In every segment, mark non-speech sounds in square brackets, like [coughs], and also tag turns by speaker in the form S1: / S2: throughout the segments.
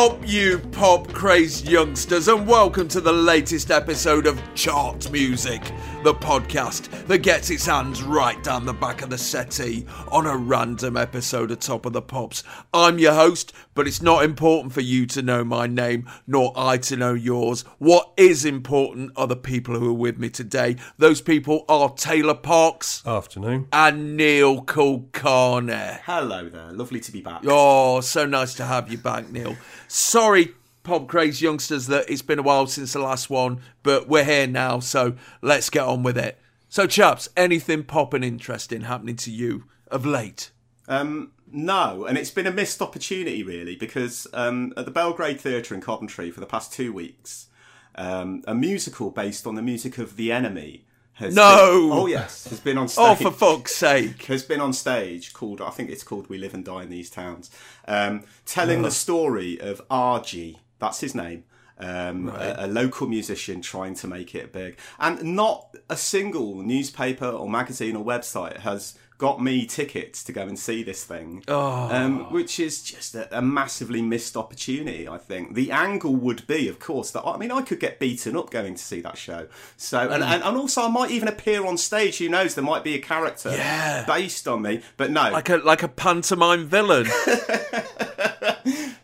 S1: up, you pop crazed youngsters, and welcome to the latest episode of Chart Music, the podcast that gets its hands right down the back of the settee on a random episode of Top of the Pops. I'm your host, but it's not important for you to know my name, nor I to know yours. What is important are the people who are with me today. Those people are Taylor Parkes
S2: Afternoon.
S1: and Neil Kulkarni.
S3: Hello there, lovely to be back.
S1: Oh, so nice to have you back, Neil. Sorry, pop craze youngsters, that it's been a while since the last one, but we're here now, so let's get on with it. So, chaps, anything popping interesting happening to you of late?
S3: Um, no, and it's been a missed opportunity really because um, at the Belgrade Theatre in Coventry for the past two weeks, um, a musical based on the music of The Enemy has
S1: No!
S3: been- oh yes, has been on stage.
S1: Oh, for fuck's sake.
S3: has been on stage called I think it's called We Live and Die in These Towns, um, telling the story of RG. That's his name. Um, a, a local musician trying to make it big, and not a single newspaper or magazine or website has got me tickets to go and see this thing, um, which is just a, a massively missed opportunity. I think the angle would be, of course, that I mean I could get beaten up going to see that show. So and, and, and also I might even appear on stage. Who knows? There might be a character
S1: Yeah.
S3: based on me, but no,
S1: Like a like a pantomime villain. [laughs]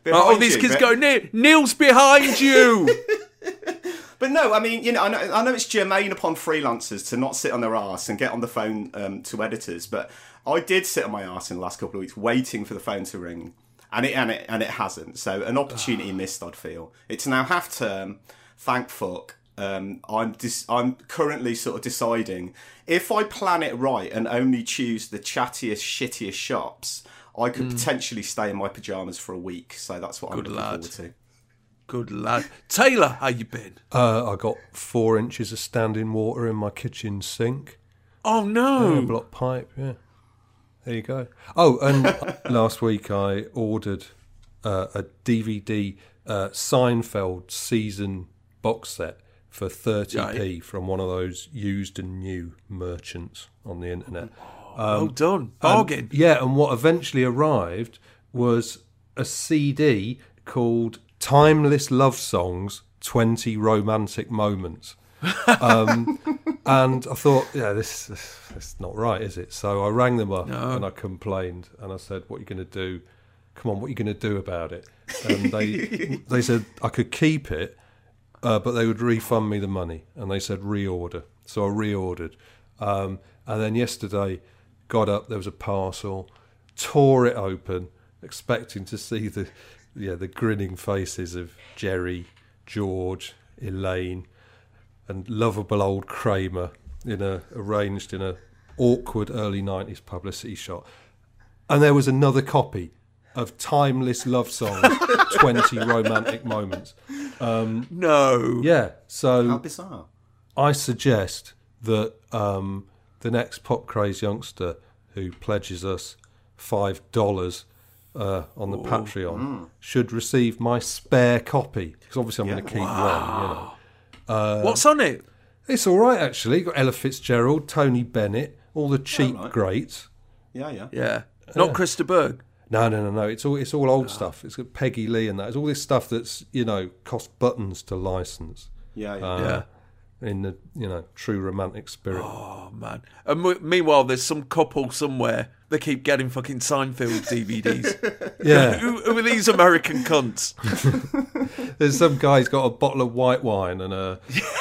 S1: oh, these
S3: you,
S1: kids
S3: but-
S1: go, Neil, Neil's behind you. [laughs]
S3: But no, I mean, you know, I know, I know it's germane upon freelancers to not sit on their arse and get on the phone um, to editors, but I did sit on my arse in the last couple of weeks waiting for the phone to ring, and it and it and it hasn't. So an opportunity missed. I'd feel it's now half term. Thank fuck. Um, I'm dis- I'm currently sort of deciding if I plan it right and only choose the chattiest, shittiest shops. I could potentially stay in my pajamas for a week, so that's what I'm looking
S1: lad.
S3: forward to.
S1: Good lad. Taylor, how you been?
S2: Uh, I got four inches of standing water in my kitchen sink.
S1: Oh, no.
S2: A block pipe, yeah. There you go. Oh, and [laughs] last week I ordered uh, a DVD uh, Seinfeld season box set for 30p
S1: Right.
S2: from one of those used and new merchants on the internet.
S1: well done.
S2: And-
S1: Bargain.
S2: yeah, and what eventually arrived was a CD called Timeless Love Songs 20 Romantic Moments. Um, [laughs] and I thought, yeah, this, this not right, is it? So I rang them up and I complained and I said, What are you going to do? Come on, what are you going to do about it? And they [laughs] they said I could keep it, uh, but they would refund me the money. And they said reorder. So I reordered. Um, and then yesterday, got up, there was a parcel, tore it open, expecting to see the yeah the grinning faces of Jerry, George, Elaine, and lovable old Kramer in a arranged in a awkward early nineties publicity shot. And there was another copy of timeless love songs, [laughs] twenty romantic moments.
S1: No.
S2: Yeah, So How
S3: bizarre!
S2: I suggest that um, the next pop craze youngster who pledges us five dollars uh, on the Patreon should receive my spare copy because obviously I'm going to keep one. You know, Uh,
S1: What's on it?
S2: it's all right actually. Got Ella Fitzgerald, Tony Bennett, all the cheap
S3: right.
S2: greats.
S3: Yeah, yeah.
S1: Yeah. Not Chris de Burgh.
S2: No, no, no, no. It's all it's all old stuff. It's got Peggy Lee and that. It's all this stuff that's you know cost buttons to license.
S3: Yeah, yeah.
S2: Uh,
S1: Yeah.
S2: In the you know true romantic spirit.
S1: Oh man! And m- meanwhile, there's some couple somewhere that keep getting fucking Seinfeld DVDs. [laughs]
S2: Yeah,
S1: who, who are these American cunts? [laughs]
S2: there's some guy's got a bottle of white wine and uh,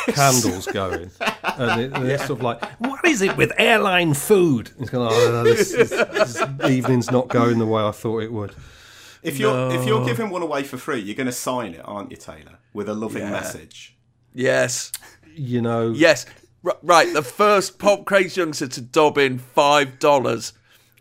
S2: candles going, and, it, and it's sort of like, what is it with airline food? It's going, oh, no, this, this, this evening's not going the way I thought it would.
S3: If you're if you're giving one away for free, you're going to sign it, aren't you, Taylor, with a loving message?
S1: Yes,
S2: You know,
S1: yes. R- right, the first pop craze youngster to dob in five dollars,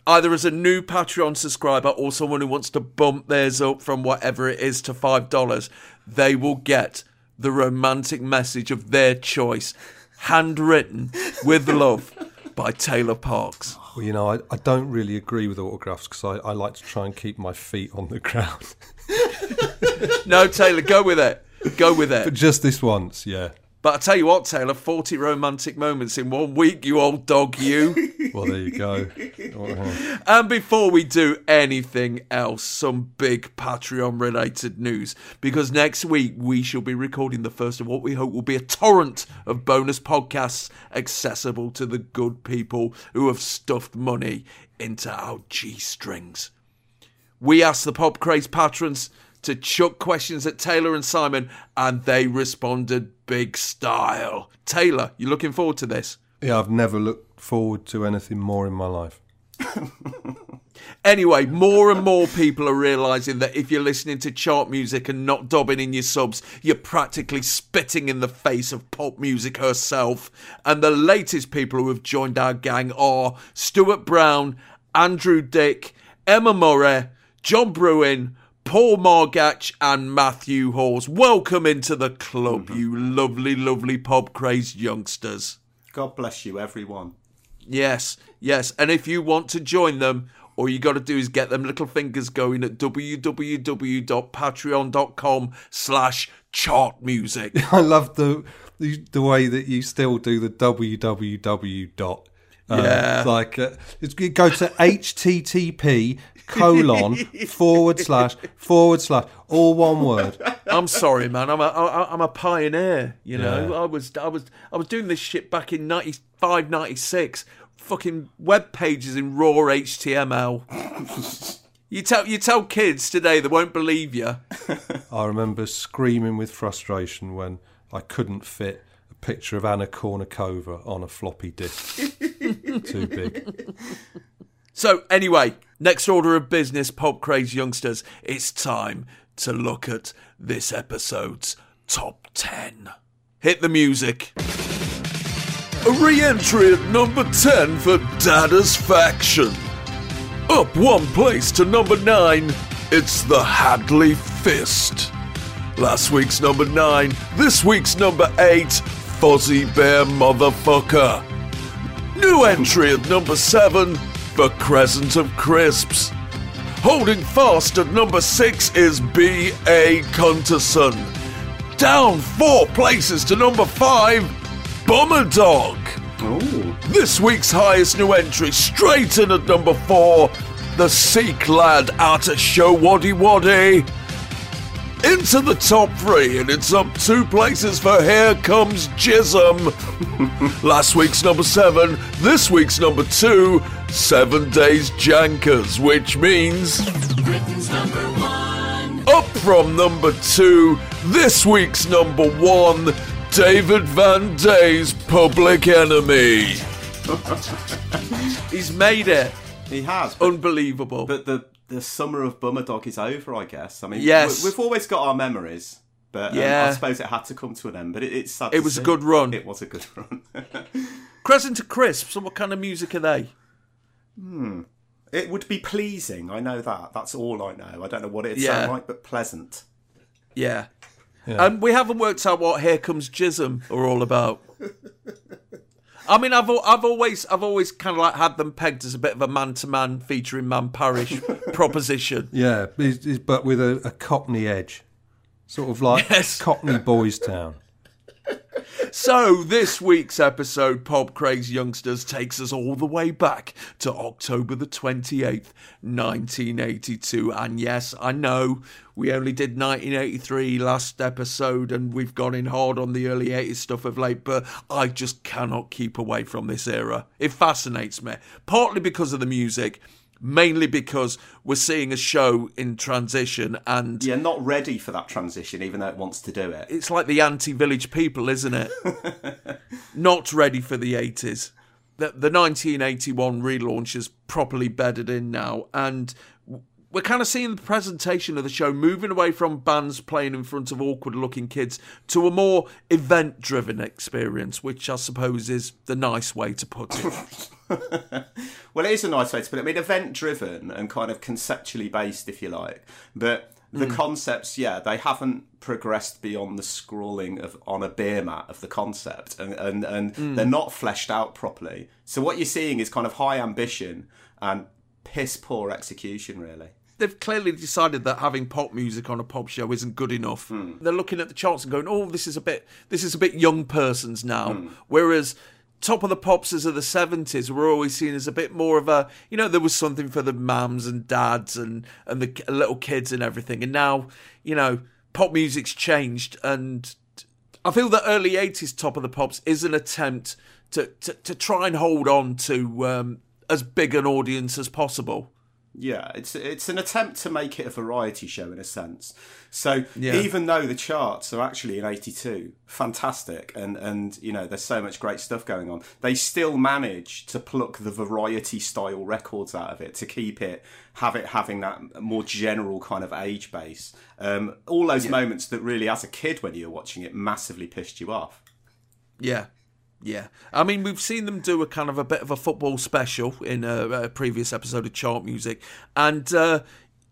S1: either as a new Patreon subscriber or someone who wants to bump theirs up from whatever it is to five dollars, they will get the romantic message of their choice, handwritten with love by Taylor Parkes.
S2: Well, you know, I, I don't really agree with autographs because I, I like to try and keep my feet on the ground. [laughs]
S1: No, Taylor, go with it. Go with it.
S2: but just this once, yeah.
S1: But I tell you what, Taylor, 40 romantic moments in one week, you old dog, you. [laughs]
S2: Well, there you go. [laughs]
S1: and before we do anything else, some big Patreon related news. Because next week we shall be recording the first of what we hope will be a torrent of bonus podcasts accessible to the good people who have stuffed money into our G strings. We asked the Pop Craze patrons to chuck questions at Taylor and Simon, and they responded big style. Taylor, you looking forward to this?
S2: Yeah, I've never looked forward to anything more in my life. [laughs]
S1: Anyway, more and more people are realizing that if you're listening to chart music and not dobbing in your subs, you're practically spitting in the face of pop music herself. And the latest people who have joined our gang are Stuart Brown, Andrew Dick, Emma Murray, John Bruin, Paul Margach, and Matthew Hawes. Welcome into the club, you lovely, lovely pop crazed youngsters.
S3: God bless you, everyone.
S1: Yes, yes. And if you want to join them, all you got to do is get them little fingers going at www.patreon.com slash chart music. [laughs]
S2: I love the, the the way that you still do the www dot. Uh,
S1: Yeah.
S2: like uh, it's, you go to [laughs] http colon forward [laughs] slash forward slash all one word.
S1: I'm sorry, man. I'm a I- I'm a pioneer. You know,
S2: Yeah.
S1: I was I was I was doing this shit back in 95, 96. Fucking web pages in raw HTML. you tell you tell kids today they won't believe you.
S2: I remember screaming with frustration when I couldn't fit a picture of Anna Kournikova on a floppy disk. [laughs] Too big.
S1: So, anyway, next order of business, Pop Craze youngsters, it's time to look at this episode's top 10. Hit the music. A re entry at number 10 for Dada's Faction. Up one place to number 9, it's the Hadley Fist. Last week's number 9, this week's number 8, Fuzzy Bear Motherfucker. New entry at number 7, The Crescent of Crisps. Holding fast at number 6 is B.A. Cunterson. Down four places to number 5, Bomber Dog. This week's highest new entry, straight in at number 4, The Sikh Lad out of Showaddywaddy. Into the top three, and it's up two places for Here Comes Jism. [laughs] Last week's number seven, this week's number two, Seven Days Jankers, which means. Up from number two, this week's number one, David Van Day's Public Enemy. [laughs] He's made it.
S3: He has. But,
S1: Unbelievable.
S3: but the the summer of Bummer Dog is over, I guess. I mean,
S1: Yes.
S3: we, have always got our memories, but um,
S1: Yeah.
S3: I suppose it had to come to an end. But it, it's sad.
S1: It
S3: to
S1: was a good run.
S3: It was a good [laughs] run.
S1: Crescent to Crisps, and what kind of music are they? Hmm.
S3: it would be pleasing. I know that. That's all I know. I don't know what it'd
S1: Yeah.
S3: sound like, but pleasant.
S1: Yeah. And we haven't worked out what Here Comes Jism are all about. [laughs] I mean, I've I've always I've always kind of like had them pegged as a bit of a man to man featuring Man Parrish [laughs] proposition.
S2: Yeah, but with a, a Cockney edge, sort of like
S1: Yes.
S2: Cockney Boys Town.
S1: So, this week's episode, Pop Craze Youngsters, takes us all the way back to October the 28th, 1982. And yes, I know we only did 1983 last episode and we've gone in hard on the early 80s stuff of late, but I just cannot keep away from this era. It fascinates me, partly because of the music mainly because we're seeing a show in transition and
S3: Yeah, not ready for that transition, even though it wants to do it.
S1: it's like the anti-village people, isn't it? [laughs] Not ready for the 80s. The, the 1981 relaunch is properly bedded in now, and we're kind of seeing the presentation of the show moving away from bands playing in front of awkward-looking kids to a more event-driven experience, which I suppose is the nice way to put it. [laughs] [laughs]
S3: Well, it is a nice way to put it. I mean, event driven and kind of conceptually based, if you like. But the hmm. concepts, yeah, they haven't progressed beyond the scrawling of on a beer mat of the concept, and and, and hmm. they're not fleshed out properly. So what you're seeing is kind of high ambition and piss poor execution, really.
S1: they've clearly decided that having pop music on a pop show isn't good enough. Hmm. They're looking at the charts and going, "Oh, this is a bit, this is a bit young person's now." Whereas Top of the Popses of the seventies were always seen as a bit more of a, you know, there was something for the mums and dads and and the little kids and everything. And now, you know, pop music's changed, and I feel that early '80s Top of the Pops is an attempt to to, to try and hold on to um, as big an audience as possible.
S3: Yeah, it's it's an attempt to make it a variety show in a sense. So
S1: Yeah.
S3: even though the charts are actually in '82 fantastic, and and you know there's so much great stuff going on, they still manage to pluck the variety style records out of it to keep it have it having that more general kind of age base. Um, all those moments that really, as a kid when you were watching it, massively pissed you off.
S1: Yeah. Yeah. I mean, we've seen them do a kind of a bit of a football special in a, a previous episode of Chart Music. And, uh,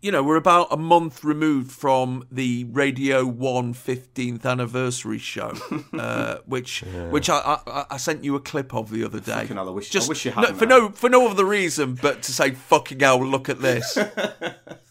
S1: you know, we're about a month removed from the Radio 1 15th anniversary show, [laughs] uh, which which I, I I sent you a clip of the other day.
S3: Hell, I wish- I wish you hadn't,
S1: for no for no other reason but to say fucking hell, look at this. [laughs]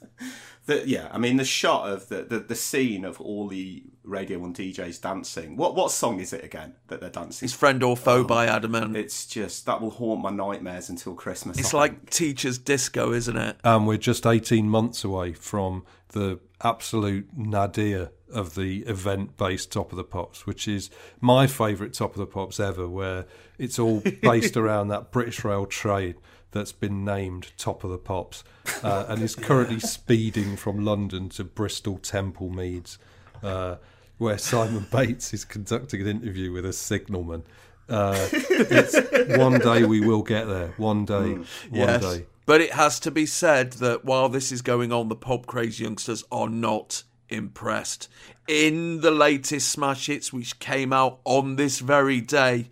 S3: The, yeah, I mean the shot of the, the the scene of all the Radio One DJs dancing. What what song is it again that they're dancing?
S1: It's friend or foe oh, by Adam and
S3: It's just that will haunt my nightmares until Christmas.
S1: it's
S3: I
S1: like
S3: think.
S1: teacher's disco, isn't it?
S2: and we're just 18 months away from the absolute nadir of the event based Top of the Pops, which is my favourite Top of the Pops ever, where it's all based [laughs] around that British Rail train that's been named Top of the Pops uh, and is [laughs] currently speeding from London to Bristol Temple Meads, uh, where Simon [laughs] Bates is conducting an interview with a signalman. Uh, it's, one day we will get there. One day. One
S1: Yes.
S2: day.
S1: But it has to be said that while this is going on, the pop craze youngsters are not impressed. In the latest smash hits, which came out on this very day,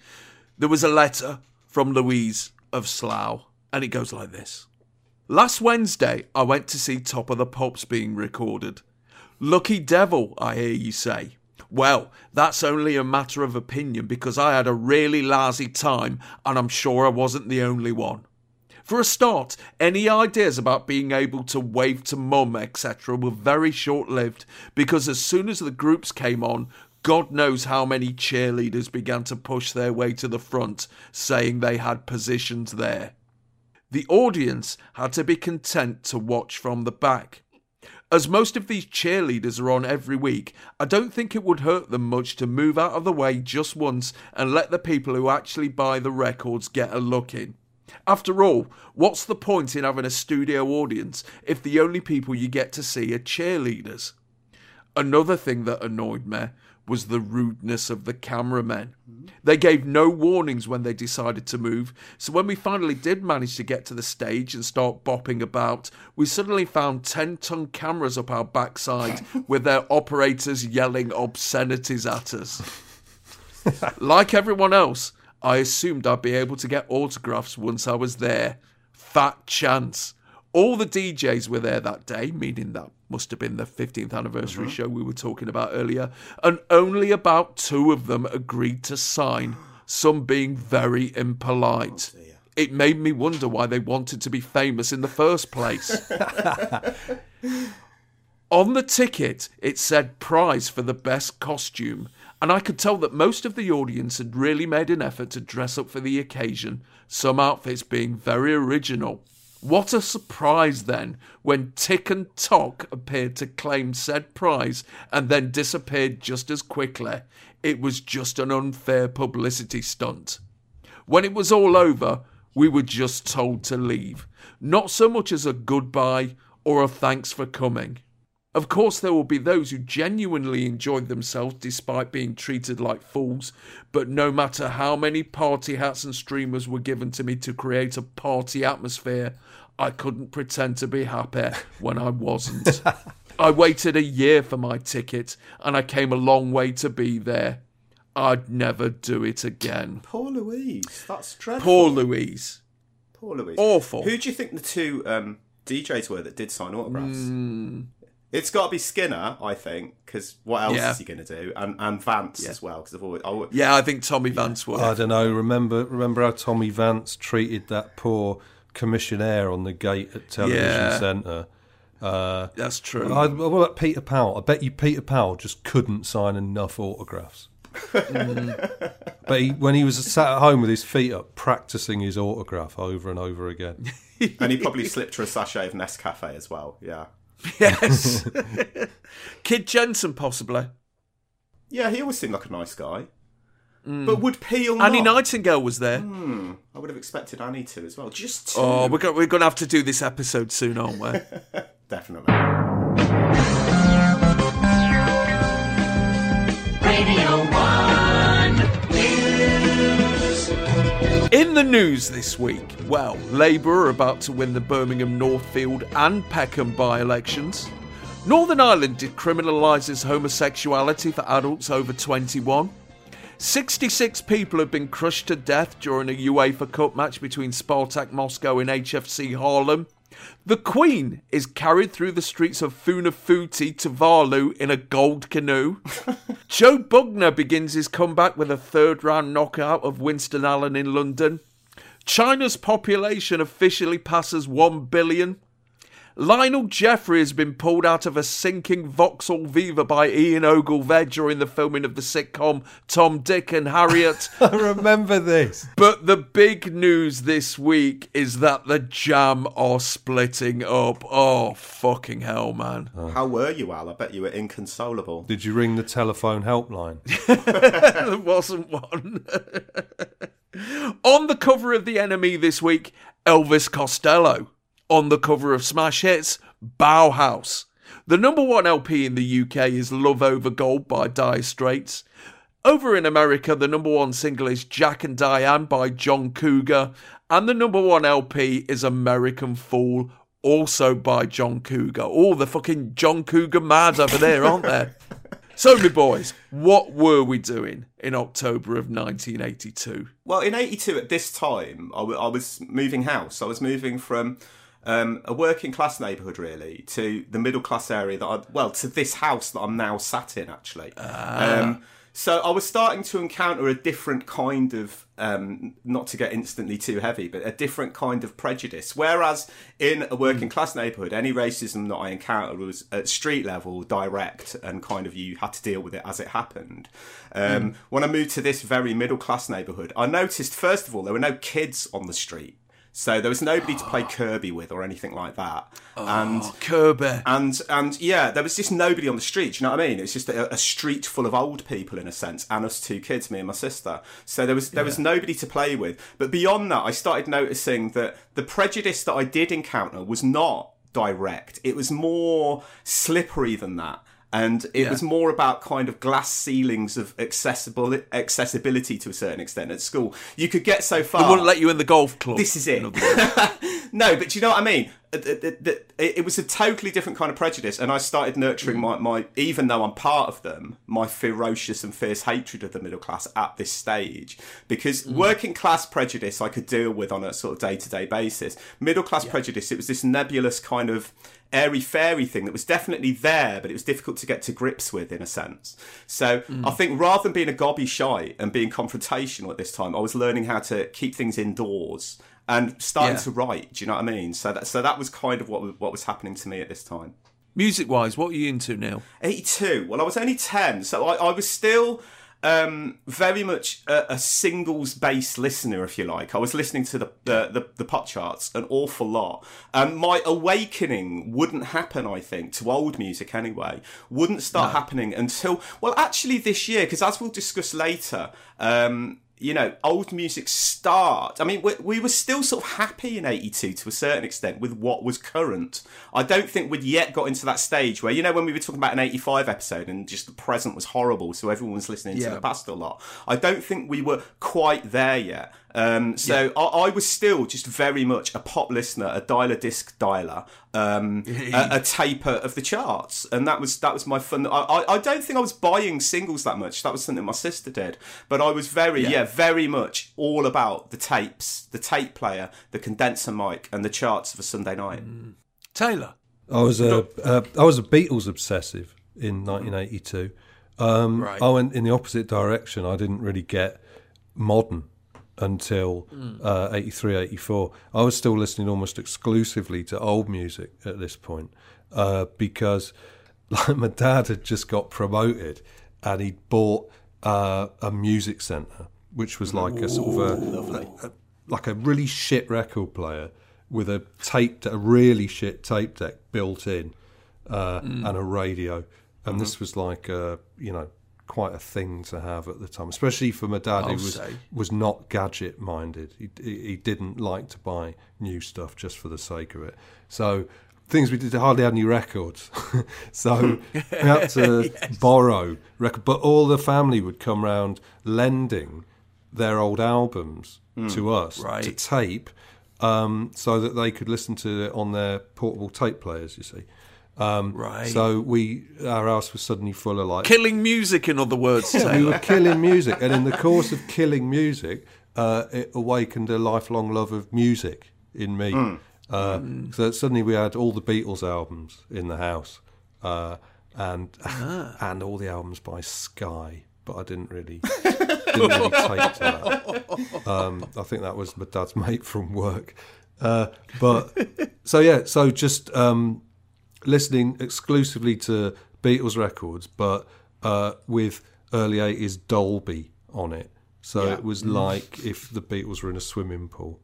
S1: there was a letter from Louise of Slough, and it goes like this. Last Wednesday, I went to see Top of the Pops being recorded. Lucky devil, I hear you say. Well, that's only a matter of opinion because I had a really lousy time and I'm sure I wasn't the only one. For a start, any ideas about being able to wave to mum, etc., were very short lived because as soon as the groups came on, God knows how many cheerleaders began to push their way to the front, saying they had positions there. The audience had to be content to watch from the back. As most of these cheerleaders are on every week, I don't think it would hurt them much to move out of the way just once and let the people who actually buy the records get a look in. After all, what's the point in having a studio audience if the only people you get to see are cheerleaders? Another thing that annoyed me was the rudeness of the cameramen. They gave no warnings when they decided to move, so when we finally did manage to get to the stage and start bopping about, we suddenly found 10 ton cameras up our backside [laughs] with their operators yelling obscenities at us. like everyone else, I assumed I'd be able to get autographs once I was there. Fat chance. All the DJs were there that day, meaning that must have been the 15th anniversary uh-huh. show we were talking about earlier, and only about two of them agreed to sign, some being very impolite. Oh, it made me wonder why they wanted to be famous in the first place. [laughs] On the ticket, it said prize for the best costume, and I could tell that most of the audience had really made an effort to dress up for the occasion, some outfits being very original. What a surprise then when Tik and Tok appeared to claim said prize and then disappeared just as quickly. It was just an unfair publicity stunt. When it was all over, we were just told to leave, not so much as a goodbye or a thanks for coming. Of course, there will be those who genuinely enjoyed themselves despite being treated like fools, but no matter how many party hats and streamers were given to me to create a party atmosphere, I couldn't pretend to be happy when I wasn't. [laughs] I waited a year for my ticket, and I came a long way to be there. I'd never do it again.
S3: Poor Louise. That's dreadful.
S1: Poor Louise.
S3: Poor Louise.
S1: Awful.
S3: Who do you think the two um, DJs were that did sign autographs?
S1: Hmm.
S3: It's got to be Skinner, I think, because what else
S1: Yeah.
S3: is he going to do? And and Vance as well, because I've always. I, always-
S1: Yeah, I think Tommy Vance would.
S2: I don't know. Remember, remember how Tommy Vance treated that poor commissionaire on the gate at Television
S1: Yeah.
S2: Centre.
S1: Uh, That's true.
S2: I, what about Peter Powell? I bet you Peter Powell just couldn't sign enough autographs. [laughs] but he, when he was sat at home with his feet up, practicing his autograph over and over again. [laughs]
S3: and he probably slipped her a sachet of Nescafe as well. Yeah. [laughs]
S1: yes. [laughs] Kid Jensen, possibly.
S3: Yeah, he always seemed like a nice guy. Hmm. But would Peel.
S1: Annie
S3: not?
S1: Nightingale was there.
S3: Hmm, I would have expected Annie to as well. Just oh, two.
S1: Oh, we're go- we're going to have to do this episode soon, aren't we? [laughs]
S3: Definitely.
S1: In the news this week, well, Labour are about to win the Birmingham Northfield and Peckham by elections. Northern Ireland decriminalises homosexuality for adults over 21. 66 people have been crushed to death during a UEFA Cup match between Spartak Moscow and HFC Haarlem. The Queen is carried through the streets of Funafuti Tuvalu in a gold canoe. [laughs] Joe Bugner begins his comeback with a third round knockout of Winston Allen in London. China's population officially passes 1 billion. Lionel Jeffries has been pulled out of a sinking Vauxhall Viva by Ian Ogilvy during the filming of the sitcom Tom, Dick and Harriet. [laughs]
S2: I remember this.
S1: But the big news this week is that the Jam are splitting up. Oh, fucking hell, man.
S3: How were you, Al? I bet you were inconsolable.
S2: Did you ring the telephone helpline? [laughs]
S1: there wasn't one. [laughs] On the cover of The NME this week, Elvis Costello. On the cover of Smash Hits, Bauhaus. The number one LP in the UK is Love Over Gold by Dire Straits. Over in America, the number one single is Jack and Diane by John Cougar, and the number one LP is American Fool, also by John Cougar. All the fucking John Cougar mads over there, aren't there? [laughs] So, my boys, what were we doing in October of 1982?
S3: Well, in 82, at this time, I, w- I was moving house. I was moving from um, a working class neighbourhood, really, to the middle class area that I, well, to this house that I'm now sat in, actually. Um, so I was starting to encounter a different kind of, um, not to get instantly too heavy, but a different kind of prejudice. Whereas in a working class neighbourhood, any racism that I encountered was at street level, direct, and kind of you had to deal with it as it happened. Um, When I moved to this very middle class neighbourhood, I noticed first of all there were no kids on the street. So there was nobody to play Kirby with or anything like that. Oh, and
S1: Kirby.
S3: and and yeah, there was just nobody on the street. You know what I mean? It's just a, a street full of old people in a sense, and us two kids, me and my sister. So there was there was nobody to play with. But beyond that, I started noticing that the prejudice that I did encounter was not direct. It was more slippery than that. And it
S1: Yeah.
S3: was more about kind of glass ceilings of accessible accessibility to a certain extent at school. You could get so far.
S1: They wouldn't let you in the golf club.
S3: This is it. [laughs]
S1: in other words.
S3: no, but do you know what I mean? Uh, It was a totally different kind of prejudice, and I started nurturing mm. my, my, even though I'm part of them, my ferocious and fierce hatred of the middle class at this stage. Because mm. working class prejudice I could deal with on a sort of day to day basis. Middle class prejudice, it was this nebulous kind of airy fairy thing that was definitely there, but it was difficult to get to grips with in a sense. So mm. I think rather than being a gobby shy and being confrontational at this time, I was learning how to keep things indoors and starting
S1: Yeah.
S3: to write. Do you know what I mean? So that so that was kind of what was- what was happening to me at this time.
S1: Music wise, what are you into now?
S3: 82. Well, I was only 10, so I, I was still um, very much a, a singles based listener, if you like. I was listening to the, the, the, the pop charts an awful lot. And my awakening wouldn't happen, I think, to old music anyway, wouldn't start happening until, well, actually this year, because as we'll discuss later, um, you know, old music start. I mean, we, we, were still sort of happy in 82 to a certain extent with what was current. I don't think we'd yet got into that stage where, you know, when we were talking about an 85 episode and just the present was horrible, so everyone was listening
S1: Yeah.
S3: to the past a lot. I don't think we were quite there yet. Um, so I, I was still just very much a pop listener, a dialer disc dialer, um, a, a taper of the charts, and that was that was my fun. I, I, I don't think I was buying singles that much. That was something my sister did, but I was very yeah. very much all about the tapes, the tape player, the condenser mic, and the charts of a Sunday night.
S1: Taylor.
S2: I was a uh, I was a Beatles obsessive in 1982. Um,
S1: Right.
S2: I went in the opposite direction. I didn't really get modern until uh, 83, 84. I was still listening almost exclusively to old music at this point uh, because [laughs] like my dad had just got promoted and he'd bought uh, a music centre, which was like a sort of a, a like a really shit record player with a tape, a really shit tape deck built in, uh, and a radio. And this was like a, you know, quite a thing to have at the time, especially for my dad, who was
S1: say.
S2: was not gadget minded. He, he didn't like to buy new stuff just for the sake of it. So things we did hardly had any records, [laughs] so we had to [laughs] borrow record. But all the family would come round lending their old albums to us
S1: right.
S2: to tape, um, so that they could listen to it on their portable tape players. You see. Um,
S1: Right.
S2: So we, our house was suddenly full of like
S1: Killing music, in other words,
S2: we were killing music, and in the course of killing music, uh, it awakened a lifelong love of music in me. Uh, So suddenly we had all the Beatles albums in the house, uh, and [laughs] and all the albums by Sky, but I didn't really [laughs] didn't really take to that. Um, I think that was my dad's [laughs] mate from work. Uh, but so yeah, so just um, listening exclusively to Beatles records, but uh, with early 80s Dolby on it. So it was like if the Beatles were in a swimming pool.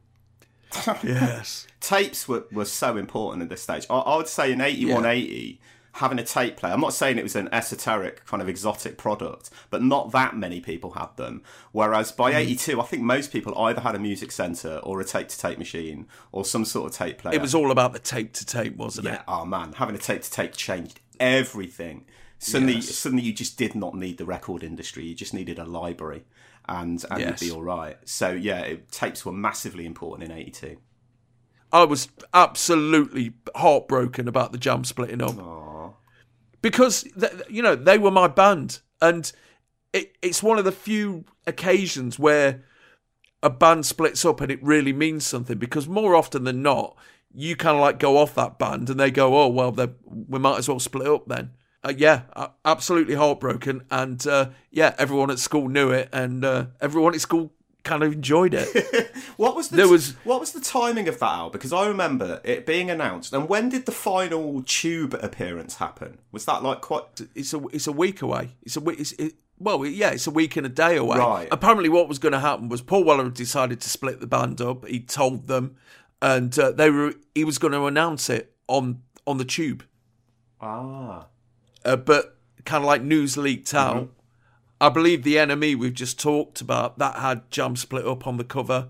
S2: [laughs]
S1: yes.
S3: tapes were, were so important at this stage. I, I would say in 81,
S1: Yeah.
S3: 80, having a tape player, I'm not saying it was an esoteric kind of exotic product, but not that many people had them. Whereas by
S1: Mm.
S3: 82, I think most people either had a music centre or a tape to tape machine or some sort of tape player.
S1: It was all about the tape to tape, wasn't
S3: yeah,
S1: it?
S3: oh man, having a tape to tape changed everything. Suddenly,
S1: Yes.
S3: suddenly you just did not need the record industry. You just needed a library, and and
S1: Yes.
S3: you'd be all right. So yeah, it, tapes were massively important in '82.
S1: I was absolutely heartbroken about the jam splitting up because you know they were my band, and it, it's one of the few occasions where a band splits up and it really means something. Because more often than not, you kind of like go off that band and they go, "Oh well, we might as well split up then." Uh, yeah, absolutely heartbroken, and uh, yeah, everyone at school knew it, and uh, everyone at school kind of enjoyed it. [laughs]
S3: What was the
S1: There was-
S3: what was the timing of that album? Because I remember it being announced. And when did the final Tube appearance happen? Was that like quite?
S1: it's a it's a week away. It's a week. It's, it, well, yeah, it's a week and a day away.
S3: Right.
S1: Apparently, what was going to happen was Paul Weller decided to split the band up. He told them, and uh, they were he was going to announce it on on the tube.
S3: Ah,
S1: Uh, but kind of like news leaked out. I believe the NME we've just talked about that had Jam split up on the cover.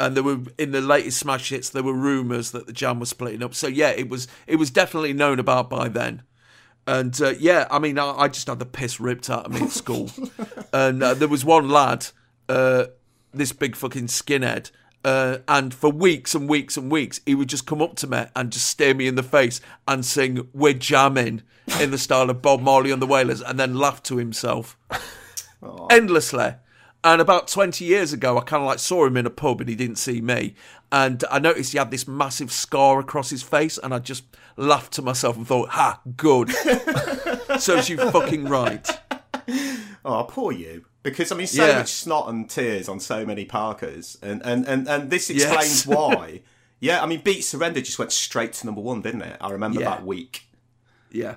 S1: And there were in the latest smash hits, there were rumours that the Jam was splitting up. So yeah, it was it was definitely known about by then. And uh, yeah, I mean, I, I just had the piss ripped out of me at school. [laughs] and uh, there was one lad, uh, this big fucking skinhead, uh, and for weeks and weeks and weeks, he would just come up to me and just stare me in the face and sing "We're jamming" in the style of Bob Marley and the Wailers, and then laugh to himself endlessly. And about 20 years ago, I kind of like saw him in a pub and he didn't see me. And I noticed he had this massive scar across his face. And I just laughed to myself and thought, ha, good. [laughs] so you fucking right.
S3: oh, poor you. Because I mean, so
S1: Yeah.
S3: much snot and tears on so many Parkers, and and and, and this
S1: Yes.
S3: explains [laughs] why. Yeah, I mean, Beat Surrender just went straight to number one, didn't it? I remember
S1: Yeah.
S3: that week.
S1: Yeah.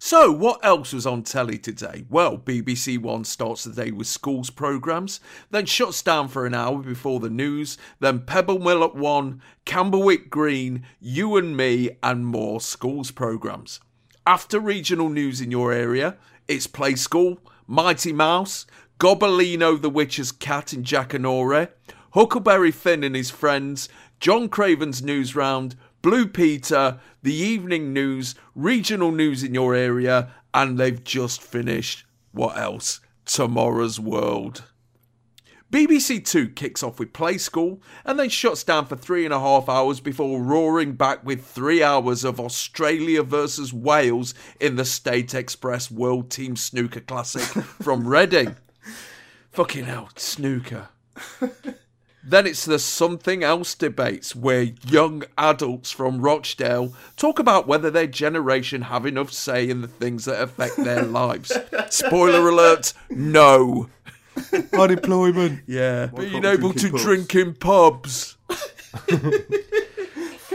S1: So, what else was on telly today? Well, BBC One starts the day with schools programmes, then shuts down for an hour before the news, then Pebble Mill at 1, Camberwick Green, You and Me, and more schools programmes. After regional news in your area, it's Play School, Mighty Mouse, Gobbolino the Witch's Cat in Jackanory, Huckleberry Finn and his friends, John Craven's News Round, Blue Peter, the evening news, regional news in your area, and they've just finished, what else? Tomorrow's World. BBC Two kicks off with Play School and then shuts down for three and a half hours before roaring back with three hours of Australia versus Wales in the State Express World Team Snooker Classic [laughs] from Reading. Fucking hell, snooker. Then it's the something else debates where young adults from Rochdale talk about whether their generation have enough say in the things that affect their [laughs] lives. Spoiler alert, no.
S2: Unemployment.
S1: Yeah,
S3: can't
S1: being able to
S3: pubs?
S1: drink in pubs. [laughs]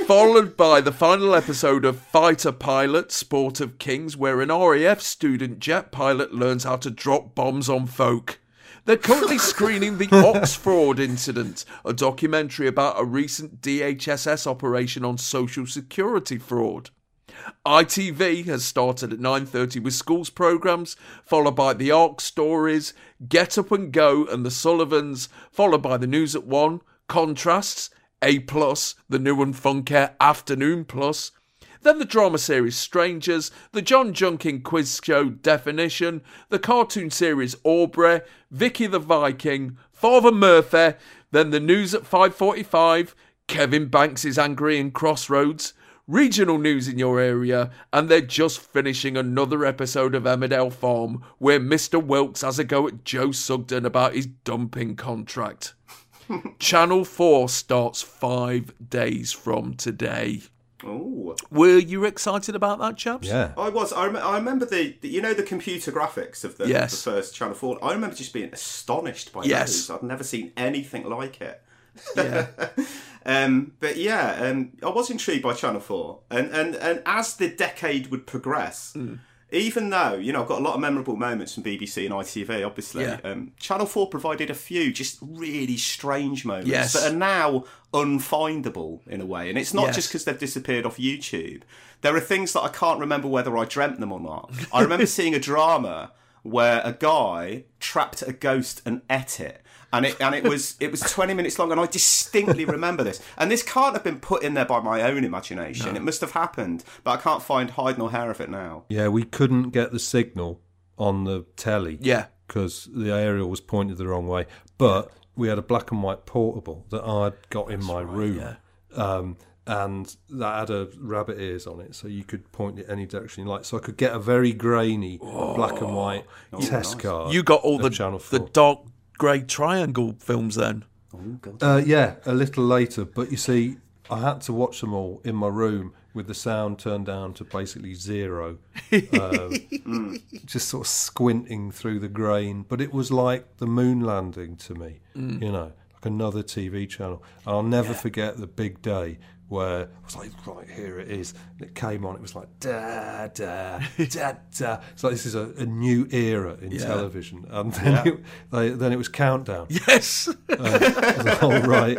S1: Followed by the final episode of Fighter Pilot Sport of Kings, where an RAF student jet pilot learns how to drop bombs on folk. They're currently [laughs] screening the Oxford incident, a documentary about a recent DHSS operation on social security fraud. ITV has started at 9:30 with schools programs, followed by the Ark stories, Get Up and Go and the Sullivans, followed by the news at 1, Contrasts, A+, Plus, the new and funky Afternoon Plus, then the drama series Strangers, the John Junkin quiz show Definition, the cartoon series Aubrey, Vicky the Viking, Father Murphy, then the news at 5:45, Kevin Banks is angry in Crossroads, regional news in your area, and they're just finishing another episode of Emmerdale Farm where Mr. Wilkes has a go at Joe Sugden about his dumping contract. Channel 4 starts 5 days from today.
S3: Oh,
S1: Were you excited about that, chaps?
S2: Yeah.
S3: I was. I, rem- I remember the, the, you know, the computer graphics of the,
S1: Yes.
S3: the first Channel Four. I remember just being astonished by
S1: Yes.
S3: those. I'd never seen anything like it.
S1: Yeah. [laughs]
S3: Um, but yeah, um, I was intrigued by Channel Four, and and and as the decade would progress.
S1: Hmm.
S3: Even though you know I've got a lot of memorable moments from BBC and ITV, obviously,
S1: Yeah.
S3: um, Channel Four provided a few just really strange moments
S1: Yes.
S3: that are now unfindable in a way. And it's not
S1: Yes.
S3: just because they've disappeared off YouTube. There are things that I can't remember whether I dreamt them or not. I remember [laughs] seeing a drama where a guy trapped a ghost and ate it. And it and it was it was twenty minutes long, and I distinctly remember this. And this can't have been put in there by my own imagination. It must have happened, but I can't find hide nor hair of it now.
S2: Yeah, we couldn't get the signal on the telly.
S1: Yeah.
S2: Because the aerial was pointed the wrong way. But we had a black and white portable that I'd got in my room. Um, and that had a rabbit ears on it, so you could point it any direction you like. So I could get a very grainy black and white test card.
S1: You got all the
S2: Channel
S1: the
S2: 4.
S1: dark grey triangle films then.
S2: Uh, yeah, a little later. But you see, I had to watch them all in my room with the sound turned down to basically zero. Um, [laughs] just sort of squinting through the grain. But it was like the moon landing to me, you know, like another TV channel. And I'll never forget the big day where I was like, right, here it is. And it came on, it was like, da, da, [laughs] da, da. It's like this is a, a new era in television. And then, it, they, then it was Countdown.
S1: Yes. [laughs]
S2: Uh, All right.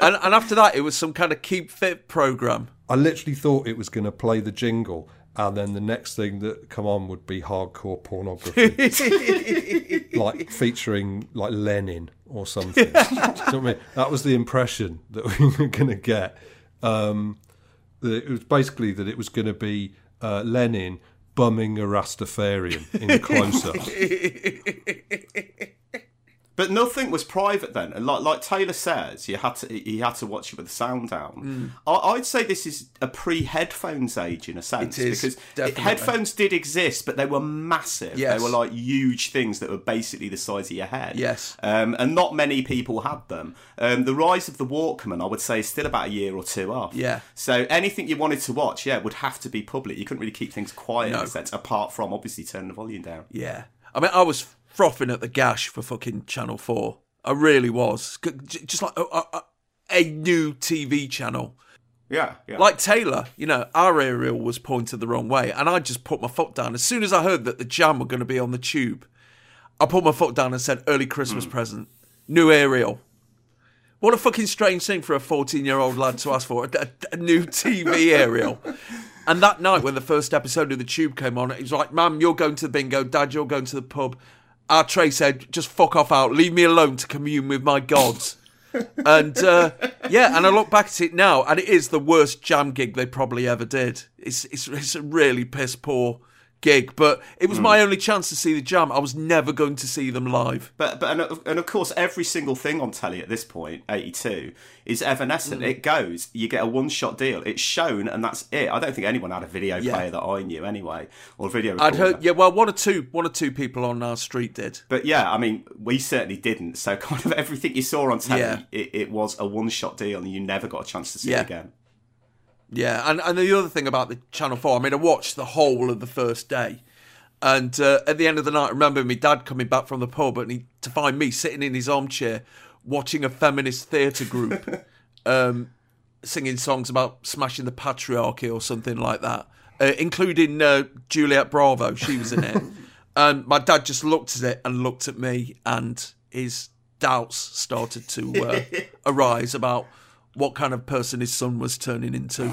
S1: and and after that, it was some kind of keep fit program.
S2: I literally thought it was going to play the jingle, and then the next thing that come on would be hardcore pornography, [laughs] like featuring like Lenin or something. Do you know I mean? That was the impression that we were going to get. Um, that it was basically that it was going to be uh, Lenin bumming a Rastafarian in [laughs] close [laughs] up.
S3: But nothing was private then, and like like Taylor says, you had to he had to watch it with the sound down. I, I'd say this is a pre-headphones age in a sense
S1: It is,
S3: because
S1: definitely.
S3: headphones did exist, but they were massive.
S1: Yes.
S3: They were like huge things that were basically the size of your head.
S1: Yes.
S3: um, and not many people had them. Um, the rise of the Walkman, I would say, is still about a year or two off.
S1: Yeah.
S3: So anything you wanted to watch, yeah, would have to be public. You couldn't really keep things quiet in a sense, apart from obviously turning the volume down.
S1: Yeah. I mean, I was frothing at the gash for fucking Channel 4. I really was. Just like a, a, a new TV channel.
S3: Yeah, yeah.
S1: Like Taylor, you know, our aerial was pointed the wrong way, and I just put my foot down. As soon as I heard that the jam were going to be on the tube, I put my foot down and said, "Early. Christmas hmm. present, new aerial." What a fucking strange thing for a 14 year old lad to ask for a, a- a new TV aerial. [laughs] And that night, when the first episode of The Tube came on, it was like, Mum, you're going to the bingo, Dad, you're going to the pub. Our Trey said, just fuck off out, leave me alone to commune with my gods. [laughs] and uh, yeah, and I look back at it now, and it is the worst jam gig they probably ever did. It's it's, it's a really piss poor gig, but it was my hmm. only chance to see the jam. I was never going to see them live.
S3: But but and, of- and of course, every single thing on telly at this point, eighty two, is evanescent. Hmm. It goes. You get a one shot deal. It's shown, and that's it. I don't think anyone had a video
S1: Yeah.
S3: player that I knew anyway, or a video.
S1: I'd
S3: recorder.
S1: heard, yeah, well, one or two, one or two people on our street did.
S3: But yeah, I mean, we certainly didn't. So [laughs] kind of everything you saw on telly,
S1: Yeah.
S3: it, it was a one shot deal, and you never got a chance to see
S1: Yeah.
S3: it again.
S1: Yeah, and, and the other thing about the Channel 4, I mean, I watched the whole of the first day. And uh, at the end of the night, I remember my dad coming back from the pub and he, to find me sitting in his armchair watching a feminist theatre group [laughs] um, singing songs about smashing the patriarchy or something like that, uh, including uh, Juliet Bravo. She was in it. [laughs] and my dad just looked at it and looked at me, and his doubts started to uh, [laughs] arise about what kind of person his son was turning into.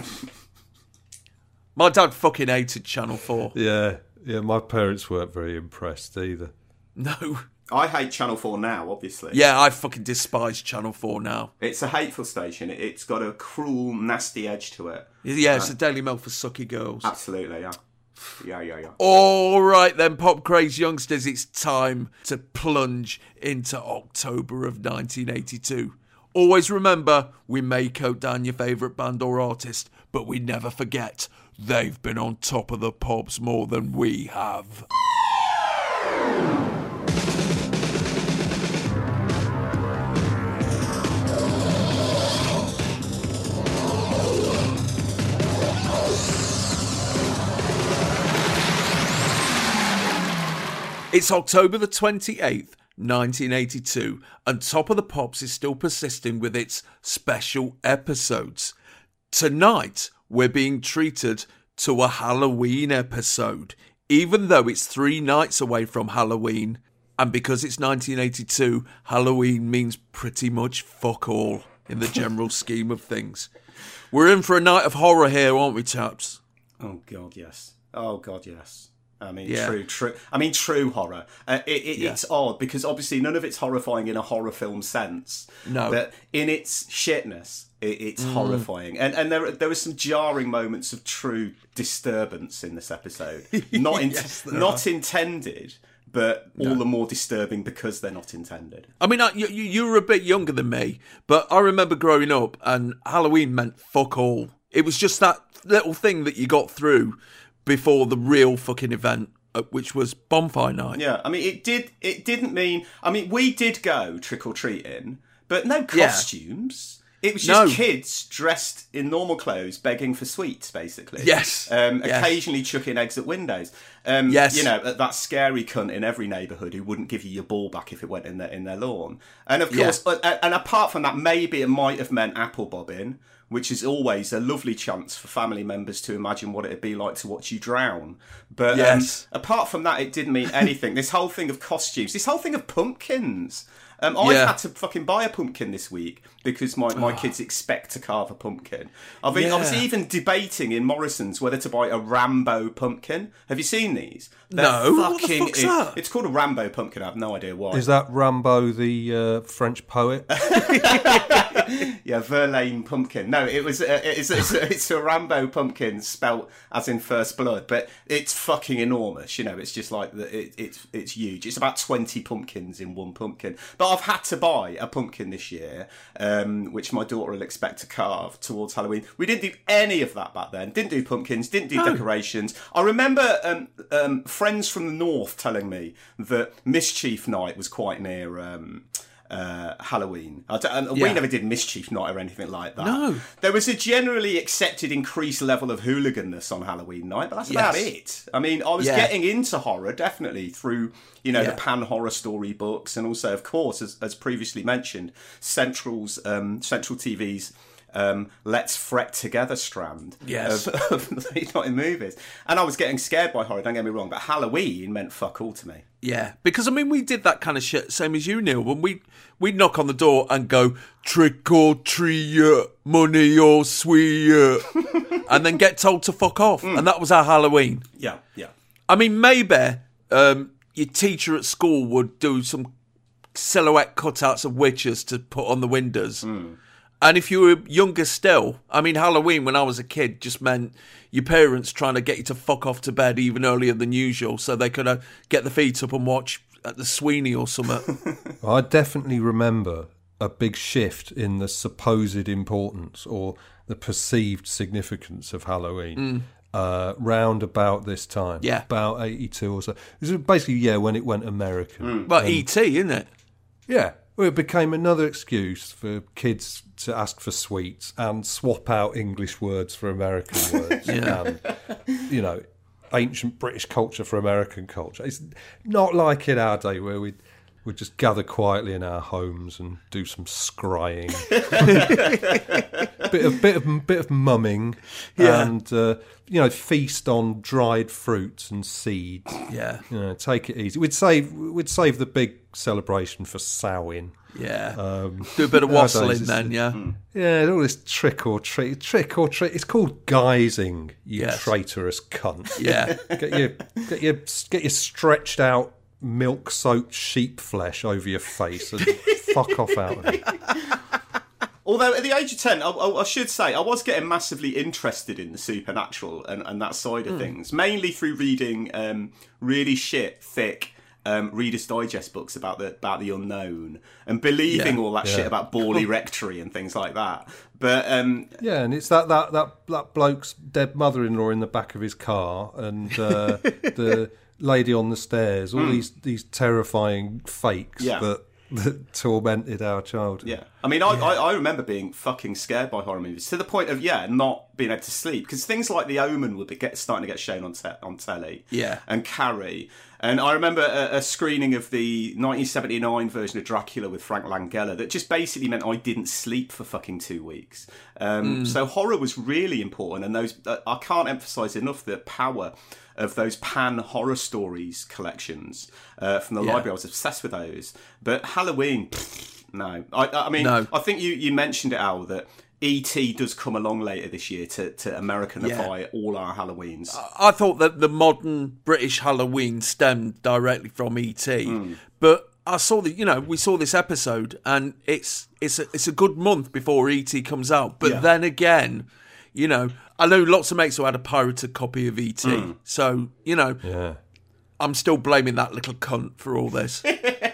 S1: My dad fucking hated Channel 4.
S2: Yeah, yeah. My parents weren't very impressed either.
S1: No.
S3: I hate Channel Four now. Obviously,
S1: Yeah, I fucking despise Channel 4 now.
S3: it's a hateful station. It- It's got a cruel, nasty edge to it.
S1: Yeah, it's uh, a Daily Mail for sucky girls.
S3: Absolutely, yeah, yeah, yeah, yeah.
S1: All right, then, pop craze youngsters, it's time to plunge into October of 1982. Always remember, we may coat down your favourite band or artist, but we never forget they've been on top of the pops more than we have. It's October the 28th, 1982, and Top of the Pops is still persisting with its special episodes. Tonight, we're being treated to a Halloween episode, even though it's three nights away from Halloween. And because it's 1982, Halloween means pretty much fuck all in the general [laughs] scheme of things. We're in for a night of horror here, aren't we, chaps?
S3: Oh god, yes. Oh god, yes. I mean,
S1: Yeah.
S3: true, true. I mean, true horror. Uh, it, it,
S1: Yeah.
S3: It's odd because obviously none of it's horrifying in a horror film sense.
S1: No.
S3: but in its shitness, it, it's
S1: Mm.
S3: horrifying. And and there there were some jarring moments of true disturbance in this episode. [laughs] Not in,
S1: Yes,
S3: not intended, but all the more disturbing because they're not intended.
S1: I mean, I, you, you you were a bit younger than me, but I remember growing up and Halloween meant fuck all. It was just that little thing that you got through before the real fucking event, uh, which was bonfire night.
S3: Yeah, I mean, it did. It didn't mean. I mean, we did go trick or treating, but no
S1: Yeah.
S3: costumes. It was just
S1: No.
S3: kids dressed in normal clothes begging for sweets, basically.
S1: Yes.
S3: Um,
S1: Yes.
S3: Occasionally chucking eggs at windows. Um,
S1: Yes.
S3: You know, that scary cunt in every neighbourhood who wouldn't give you your ball back if it went in their, in their lawn. And of
S1: Yeah.
S3: course, uh, and apart from that, maybe it might have meant apple bobbing, which is always a lovely chance for family members to imagine what it'd be like to watch you drown. But um, apart from that, it didn't mean anything. this whole thing of costumes, this whole thing of pumpkins. Um, I
S1: Yeah.
S3: had to fucking buy a pumpkin this week because my, my kids expect to carve a pumpkin. I've been, I was even debating in Morrison's whether to buy a Rambo pumpkin. Have you seen these? They're
S1: No, what the fuck's that?
S3: It's called a Rambo pumpkin. I have no idea why.
S2: Is that Rambo, the uh, French poet? [laughs] [laughs]
S3: Yeah, Verlaine pumpkin. No, it was uh, it's, it's, it's a Rambo pumpkin spelt as in first blood, but it's fucking enormous. You know, it's just like the, it, it's it's huge. It's about twenty pumpkins in one pumpkin. But I've had to buy a pumpkin this year, um, which my daughter will expect to carve towards Halloween. We didn't do any of that back then. Didn't do pumpkins. Didn't do decorations. I remember um, um, friends from the north telling me that Mischief Night was quite near. Um, uh, Halloween. And We never did mischief night or anything like that.
S1: No.
S3: There was a generally accepted increased level of hooliganness on Halloween night, but that's about it. I mean, I was
S1: Yeah.
S3: getting into horror definitely through, you know,
S1: Yeah.
S3: the pan horror story books, and also, of course, as, as previously mentioned, Central's um, Central TV's um, "Let's Fret Together" strand
S1: Yes.
S3: of, [laughs] of late night movies, and I was getting scared by horror. Don't get me wrong, but Halloween meant fuck all to me.
S1: Yeah, because I mean, we did that kind of shit, same as you, Neil. When we we'd knock on the door and go trick or treat, money or sweet, [laughs] and then get told to fuck off, and that was our Halloween.
S3: Yeah, yeah.
S1: I mean, maybe um, your teacher at school would do some silhouette cutouts of witches to put on the windows. And if you were younger still, I mean, Halloween when I was a kid just meant your parents trying to get you to fuck off to bed even earlier than usual so they could uh, get the feet up and watch at the Sweeney or something. [laughs]
S2: I definitely remember a big shift in the supposed importance or the perceived significance of Halloween. Uh, round about this time,
S1: Mm. Yeah.
S2: about eighty-two or so. This is basically yeah when it went American.
S1: but E.T., isn't it?
S2: Yeah, well, it became another excuse for kids to ask for sweets and swap out English words for American [laughs] words.
S1: Yeah.
S2: And, you know, ancient British culture for American culture. It's not like in our day where we'd, we'd just gather quietly in our homes and do some scrying. [laughs] bit of bit of bit of mumming
S1: Yeah.
S2: and uh, you know feast on dried fruits and seeds
S1: Yeah.
S2: you know, take it easy. We'd save we'd save the big celebration for Samhain.
S1: Yeah.
S2: Um,
S1: Do a bit of
S2: nowadays
S1: wassailing then, yeah.
S2: Yeah, all this trick or treat, trick or treat. It's called guising. You
S1: Yes.
S2: traitorous cunt.
S1: Yeah.
S2: Get your get your get your stretched out milk soaked sheep flesh over your face and [laughs] fuck off out of it.
S3: Although at the age of 10, I, I, I should say, I was getting massively interested in the supernatural and, and that side of things, mainly through reading um, really shit, thick um, Reader's Digest books about the about the unknown and believing
S1: Yeah.
S3: all that shit about Borley [laughs] Rectory and things like that. But um,
S2: Yeah, and it's that that that that bloke's dead mother-in-law in the back of his car, and uh, [laughs] the lady on the stairs. All hmm. these these terrifying fakes.
S3: Yeah.
S2: that that tormented our childhood.
S3: Yeah, I mean, I, I, I remember being fucking scared by horror movies to the point of yeah, not being able to sleep because things like The Omen would be get, starting to get shown on te- on telly.
S1: Yeah.
S3: and Carrie, and I remember a, a screening of the 1979 version of Dracula with Frank Langella that just basically meant I didn't sleep for fucking two weeks. Um, So horror was really important, and those uh, I can't emphasize enough the power of those pan horror stories collections uh, from the
S1: Yeah.
S3: library. I was obsessed with those, but Halloween. pfft, no, I, I mean,
S1: No.
S3: I think you, you mentioned it, Al, that E.T. does come along later this year to, to Americanify all our Halloweens.
S1: I thought that the modern British Halloween stemmed directly from ET, hmm. but I saw the you know we saw this episode and it's it's a, it's a good month before ET comes out. But
S3: Yeah.
S1: then again, you know I know lots of mates who had a pirated copy of ET, hmm. so you know
S2: yeah.
S1: I'm still blaming that little cunt for all this. [laughs]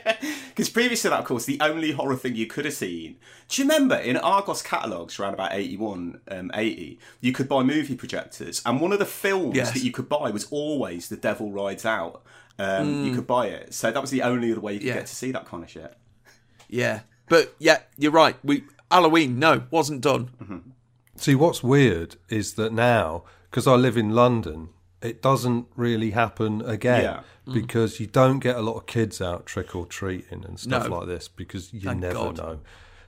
S3: Because previous to that, of course, the only horror thing you could have seen. Do you remember in Argos catalogues around about 81, um, 80, you could buy movie projectors, and one of the films
S1: Yes.
S3: that you could buy was always The Devil Rides Out. Um, You could buy it, so that was the only other way you could
S1: Yeah.
S3: get to see that kind of shit.
S1: yeah, but yeah, you're right. We Halloween no wasn't done.
S2: See, what's weird is that now, because I live in London, it doesn't really happen again
S3: Yeah.
S2: Because you don't get a lot of kids out trick or treating and stuff
S1: No.
S2: like this because you
S1: Thank
S2: never
S1: God.
S2: know.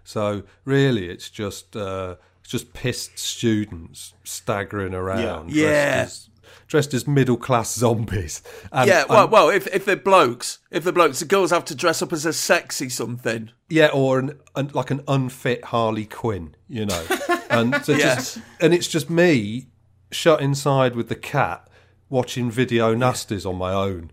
S2: So really, it's just uh, it's just pissed students staggering around,
S1: Yeah.
S2: dressed as, dressed as middle class zombies. And,
S1: yeah, well,
S2: and-
S1: well, if if they're blokes, if they're blokes, the girls have to dress up as a sexy something.
S2: Yeah, or an, an like an unfit Harley Quinn, you know, [laughs] and so
S1: Yes.
S2: just and it's just me shut inside with the cat watching video nasties on my own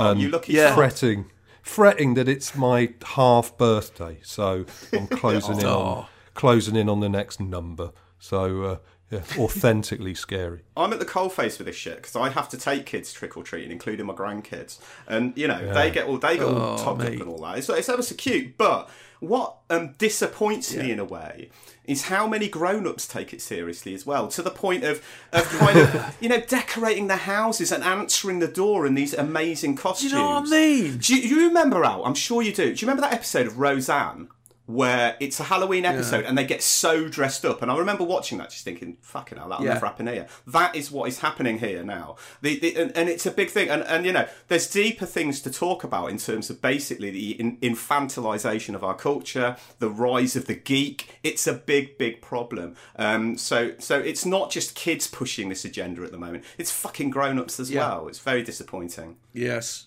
S2: and
S3: you lucky
S1: Yeah.
S3: sod.
S2: fretting, fretting that it's my half birthday, so I'm [laughs] closing in
S1: Oh.
S2: on closing in on the next number. So uh, yeah, [laughs] authentically scary.
S3: I'm at the coalface with this shit because I have to take kids trick or treating, including my grandkids, and you know they get all they get all
S1: Oh,
S3: topped up and all that. It's, it's ever so cute, but what um, disappoints me in a way is how many grown-ups take it seriously as well, to the point of of kind of [laughs] you know decorating their houses and answering the door in these amazing costumes.
S1: You know what I mean?
S3: Do you, you remember Al? I'm sure you do. Do you remember that episode of Roseanne? Where it's a Halloween episode and they get so dressed up. And I remember watching that, just thinking, "Fucking hell, that'll
S1: Yeah.
S3: never happen here." That is what is happening here now. The, the and, and it's a big thing. And and you know, there's deeper things to talk about in terms of basically the in, infantilization of our culture, the rise of the geek. It's a big, big problem. Um, so so it's not just kids pushing this agenda at the moment. It's fucking grown ups as
S1: Yeah.
S3: well. It's very disappointing.
S1: Yes.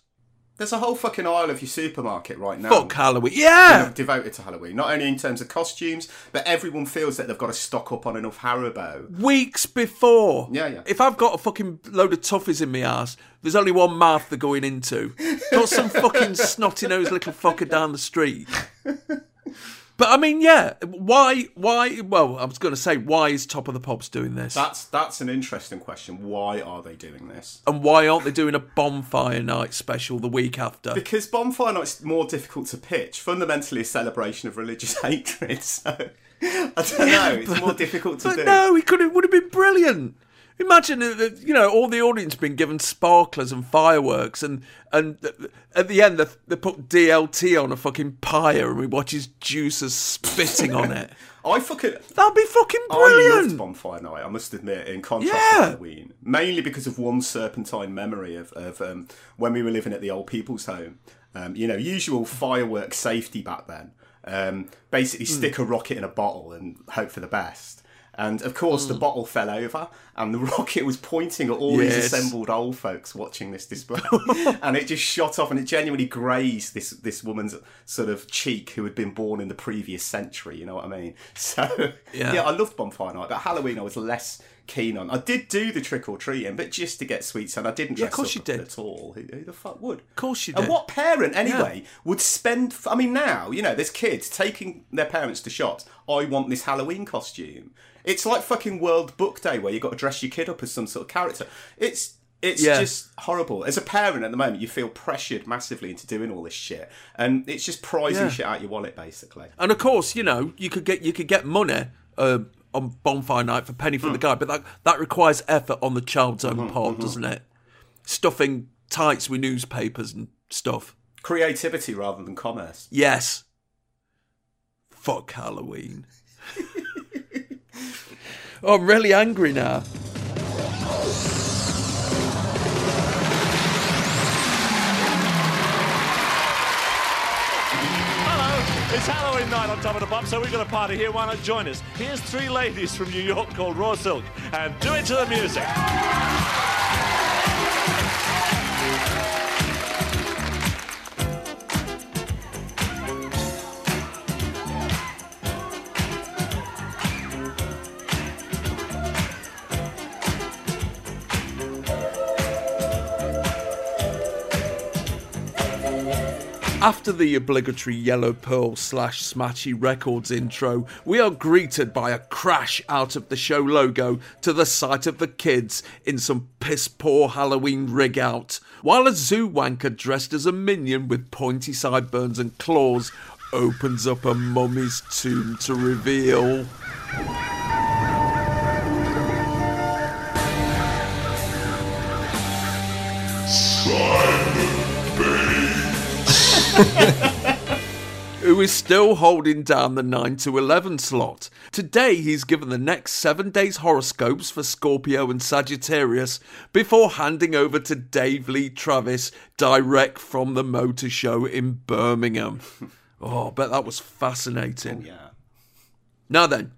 S3: There's a whole fucking aisle of your supermarket right now.
S1: Fuck Halloween. Yeah.
S3: Devoted to Halloween, not only in terms of costumes, but everyone feels that they've got to stock up on enough Haribo.
S1: Weeks before.
S3: Yeah, yeah.
S1: If I've got a fucking load of toffees in my ass, there's only one mouth they're going into. Not some [laughs] fucking snotty nosed little fucker down the street. But I mean, yeah. Why? Why? Well, I was going to say, why is Top of the Pops doing this?
S3: That's that's an interesting question. Why are they doing this?
S1: and why aren't they doing a bonfire night special the week after?
S3: Because Bonfire Night's more difficult to pitch. Fundamentally, a celebration of religious [laughs] hatred. So I don't know. It's [laughs] more difficult to
S1: But
S3: do.
S1: no, it could. It would have been brilliant. Imagine, you know, all the audience being given sparklers and fireworks, and and at the end they, they put DLT on a fucking pyre, and we watch his juices spitting on it. [laughs]
S3: I fucking
S1: That'd be fucking brilliant.
S3: I loved. Bonfire Night, I must admit, in contrast
S1: Yeah.
S3: to Halloween. Mainly because of one serpentine memory of, of um, when we were living at the old people's home. Um, you know, usual firework safety back then. Um, basically,
S1: Hmm.
S3: stick a rocket in a bottle and hope for the best. And of course,
S1: Hmm.
S3: the bottle fell over, and the [laughs] rocket was pointing at all
S1: Yes.
S3: these assembled old folks watching this display, [laughs] and it just shot off, and it genuinely grazed this this woman's sort of cheek, who had been born in the previous century. You know what I mean? [laughs] So
S1: Yeah.
S3: yeah, I loved Bonfire Night, but Halloween I was less keen on. I did do the trick or treating, but just to get sweets, and I didn't
S1: Yeah,
S3: dress
S1: of course
S3: up
S1: you did.
S3: at all. Who, who the fuck would? Of
S1: course you did.
S3: And what parent, anyway, would spend? I mean, now you know, there's kids taking their parents to shops. I want this Halloween costume. It's like fucking World Book Day where you got to dress your kid up as some sort of character. It's it's
S1: Yeah.
S3: just horrible. As a parent at the moment, you feel pressured massively into doing all this shit, and it's just prizing
S1: Yeah.
S3: shit out your wallet, basically.
S1: And of course, you know, you could get you could get money uh, on bonfire night for penny for the hmm. guy, but that that requires effort on the child's own hmm, part, hmm, doesn't it? Stuffing tights with newspapers and stuff.
S3: Creativity rather than commerce.
S1: Yes. Fuck Halloween. I'm really angry now.
S4: Hello, it's Halloween night on Top of the Pop, so we've got a party here. Why not join us? Here's three ladies from New York called Raw Silk, and do it to the music.
S1: After the obligatory Yellow Pearl slash Smatchy Records intro, we are greeted by a crash out of the show logo to the sight of the kids in some piss poor Halloween rig out, while a zoo wanker dressed as a minion with pointy sideburns and claws opens up a mummy's tomb to reveal. [laughs] who is still holding down the 9 to 11 slot. Today, he's given the next seven days' horoscopes for Scorpio and Sagittarius before handing over to Dave Lee Travis direct from the motor show in Birmingham. [laughs] Oh, I bet that was fascinating.
S3: Oh, yeah.
S1: Now then,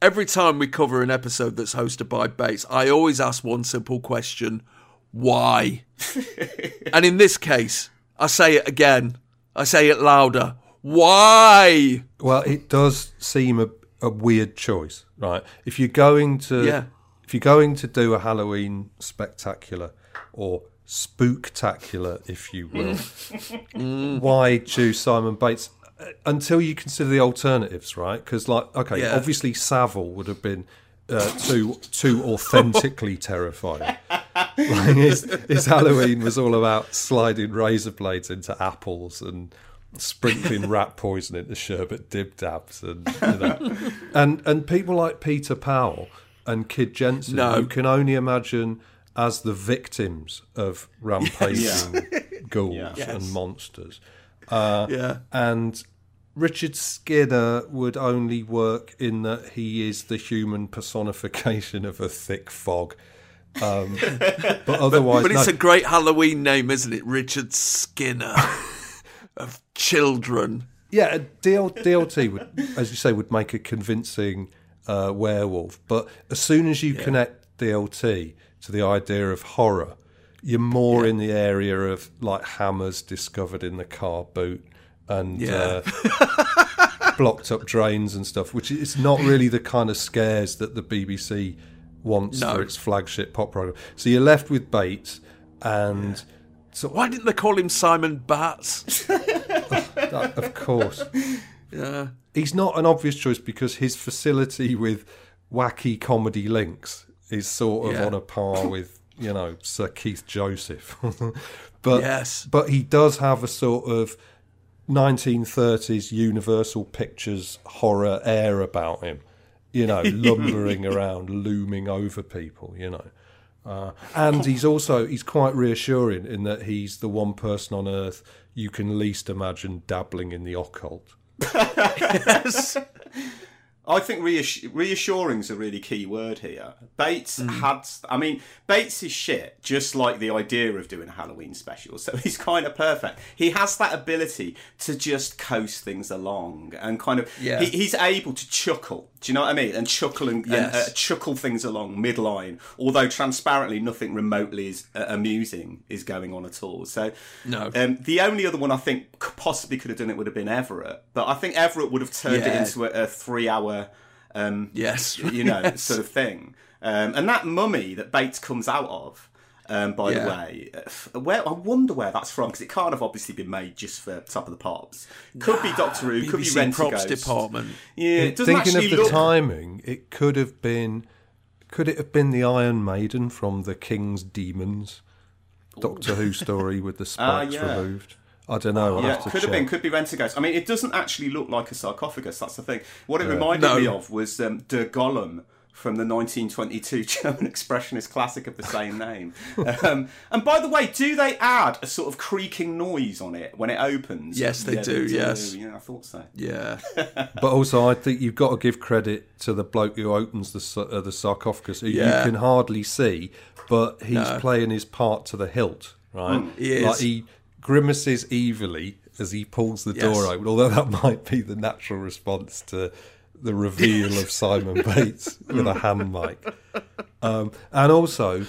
S1: every time we cover an episode that's hosted by Bates, I always ask one simple question why? [laughs] and in this case, I say it again, I say it louder. Why?
S2: Well, it does seem a, a weird choice, right? If you're going to,
S1: Yeah.
S2: if you're going to do a Halloween spectacular or spooktacular, if you will, [laughs] why choose Simon Bates? Uh, Until you consider the alternatives, right? Because, like, okay,
S1: Yeah.
S2: obviously Savile would have been uh, too too authentically terrifying. Like his, his Halloween was all about sliding razor blades into apples and sprinkling rat poison into sherbet dib dabs and you know. and and people like Peter Powell and Kid Jensen
S1: No.
S2: you can only imagine as the victims of rampaging [laughs] ghouls and monsters Uh,
S1: yeah.
S2: and Richard Skinner would only work in that he is the human personification of a thick fog. Um, [laughs] but otherwise,
S1: But it's
S2: no.
S1: a great Halloween name, isn't it? Richard Skinner [laughs] of children.
S2: Yeah, DL, DLT would, as you say, would make a convincing uh, werewolf. But as soon as you connect DLT to the idea of horror, you're more in the area of like hammers discovered in the car boot and
S1: Yeah.
S2: uh, [laughs] blocked up drains and stuff, which is not really the kind of scares that the BBC wants
S1: No.
S2: for its flagship pop program. So you're left with Bates and. So,
S1: Why didn't they call him Simon Bats? [laughs]
S2: that, of course.
S1: Yeah.
S2: he's not an obvious choice because his facility with wacky comedy links is sort of
S1: Yeah.
S2: on a par [laughs] with you know Sir Keith Joseph, but
S1: Yes.
S2: but he does have a sort of 1930s Universal Pictures horror air about him, you know, [laughs] lumbering around, looming over people, you know. Uh, and he's also he's quite reassuring in that he's the one person on earth you can least imagine dabbling in the occult. [laughs]
S1: yes.
S3: I think reass- reassuring is a really key word here. Bates
S1: Mm.
S3: had, I mean, Bates is shit, just like the idea of doing a Halloween special. So [laughs] he's kind of perfect. He has that ability to just coast things along and kind of,
S1: Yeah.
S3: he, he's able to chuckle. Do you know what I mean? And chuckle and, and, uh, chuckle things along midline, although transparently nothing remotely is uh, amusing is going on at all. So
S1: No.
S3: um, the only other one I think possibly could have done it would have been Everett, but I think Everett would have turned it into a, a three-hour, um,
S1: Yes.
S3: you know, [laughs]
S1: Yes.
S3: sort of thing. Um, and that mummy that Bates comes out of, um, by the way, uh, where I wonder where that's from because it can't have obviously been made just for Top of the Pops. Could be Doctor Who, could be
S1: BBC
S3: Rent
S1: props
S3: Ghost.
S1: department.
S3: Yeah, it doesn't
S2: Thinking of the
S3: look.
S2: timing, it could have been. Could it have been the Iron Maiden from the King's Demons Doctor Who story with the [laughs] spikes
S3: yeah.
S2: removed? I don't know. I'll
S3: Yeah,
S2: have to
S3: could have been, could be Rent a Ghost. I mean, it doesn't actually look like a sarcophagus. That's the thing. What it reminded
S1: No.
S3: me of was um, Der Golem from the 1922 [laughs] German expressionist classic of the same name. um, and by the way, do they add a sort of creaking noise on it when it opens?
S1: Yes, they
S3: Yeah,
S1: do, yes.
S3: Yeah, I thought so.
S1: Yeah. [laughs]
S2: But also, I think you've got to give credit to the bloke who opens the uh, the sarcophagus, who
S1: Yeah.
S2: you can hardly see, but he's
S1: No.
S2: playing his part to the hilt, right?
S1: He is.
S2: Like he grimaces evilly as he pulls the
S1: Yes.
S2: door open. Although that [laughs] might be the natural response to the reveal of Simon [laughs] Bates with a hand mic. Um, and also,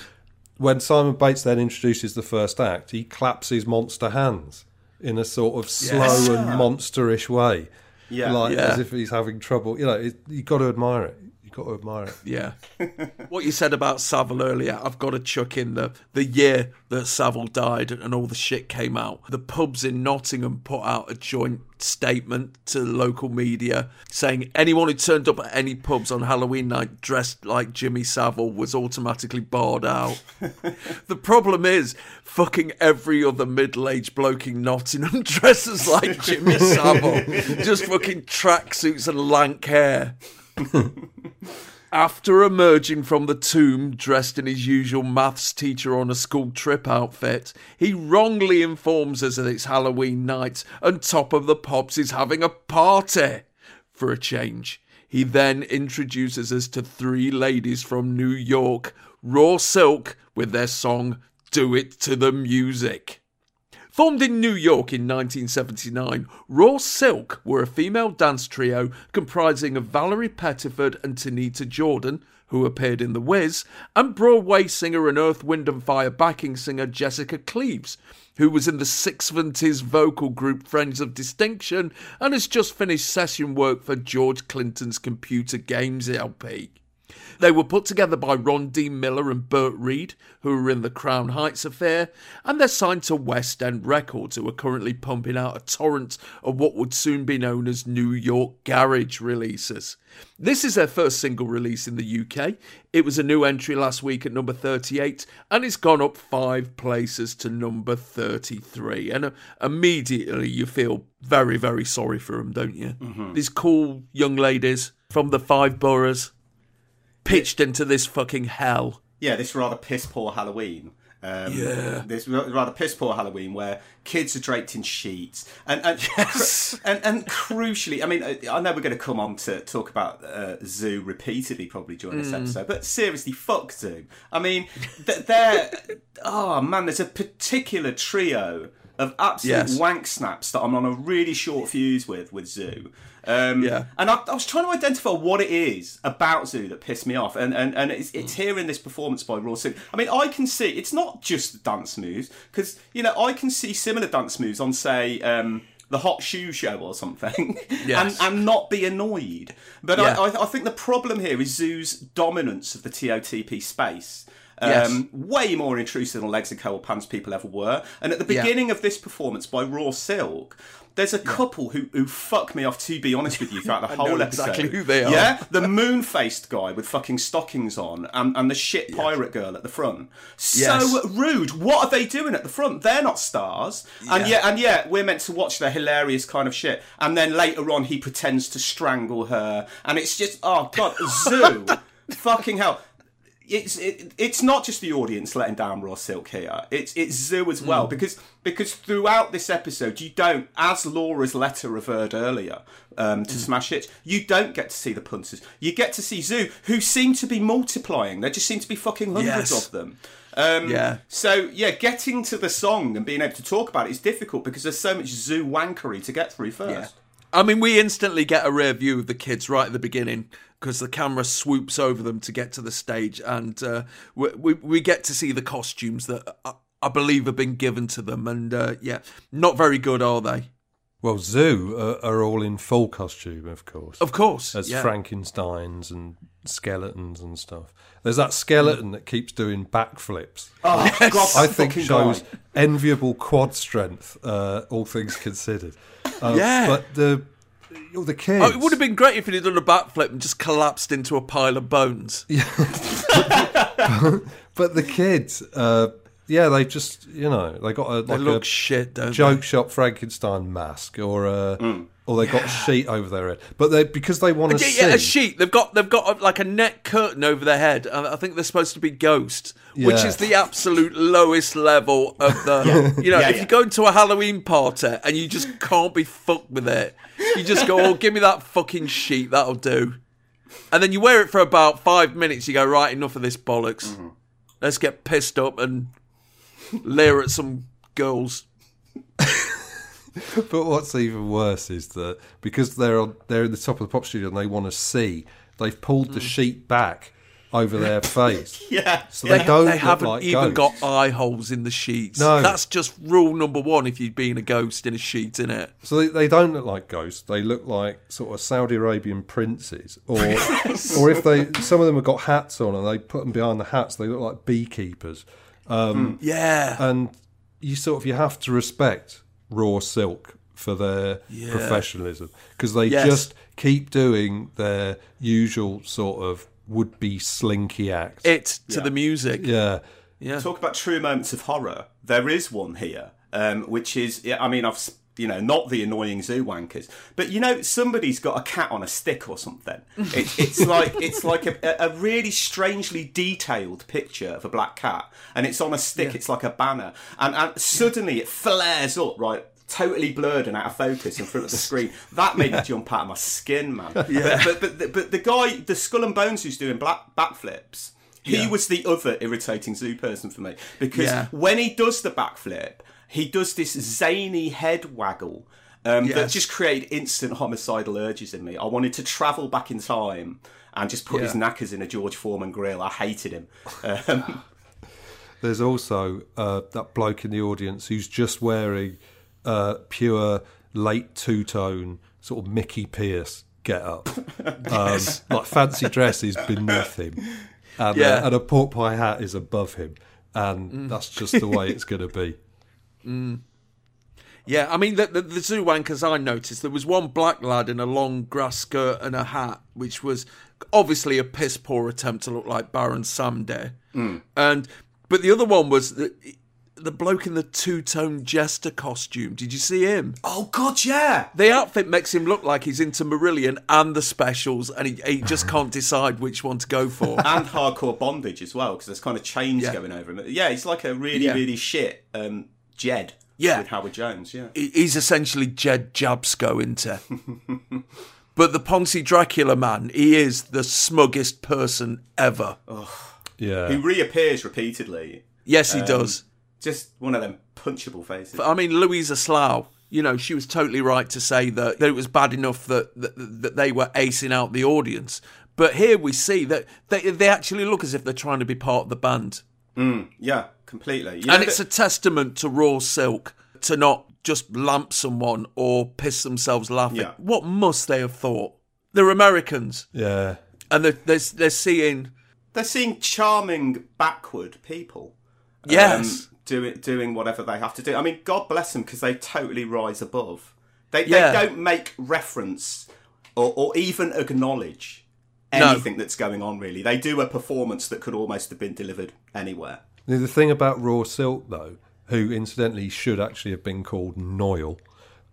S2: when Simon Bates then introduces the first act, he claps his monster hands in a sort of slow
S1: Yes.
S2: and monsterish way.
S3: Yeah.
S2: like
S1: Yeah.
S2: as if he's having trouble. You know, it, you got to admire it. Got to admire it.
S1: Yeah. [laughs] what you said about Savile earlier, I've got to chuck in the the year that Savile died and all the shit came out. The pubs in Nottingham put out a joint statement to the local media saying anyone who turned up at any pubs on Halloween night dressed like Jimmy Savile was automatically barred out. [laughs] the problem is, fucking every other middle-aged bloke in Nottingham [laughs] dresses like Jimmy Savile, just fucking tracksuits and lank hair. [laughs] After emerging from the tomb dressed in his usual maths teacher on a school trip outfit, he wrongly informs us that it's Halloween night and Top of the Pops is having a party. For a change, he then introduces us to three ladies from New York, Raw Silk, with their song Do It to the Music. Formed in New York in 1979, Raw Silk were a female dance trio comprising of Valerie Pettiford and Tanita Jordan, who appeared in The Wiz, and Broadway singer and Earth, Wind and Fire backing singer Jessica Cleaves, who was in the 60s vocal group Friends of Distinction and has just finished session work for George Clinton's Computer Games LP. They were put together by Ron D. Miller and Bert Reid, who were in the Crown Heights affair, and they're signed to West End Records, who are currently pumping out a torrent of what would soon be known as New York Garage releases. This is their first single release in the UK. It was a new entry last week at number 38, and it's gone up five places to number 33. And uh, immediately you feel very, very sorry for them, don't you? These cool young ladies from the five boroughs pitched into this fucking hell.
S3: Yeah, this rather piss poor Halloween. Um,
S1: Yeah.
S3: This rather piss poor Halloween where kids are draped in sheets and and, yes. [laughs] and and crucially, I mean, I know we're going to come on to talk about uh, Zoo repeatedly probably during this episode, but seriously, fuck Zoo. I mean, th- they're [laughs] oh man, there's a particular trio of absolute
S1: Yes.
S3: wank snaps that I'm on a really short fuse with with Zoo. Um,
S1: Yeah.
S3: and I, I was trying to identify what it is about Zoo that pissed me off, and and, and it's, it's here in this performance by Raw Silk. I mean, I can see it's not just the dance moves because you know I can see similar dance moves on say. Um, the hot shoe show or something, [laughs]
S1: Yes.
S3: and, and not be annoyed. But
S1: Yeah.
S3: I, I, I think the problem here is Zoo's dominance of the TOTP space. Um,
S1: Yes.
S3: Way more intrusive than Legs & Co or Pan's People ever were. And at the
S1: Yeah.
S3: beginning of this performance by Raw Silk, there's a couple who, who fuck me off, to be honest with you, throughout the [laughs] whole episode.
S1: exactly who they are.
S3: Yeah? The moon faced guy with fucking stockings on and, and the shit pirate girl at the front. So
S1: Yes.
S3: rude. What are they doing at the front? They're not stars. And
S1: Yeah.
S3: yet, and yet, we're meant to watch their hilarious kind of shit. And then later on, he pretends to strangle her. And it's just, oh, God, Zoo. [laughs] fucking hell. It's it, it's not just the audience letting down Raw Silk here. It's it's Zoo as well because because throughout this episode you don't, as Laura's letter referred earlier um, to Smash Hits, you don't get to see the punters. You get to see Zoo, who seem to be multiplying. There just seem to be fucking hundreds
S1: Yes.
S3: of them. Um,
S1: Yeah.
S3: So yeah, getting to the song and being able to talk about it is difficult because there's so much Zoo wankery to get through first.
S1: Yeah. I mean, we instantly get a rear view of the kids right at the beginning because the camera swoops over them to get to the stage, and uh, we, we we get to see the costumes that I, I believe have been given to them, and uh, yeah, not very good, are they?
S2: Well, Zoo are, are all in full costume, of course.
S1: Of course,
S2: as
S1: yeah.
S2: Frankenstein's and skeletons and stuff. There's that skeleton that keeps doing backflips.
S3: Oh God,
S2: I think shows
S3: guy.
S2: enviable quad strength, uh, all things considered. Uh,
S1: Yeah.
S2: but the all the kids.
S1: Oh, it would have been great if he'd done a backflip and just collapsed into a pile of bones. Yeah. [laughs]
S2: But the kids, uh, yeah, they just you know they got a
S1: They
S2: like
S1: look
S2: a
S1: shit, don't
S2: joke shop Frankenstein mask, or uh,
S3: Mm.
S2: Or they got a sheet over their head. But they because they want to
S1: they?
S2: see.
S1: Yeah, yeah, a sheet. They've got they've got like a net curtain over their head. I think they're supposed to be ghosts, which is the absolute lowest level of the. [laughs] You know,
S3: Yeah,
S1: if
S3: yeah.
S1: you go to a Halloween party and you just can't be fucked with it, you just go, "Oh, give me that fucking sheet. That'll do." And then you wear it for about five minutes. You go, "Right, enough of this bollocks.
S3: Mm-hmm.
S1: Let's get pissed up and leer at some girls." [laughs] [laughs]
S2: But what's even worse is that because they're on, they're in the top of the pop studio and they want to see, they've pulled
S1: Mm.
S2: the sheet back over their [laughs] face.
S3: Yeah.
S2: So they,
S1: They,
S2: don't
S1: they haven't
S2: like
S1: even
S2: ghosts.
S1: got eye holes in the sheets.
S2: No.
S1: That's just rule number one if you've been a ghost in a sheet, in it?
S2: So they, they don't look like ghosts. They look like sort of Saudi Arabian princes, or [laughs] or if they some of them have got hats on and they put them behind the hats, they look like beekeepers. Um,
S1: Yeah.
S2: And you sort of you have to respect Raw Silk for their professionalism because they
S1: Yes.
S2: just keep doing their usual sort of would be slinky act.
S1: it to the music.
S2: yeah.
S1: Yeah.
S3: Talk about true moments of horror. There is one here, um, which is, I mean, I've, s- you know, not the annoying zoo wankers, but you know, somebody's got a cat on a stick or something. It, it's [laughs] like it's like a, a really strangely detailed picture of a black cat, and it's on a stick. It's like a banner, and, and suddenly it flares up right. Totally blurred and out of focus in front of the [laughs] screen. That made me jump out of my skin, man. Yeah. But, but, but, but the guy, the Skull and Bones, who's doing black backflips, he
S1: Yeah.
S3: was the other irritating zoo person for me because
S1: Yeah.
S3: when he does the backflip, he does this zany head waggle um, that just created instant homicidal urges in me. I wanted to travel back in time and just put his knackers in a George Foreman grill. I hated him. Um, [laughs]
S2: There's also uh, that bloke in the audience who's just wearing uh, pure late two tone sort of Mickey Pearce get up. [laughs] Um, like fancy dress is beneath him, and,
S1: Yeah.
S2: uh, and a pork pie hat is above him, and that's just the way it's going to be.
S1: Yeah, I mean, the, the, the zoo wankers I noticed, there was one black lad in a long grass skirt and a hat, which was obviously a piss poor attempt to look like Baron Samedi. And But the other one was the, the bloke in the two-tone jester costume. Did you see him?
S3: Oh God, yeah.
S1: The outfit makes him look like he's into Marillion and the specials, and he, he just can't [laughs] decide which one to go for.
S3: and hardcore bondage as well because there's kind of chains
S1: Yeah.
S3: going over him. Yeah, he's like a really,
S1: Yeah.
S3: really shit um, Jed.
S1: Yeah.
S3: with Howard Jones. Yeah,
S1: he's essentially Jed Jabsco into. [laughs] but the Ponzi Dracula man, he is the smuggest person ever.
S2: Yeah.
S3: he reappears repeatedly.
S1: Yes, he
S3: Um,
S1: does.
S3: Just one of them punchable faces.
S1: I mean, Louisa Slough, you know, she was totally right to say that, that it was bad enough that, that that they were acing out the audience. But here we see that they, they actually look as if they're trying to be part of the band.
S3: yeah, completely. You
S1: And it's a testament to Raw Silk to not just lamp someone or piss themselves laughing.
S3: Yeah.
S1: What must they have thought? They're Americans,
S2: yeah.
S1: and they're, they're, they're seeing.
S3: they're seeing charming backward people.
S1: Yes.
S3: um, doing doing whatever they have to do. I mean, God bless them because they totally rise above. They
S1: Yeah.
S3: they don't make reference or, or even acknowledge
S1: No.
S3: anything that's going on. Really, they do a performance that could almost have been delivered anywhere.
S2: The thing about Raw Silk, though, who incidentally should actually have been called Noyle,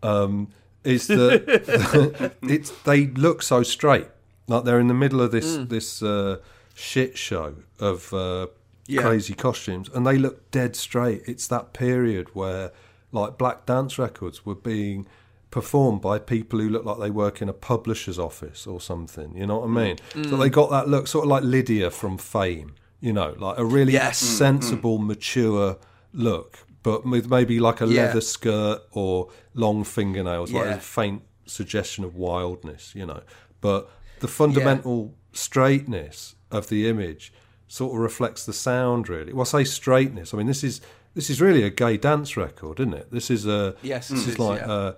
S2: um, is that [laughs] it's they look so straight, like they're in the middle of this this uh, shit show of uh,
S1: Yeah.
S2: crazy costumes, and they look dead straight. It's that period where like black dance records were being performed by people who look like they work in a publisher's office or something. You know what I mean? So they got that look, sort of like Lydia from Fame. You know, like a really
S1: Yes.
S2: sensible, mature look, but with maybe like a
S1: Yeah.
S2: leather skirt or long fingernails, like a faint suggestion of wildness, you know. But the fundamental straightness of the image sort of reflects the sound, really. Well, I say straightness. I mean, this is this is really a gay dance record, isn't it? This is a
S1: Yes,
S2: This is like
S1: yeah.
S2: uh,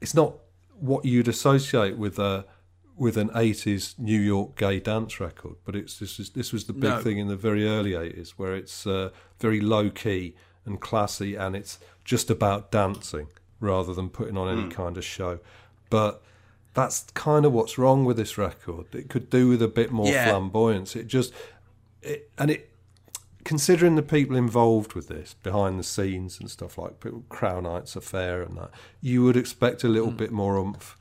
S2: it's not what you'd associate with a with an eighties New York gay dance record, but it's this is this was the big
S1: No.
S2: thing in the very early eighties, where it's uh, very low key and classy, and it's just about dancing rather than putting on any kind of show. But that's kind of what's wrong with this record. It could do with a bit more
S1: Yeah.
S2: flamboyance. It just it, and it considering the people involved with this behind the scenes and stuff like people- Crown Heights affair and that, you would expect a little bit more oomph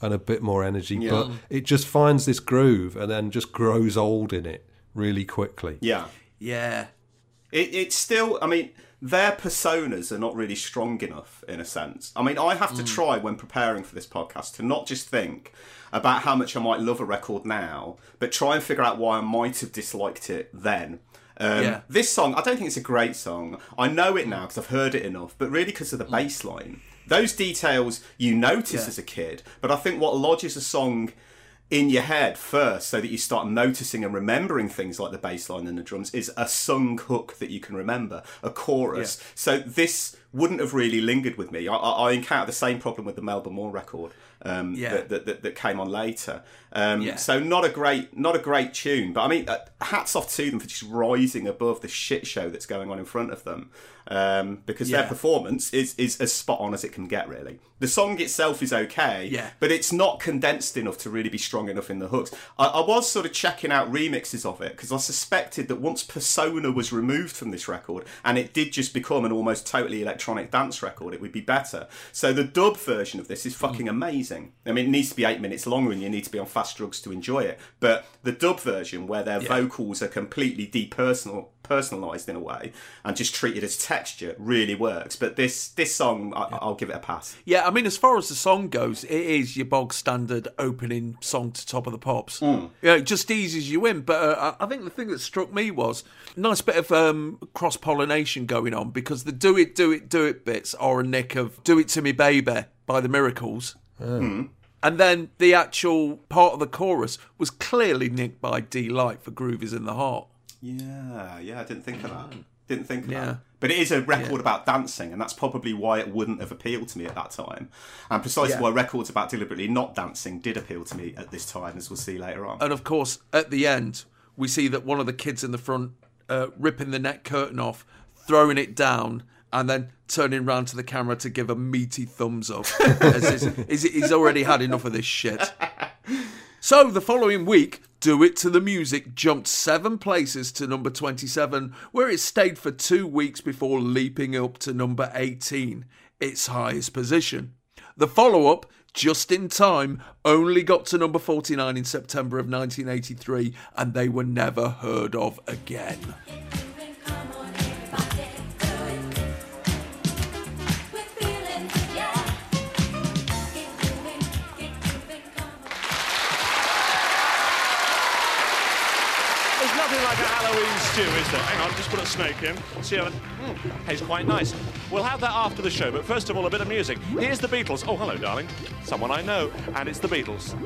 S2: and a bit more energy. But it just finds this groove and then just grows old in it really quickly.
S3: Yeah,
S1: Yeah.
S3: it, it's still. I mean, their personas are not really strong enough in a sense. I mean, I have to try when preparing for this podcast to not just think about how much I might love a record now, but try and figure out why I might have disliked it then. Um,
S1: Yeah.
S3: This song, I don't think it's a great song. I know it now because I've heard it enough, but really because of the bass line. Those details you notice
S1: Yeah.
S3: as a kid, but I think what lodges a song in your head first so that you start noticing and remembering things like the bass line and the drums is a sung hook that you can remember, a chorus. So this wouldn't have really lingered with me. I, I, I encountered the same problem with the Melba Moore record um,
S1: Yeah.
S3: that, that, that, that came on later. Um,
S1: Yeah.
S3: So not a great, not a great tune. But I mean, uh, hats off to them for just rising above the shit show that's going on in front of them, um, because their performance is is as spot on as it can get. Really, the song itself is okay,
S1: Yeah.
S3: but it's not condensed enough to really be strong enough in the hooks. I, I was sort of checking out remixes of it because I suspected that once Persona was removed from this record and it did just become an almost totally electronic dance record, it would be better. So the dub version of this is fucking amazing. I mean, it needs to be eight minutes longer and you need to be on fast drugs to enjoy it. But the dub version, where their vocals are completely depersonal personalized in a way and just treated as texture, really works. But this this song, I, I'll give it a pass.
S1: Yeah, I mean, as far as the song goes, it is your bog standard opening song to Top of the Pops. Yeah, it just eases you in. But uh, I think the thing that struck me was a nice bit of um, cross pollination going on because the do it, do it, do it bits are a nick of Do It To Me Baby by the Miracles. And then the actual part of the chorus was clearly nicked by Deee-Lite for Groove is in the Heart.
S3: Yeah, yeah, I didn't think of that. Didn't think of
S1: Yeah.
S3: that. But it is a record about dancing, and that's probably why it wouldn't have appealed to me at that time. And precisely
S1: Yeah.
S3: why records about deliberately not dancing did appeal to me at this time, as we'll see later on.
S1: And of course, at the end, we see that one of the kids in the front uh, ripping the net curtain off, throwing it down, and then turning round to the camera to give a meaty thumbs up. [laughs] as he's, he's, already had enough of this shit. So the following week, Do It to the Music jumped seven places to number 27, where it stayed for two weeks before leaping up to number 18, its highest position. The follow up, Just in Time, only got to number 49 in September of 1983, and they were never heard of again.
S4: Stew, is there? Hang on, just put a snake in. See how mm, tastes quite nice. We'll have that after the show, but first of all, a bit of music. Here's the Beatles. Oh, hello, darling. Someone I know, and it's the Beatles.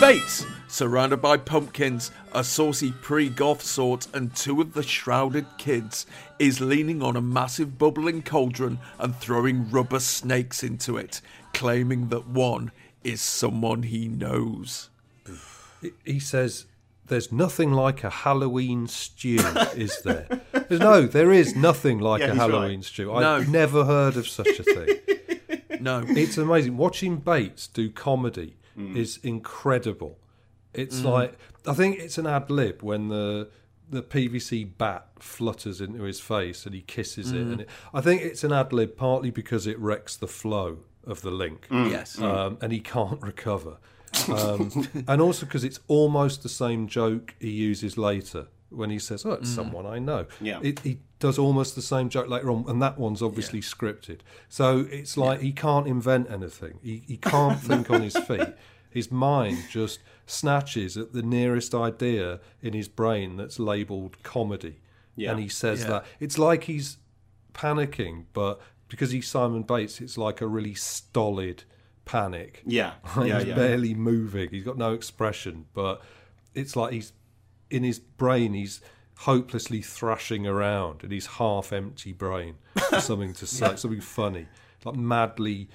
S1: Bates, surrounded by pumpkins, a saucy pre goth sort, and two of the shrouded kids, is leaning on a massive bubbling cauldron and throwing rubber snakes into it, claiming that one is someone he knows.
S2: He says, "There's nothing like a Halloween stew, is there? [laughs] No, there is nothing like
S3: Yeah,
S2: a Halloween
S3: right.
S2: stew. I've never heard of such a thing. [laughs]
S1: No. [laughs]
S2: it's amazing. Watching Bates do comedy hmm. is incredible. It's hmm. like I think it's an ad lib when the the PVC bat flutters into his face and he kisses it, hmm. and it, I think it's an ad lib partly because it wrecks the flow of the link,
S1: Yes.
S2: um, and he can't [laughs] recover, [laughs] um, and also because it's almost the same joke he uses later when he says, "Oh, it's mm. someone I know."
S3: Yeah.
S2: it, he does almost the same joke later on, and that one's obviously scripted. So it's like he can't invent anything. He he can't [laughs] think on his feet. His mind just snatches at the nearest idea in his brain that's labelled comedy,
S3: Yeah.
S2: and he says
S1: Yeah.
S2: that. It's like he's panicking, but because he's Simon Bates, it's like a really stolid panic.
S3: Yeah, [laughs] yeah,
S2: he's
S3: yeah.
S2: barely moving. He's got no expression, but it's like he's in his brain. He's hopelessly thrashing around in his half-empty brain for [laughs] something to say, something funny, like madly,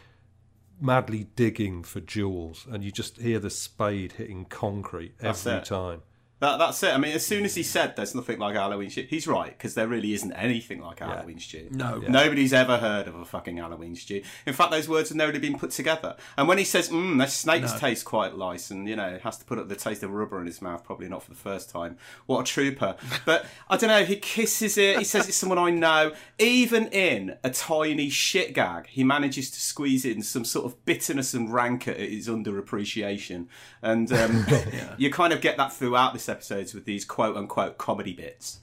S2: madly digging for jewels, and you just hear the spade hitting concrete
S3: That's
S2: every
S3: it.
S2: time.
S3: That, that's it. I mean, as soon as he said there's nothing like a Halloween stew, he's right because there really isn't anything like a Halloween stew.
S1: No.
S3: nobody's ever heard of a fucking Halloween stew. In fact, those words have never been put together. And when he says, "Mmm, the snakes taste quite nice," and you know, has to put up the taste of rubber in his mouth, probably not for the first time. What a trooper! [laughs] But I don't know. He kisses it. He says it's someone I know. Even in a tiny shit gag, he manages to squeeze in some sort of bitterness and rancor at his underappreciation. And um, [laughs] you kind of get that throughout this episode with these quote unquote comedy bits.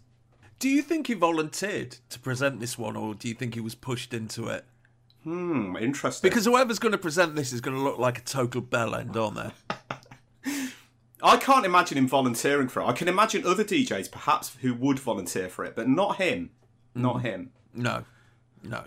S1: Do you think he volunteered to present this one, or do you think he was pushed into it?
S3: Hmm, interesting.
S1: Because whoever's going to present this is going to look like a total bell end, aren't they? [laughs]
S3: I can't imagine him volunteering for it. I can imagine other DJs perhaps who would volunteer for it, but not him. Not him.
S1: No, no,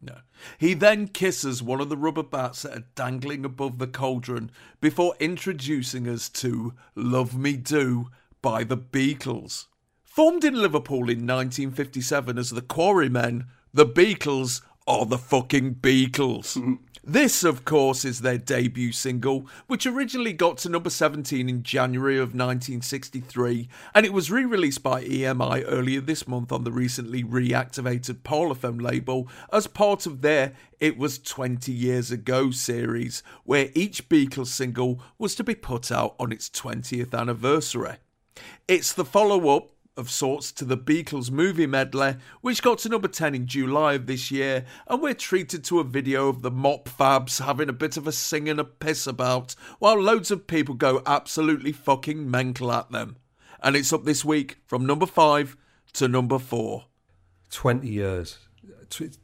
S1: no. He then kisses one of the rubber bats that are dangling above the cauldron before introducing us to Love Me Do by the Beatles. Formed in Liverpool in 1957 as the Quarrymen, the Beatles are the fucking Beatles. Mm-hmm. This, of course, is their debut single, which originally got to number 17 in January of 1963, and it was re released by EMI earlier this month on the recently reactivated FM label as part of their It Was 20 Years Ago series, where each Beatles single was to be put out on its 20th anniversary. It's the follow up of sorts to the Beatles movie medley, which got to number 10 in July of this year, and we're treated to a video of the Mop Fabs having a bit of a sing and a piss about, while loads of people go absolutely fucking mental at them. And it's up this week from number 5 to number 4.
S2: 20 years.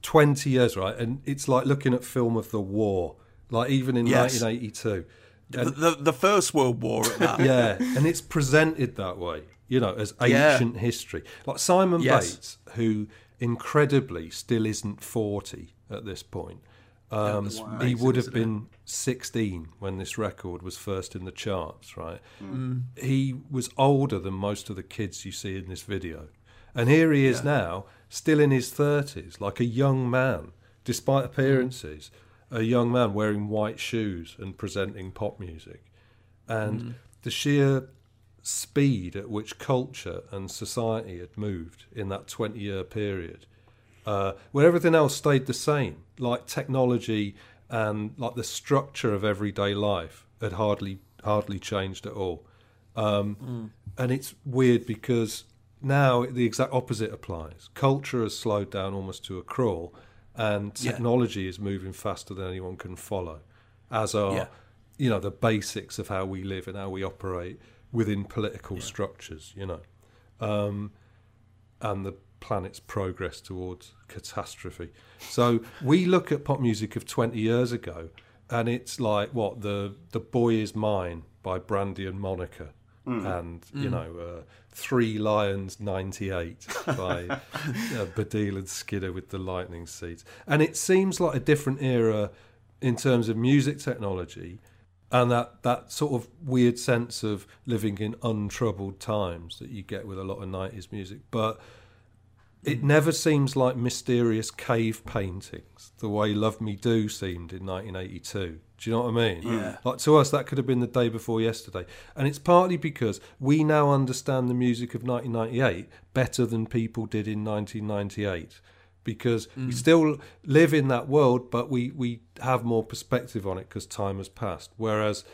S2: 20 years, right? And it's like looking at film of the war, like even in
S1: Yes.
S2: 1982.
S1: The, the, the First World War at that. [laughs]
S2: Yeah, and it's presented that way, you know, as
S1: Yeah.
S2: ancient history. Like Simon
S1: Yes.
S2: Bates, who incredibly still isn't 40 at this point. Um,
S5: was
S2: he would have been 16 when this record was first in the charts, right? He was older than most of the kids you see in this video. And here he is now, still in his 30s, like a young man, despite appearances, a young man wearing white shoes and presenting pop music. And the sheer speed at which culture and society had moved in that 20 year period, uh, where everything else stayed the same, like technology and like the structure of everyday life had hardly hardly changed at all. Um, And it's weird because now the exact opposite applies. Culture has slowed down almost to a crawl, and
S5: Yeah.
S2: technology is moving faster than anyone can follow, as are
S5: Yeah.
S2: you know the basics of how we live and how we operate within political structures. You know, um, and the planet's progress towards catastrophe. So we look at pop music of 20 years ago, and it's like what the the boy is mine by Brandy and Monica, and you know uh, Three Lions '98 by [laughs] uh, Baddiel and Skinner with the lightning seeds, and it seems like a different era in terms of music technology. And that, that sort of weird sense of living in untroubled times that you get with a lot of 90s music. But it never seems like mysterious cave paintings the way Love Me Do seemed in 1982. Do you know what I mean?
S5: Yeah. Hmm.
S2: Like to us, that could have been the day before yesterday. And it's partly because we now understand the music of 1998 better than people did in 1998. Because we mm. still live in that world, but we, we have more perspective on it because time has passed. Whereas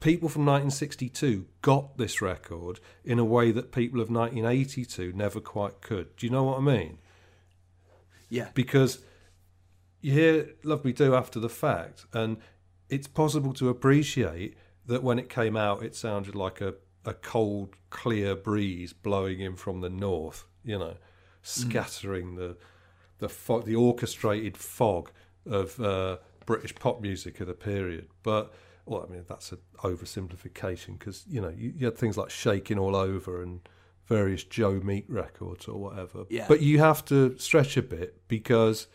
S2: people from 1962 got this record in a way that people of 1982 never quite could. Do you know what I mean?
S5: Yeah.
S2: Because you hear Love Me Do after the fact, and it's possible to appreciate that when it came out, it sounded like a, a cold, clear breeze blowing in from the north, you know, Mm. scattering the the fog, the orchestrated fog of uh, British pop music of the period. But well, I mean that's an oversimplification because you know you, you had things like Shaking All Over and various Joe Meek records or whatever.
S5: Yeah.
S2: But you have to stretch a bit because.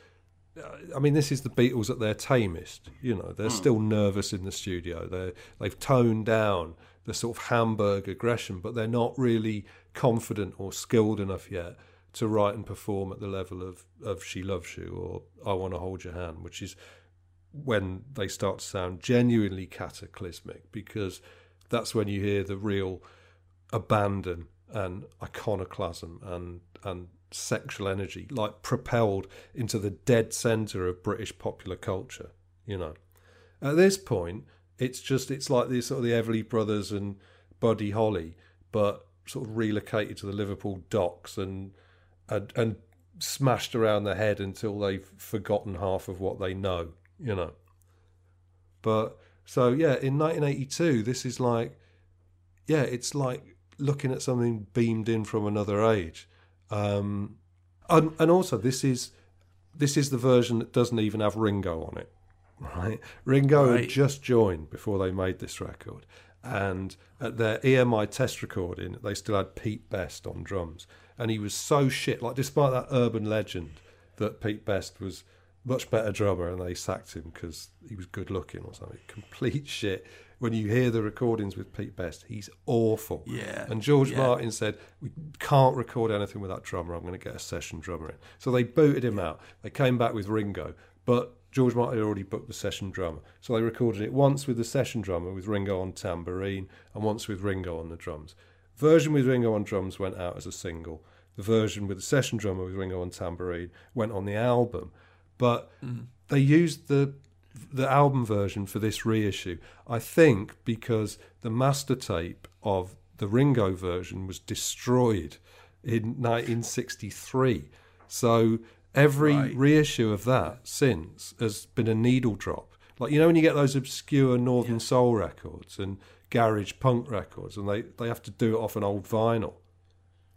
S2: Uh, I mean, this is the Beatles at their tamest. You know, they're hmm. still nervous in the studio. They they've toned down the sort of Hamburg aggression, but they're not really confident or skilled enough yet to write and perform at the level of of She Loves You or I Want to Hold Your Hand, which is when they start to sound genuinely cataclysmic because that's when you hear the real abandon and iconoclasm and and sexual energy like propelled into the dead center of British popular culture you know. At this point it's just it's like the sort of the Everly brothers and Buddy Holly but sort of relocated to the Liverpool docks and and, and smashed around the head until they've forgotten half of what they know you know. But so yeah, in 1982, this is like, yeah, it's like looking at something beamed in from another age, um, and and also this is this is the version that doesn't even have Ringo on it, right? Ringo had just joined before they made this record, and at their EMI test recording, they still had Pete Best on drums, and he was so shit. Like despite that urban legend that Pete Best was much better drummer and they sacked him because he was good looking or something. Complete [laughs] shit. When you hear the recordings with Pete Best, he's awful.
S5: Yeah,
S2: And George
S5: yeah.
S2: Martin said, We can't record anything with that drummer. I'm going to get a session drummer in. So they booted him out. They came back with Ringo, but George Martin had already booked the session drummer. So they recorded it once with the session drummer with Ringo on tambourine and once with Ringo on the drums. Version with Ringo on drums went out as a single. The version with the session drummer with Ringo on tambourine went on the album. But mm. they used the the album version for this reissue. I think because the master tape of the Ringo version was destroyed in 1963. So every
S5: Right.
S2: reissue of that since has been a needle drop. Like you know when you get those obscure Northern Soul records and garage punk records, and they, they have to do it off an old vinyl.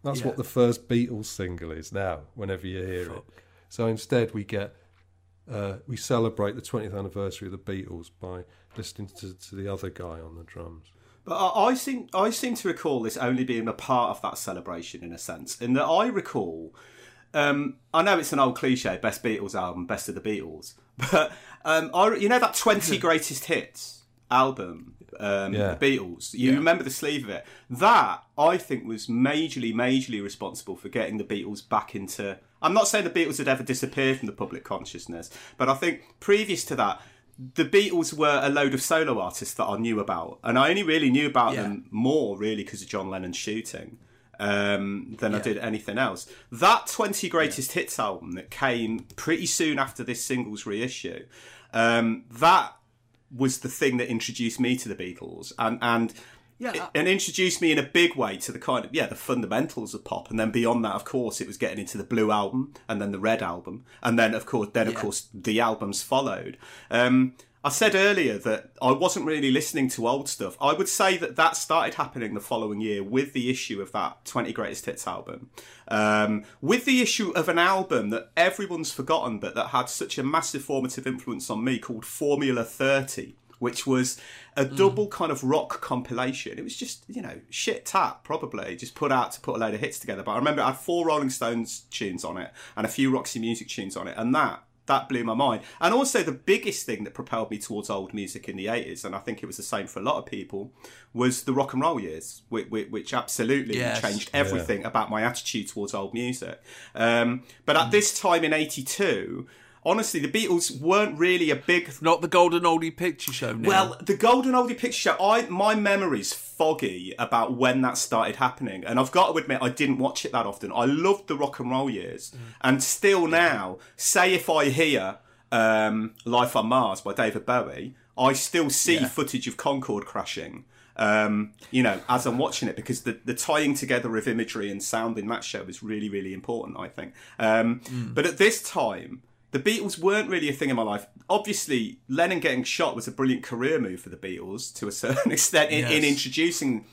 S2: That's
S5: Yeah.
S2: what the first Beatles single is now. Whenever you hear it, so instead we get uh, we celebrate the 20th anniversary of the Beatles by listening to, to the other guy on the drums.
S3: But I, I seem I seem to recall this only being a part of that celebration in a sense, in that I recall um, I know it's an old cliche, best Beatles album, best of the Beatles, [laughs] but um, I, you know that twenty greatest hits album, um,
S2: Yeah.
S3: the Beatles. You remember the sleeve of it? That I think was majorly, majorly responsible for getting the Beatles back into. I'm not saying the Beatles had ever disappeared from the public consciousness, but I think previous to that. The Beatles were a load of solo artists that I knew about, and I only really knew about
S1: Yeah.
S3: them more really because of John Lennon's shooting um, than I did anything else. That 20 Greatest Hits album that came pretty soon after this singles reissue, um, that was the thing that introduced me to the Beatles and and
S1: Yeah.
S3: and introduced me in a big way to the kind of yeah the fundamentals of pop and then beyond that of course it was getting into the blue album and then the red album and then of course then of
S1: Yeah.
S3: course the albums followed um I said earlier that I wasn't really listening to old stuff. I would say that that started happening the following year with the issue of that 20 Greatest Hits album. Um, with the issue of an album that everyone's forgotten but that had such a massive formative influence on me called Formula 30, which was a double kind of rock compilation. It was just, you know, shit tap, probably, just put out to put a load of hits together. But I remember it had four Rolling Stones tunes on it and a few Roxy Music tunes on it. And that that blew my mind. And also, the biggest thing that propelled me towards old music in the 80s, and I think it was the same for a lot of people, was the rock and roll years, which, which absolutely
S1: Yes.
S3: changed everything about my attitude towards old music. Um, but at this time in 82, honestly, the Beatles weren't really a big
S1: Not the Golden Oldie Picture Show. Neil.
S3: well, the Golden Oldie Picture Show, I my memory's foggy about when that started happening, and I've got to admit I didn't watch it that often. I loved the rock and roll years, and still now, say if I hear um, "Life on Mars" by David Bowie, I still see footage of Concorde crashing. Um, you know, as I'm watching it, because the, the tying together of imagery and sound in that show is really, really important, I think. Um, But at this time, the Beatles weren't really a thing in my life. Obviously, Lennon getting shot was a brilliant career move for the Beatles to a certain [laughs] extent in, in introducing,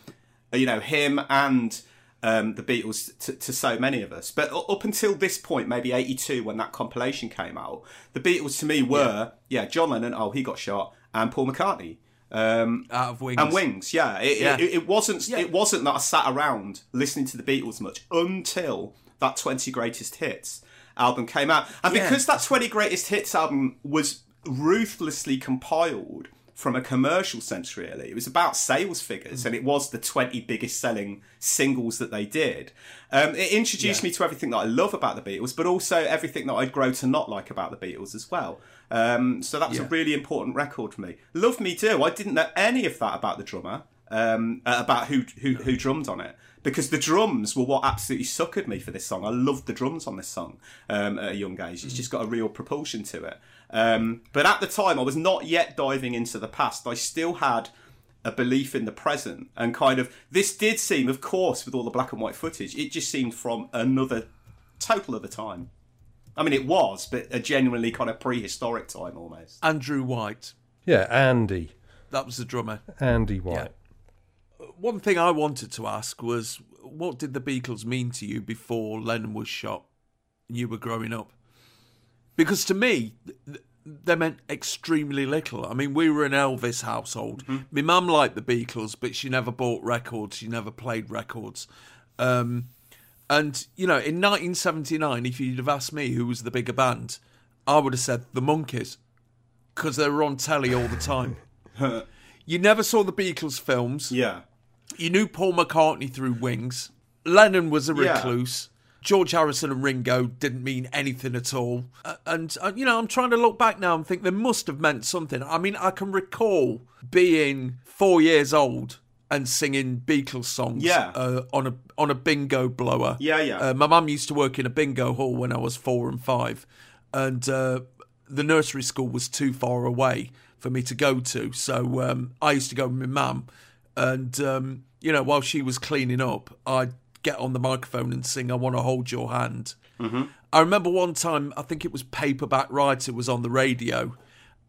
S3: uh, you know, him and um, the Beatles to, to so many of us. But up until this point, maybe '82, when that compilation came out, the Beatles to me were yeah, John Lennon. Oh, he got shot, and Paul McCartney. Um,
S1: out of wings.
S3: and Wings, yeah. It,
S1: Yeah.
S3: It, it wasn't. It wasn't that I sat around listening to the Beatles much until that Twenty Greatest Hits album came out, and
S1: Yeah.
S3: because that Twenty Greatest Hits album was ruthlessly compiled from a commercial sense, really, it was about sales figures, and it was the twenty biggest selling singles that they did. Um, it introduced me to everything that I love about the Beatles, but also everything that I'd grow to not like about the Beatles as well. Um, so that was a really important record for me. Love Me Do. I didn't know any of that about the drummer, um, uh, about who, who who drummed on it, because the drums were what absolutely suckered me for this song. I loved the drums on this song um, at a young age. It's just got a real propulsion to it. Um, but at the time, I was not yet diving into the past. I still had a belief in the present, and kind of this did seem, of course, with all the black and white footage, it just seemed from another total other time. I mean, it was, but a genuinely kind of prehistoric time almost.
S1: Andrew White.
S2: Yeah, Andy.
S1: That was the drummer.
S2: Andy White.
S1: One thing I wanted to ask was, what did the Beatles mean to you before Lennon was shot and you were growing up? Because to me, they meant extremely little. I mean, we were an Elvis household. My mum liked the Beatles, but she never bought records. She never played records. Um, and, you know, in 1979, if you'd have asked me who was the bigger band, I would have said the Monkees because they were on telly all the time. [laughs] you never saw the Beatles films.
S3: Yeah.
S1: You knew Paul McCartney through Wings. Lennon was a
S3: Yeah.
S1: recluse. George Harrison and Ringo didn't mean anything at all. Uh, and, uh, you know, I'm trying to look back now and think they must have meant something. I mean, I can recall being four years old and singing Beatles songs
S3: Yeah.
S1: uh, on a on a bingo blower.
S3: Yeah, yeah.
S1: Uh, my mum used to work in a bingo hall when I was four and five, and uh, the nursery school was too far away for me to go to. So um, I used to go with my mum, and um, you know, while she was cleaning up, I'd get on the microphone and sing "I Want to Hold Your Hand." I remember one time, I think it was Paperback Writer was on the radio,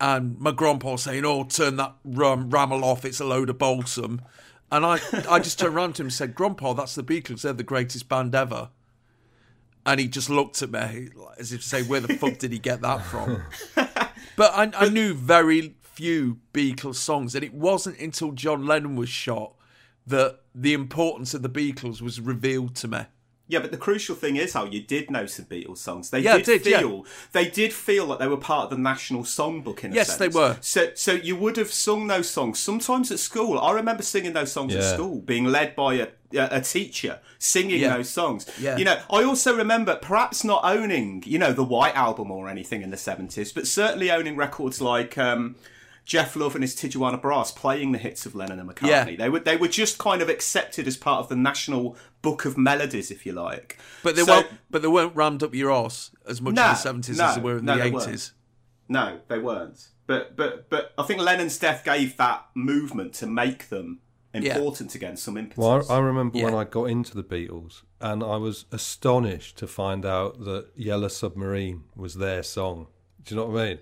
S1: and my grandpa saying, "Oh, turn that rum rammel off. It's a load of balsam." And I, I just turned around to him and said, "Grandpa, that's the Beatles. They're the greatest band ever." And he just looked at me as if to say, "Where the fuck did he get that from?" [laughs] But I, I knew very few Beatles songs, and it wasn't until John Lennon was shot that the importance of the Beatles was revealed to me.
S3: Yeah, but the crucial thing is how you did know some Beatles songs. They
S1: Yeah, I
S3: did,
S1: did, yeah.
S3: feel they did feel like they were part of the national songbook in a
S1: Yes,
S3: sense.
S1: they were.
S3: So so you would have sung those songs sometimes at school. I remember singing those songs at school, being led by a a, a teacher singing
S1: Yeah.
S3: those songs.
S1: Yeah.
S3: You know, I also remember perhaps not owning, you know, the White Album or anything in the seventies, but certainly owning records like um Jeff Love and his Tijuana Brass playing the hits of Lennon and McCartney.
S1: Yeah.
S3: They were they were just kind of accepted as part of the national book of melodies, if you like.
S1: But they
S3: So-
S1: weren't. But they weren't rammed up your ass as much
S3: No,
S1: in the seventies as they were in
S3: no,
S1: the eighties.
S3: No, they weren't. But but but I think Lennon's death gave that movement to make them important again some impetus.
S2: Well, I, I remember when I got into the Beatles, and I was astonished to find out that "Yellow Submarine" was their song. Do you know what I mean?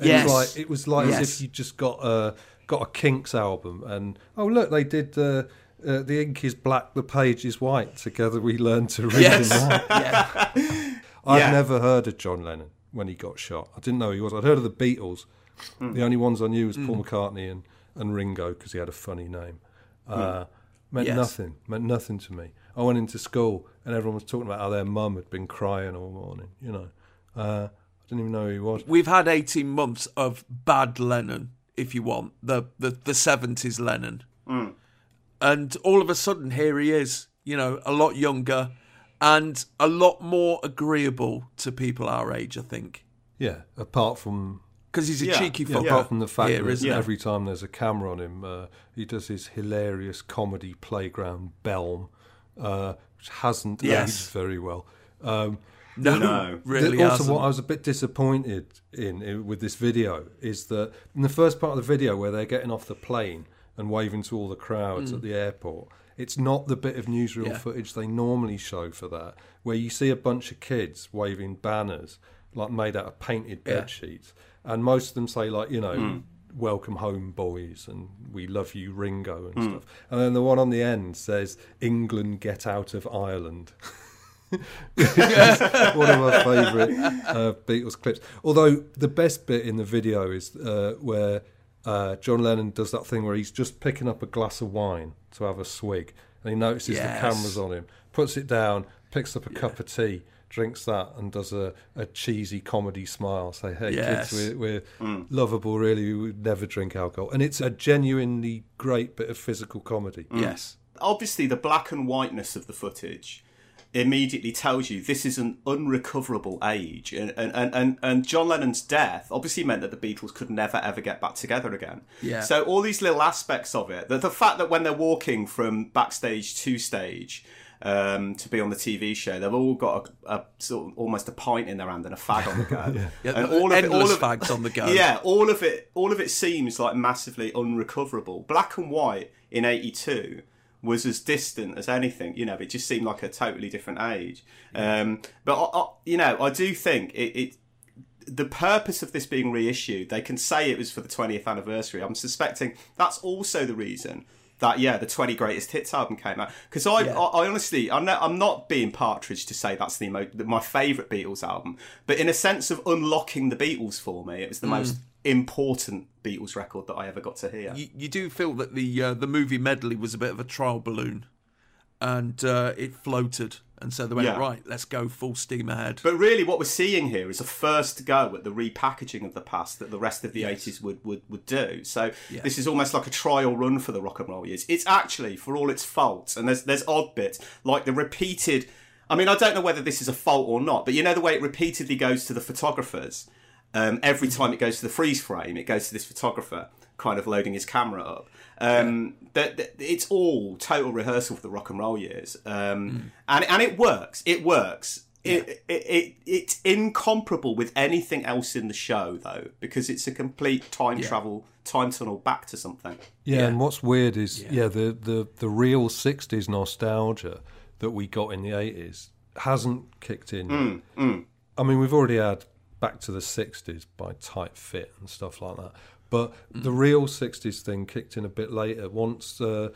S2: It
S1: Yes.
S2: was like it was like as if you just got a got a Kinks album, and oh look, they did. Uh, uh, the ink is black, the page is white. Together we learn to read
S1: Yes.
S2: and write. [laughs]
S1: yeah.
S2: I've
S3: Yeah.
S2: never heard of John Lennon when he got shot. I didn't know who he was. I'd heard of the Beatles. The only ones I knew was Paul McCartney and, and Ringo because he had a funny name. Uh, meant
S1: Yes.
S2: nothing. Meant nothing to me. I went into school and everyone was talking about how their mum had been crying all morning. You know, uh, I didn't even know who he was.
S1: We've had eighteen months of bad Lennon, if you want the the the seventies Lennon, and all of a sudden here he is. You know, a lot younger and a lot more agreeable to people our age. I think
S2: Yeah, apart from
S1: because he's a
S3: Yeah,
S1: cheeky
S2: yeah,
S1: fucker.
S2: apart from the fact
S1: here,
S2: that
S1: isn't he?
S2: every time there's a camera on him, uh, he does his hilarious comedy playground Belm, uh, which hasn't
S1: Yes.
S2: aged very well. Um,
S1: No,
S3: No.
S1: really.
S2: also,
S1: hasn't.
S2: what I was a bit disappointed in, in with this video is that in the first part of the video where they're getting off the plane and waving to all the crowds at the airport, it's not the bit of newsreel
S1: Mm. Yeah.
S2: footage they normally show for that, where you see a bunch of kids waving banners like made out of painted
S1: Yeah.
S2: bed sheets, and most of them say like you know.
S3: Mm.
S2: Welcome home, boys, and we love you, Ringo, and
S3: Mm.
S2: stuff. And then the one on the end says, "England, get out of Ireland." [laughs] one of my favourite uh, Beatles clips. Although the best bit in the video is uh, where uh, John Lennon does that thing where he's just picking up a glass of wine to have a swig, and he notices
S1: Yes.
S2: the cameras on him, puts it down, picks up a cup of tea, drinks that, and does a, a cheesy comedy smile. Say, "Hey
S1: Yes.
S2: kids, we're, we're lovable. Really, we would never drink alcohol." And it's a genuinely great bit of physical comedy.
S1: yes.
S3: Obviously, the black and whiteness of the footage immediately tells you this is an unrecoverable age and, and, and, and, john lennon's death obviously meant that the beatles could never ever get back together again
S1: Yeah.
S3: so all these little aspects of it the, the fact that when they're walking from backstage to stage um, to be on the TV show, they've all got a, a sort of almost a pint in their hand and a fag on the go, [laughs]
S1: Yeah,
S3: and all of it, all of
S1: fags on the go. [laughs]
S3: Yeah, all of it, all of it seems like massively unrecoverable. Black and white in '82 was as distant as anything. You know, it just seemed like a totally different age. Um, but I, I, you know, I do think it, it. The purpose of this being reissued, they can say it was for the 20th anniversary. I'm suspecting that's also the reason that yeah, the 20 greatest hits album came out. Because I,
S1: Yeah.
S3: I, I honestly, I'm not, I'm not being partridge to say that's the emo- my favourite Beatles album, but in a sense of unlocking the Beatles for me, it was the most important Beatles record that I ever got to hear.
S1: you, you do feel that the uh, the movie medley was a bit of a trial balloon, and uh, it floated, and so they went
S3: Yeah.
S1: right. Let's go full steam ahead.
S3: But really, what we're seeing here is a first go at the repackaging of the past that the rest of the 80s would, would, would do. So this is almost like a trial run for the rock and roll years. It's actually, for all its faults, and there's, there's odd bits, like the repeated. I mean, I don't know whether this is a fault or not, but you know the way it repeatedly goes to the photographers? Um, every time it goes to the freeze frame, it goes to this photographer kind of loading his camera up. Um, that, that- it's all total rehearsal for the rock and roll years, um, and and it works. It works. It, it, it it's incomparable with anything else in the show though, because it's a complete time travel, time tunnel back to something.
S2: Yeah,
S1: Yeah.
S2: and what's weird is yeah, the, the the real '60s nostalgia that we got in the '80s hasn't kicked in. I mean, we've already had Back to the '60s by Tight Fit and stuff like that, but the real '60s thing kicked in a bit later. Once uh,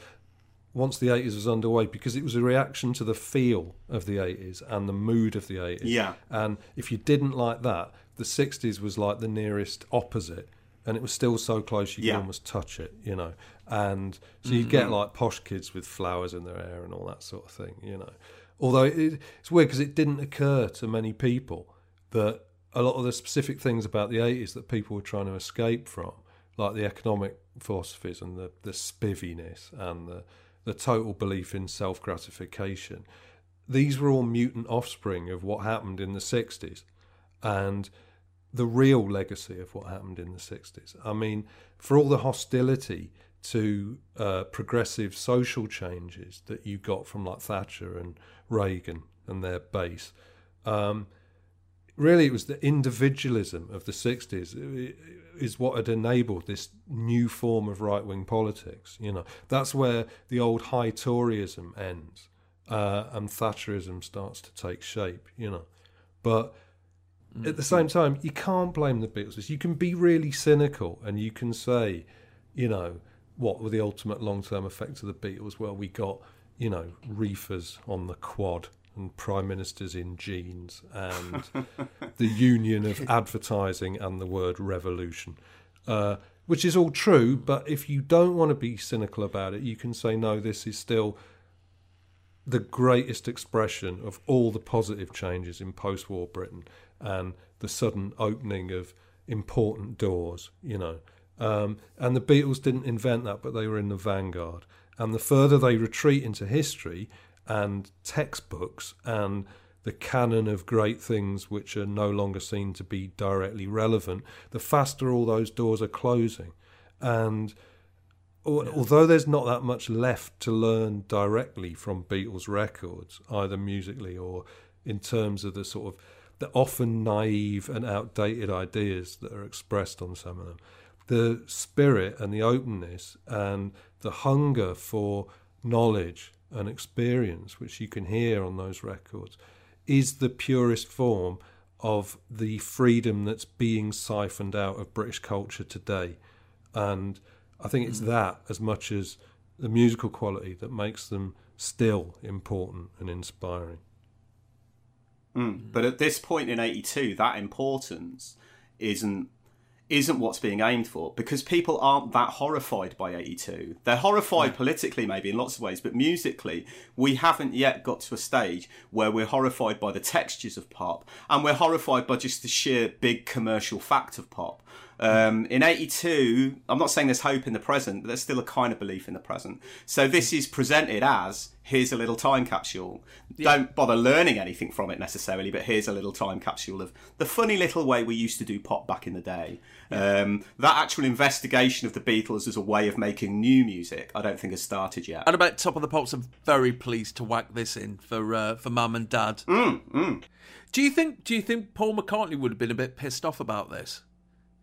S2: once the '80s was underway, because it was a reaction to the feel of the '80s and the mood of the '80s.
S3: Yeah.
S2: and if you didn't like that, the '60s was like the nearest opposite. and it was still so close you could almost touch it, you know. And so you get like posh kids with flowers in their hair and all that sort of thing, you know. Although it, it's weird because it didn't occur to many people that a lot of the specific things about the 80s that people were trying to escape from, like the economic philosophies and the, the spiviness and the, the total belief in self gratification, these were all mutant offspring of what happened in the 60s and the real legacy of what happened in the 60s. I mean, for all the hostility to uh, progressive social changes that you got from like Thatcher and Reagan and their base, um, really it was the individualism of the 60s i- is what had enabled this new form of right-wing politics you know. That's where the old high toryism ends uh, and thatcherism starts to take shape you know. But at the same time you can't blame the beatles. You can be really cynical and you can say you know what were the ultimate long-term effects of the beatles? Well we got you know reefers on the quad and prime ministers in jeans and [laughs] the union of advertising and the word revolution, uh, which is all true. But if you don't want to be cynical about it, you can say, no, this is still the greatest expression of all the positive changes in post war Britain and the sudden opening of important doors, you know. Um, and the Beatles didn't invent that, but they were in the vanguard. And the further they retreat into history and textbooks and the canon of great things which are no longer seen to be directly relevant, the faster all those doors are closing. And al- although there's not that much left to learn directly from Beatles records, either musically or in terms of the sort of the often naive and outdated ideas that are expressed on some of them, the spirit and the openness and the hunger for knowledge and experience, which you can hear on those records, is the purest form of the freedom that's being siphoned out of British culture today. And I think it's that as much as the musical quality that makes them still important and inspiring.
S3: Mm. But at this point in '82, that importance isn't isn't what's being aimed for because people aren't that horrified by 82. They're horrified politically, maybe in lots of ways, but musically, we haven't yet got to a stage where we're horrified by the textures of pop and we're horrified by just the sheer big commercial fact of pop. Um, in 82, I'm not saying there's hope in the present, but there's still a kind of belief in the present. So this is presented as here's a little time capsule. Don't bother learning anything from it necessarily, but here's a little time capsule of the funny little way we used to do pop back in the day. Um, that actual investigation of the Beatles as a way of making new music, I don't think has started yet.
S1: And about Top of the Pops, I'm very pleased to whack this in for uh, for Mum and Dad.
S3: Mm,
S1: Do you think Do you think Paul McCartney would have been a bit pissed off about this,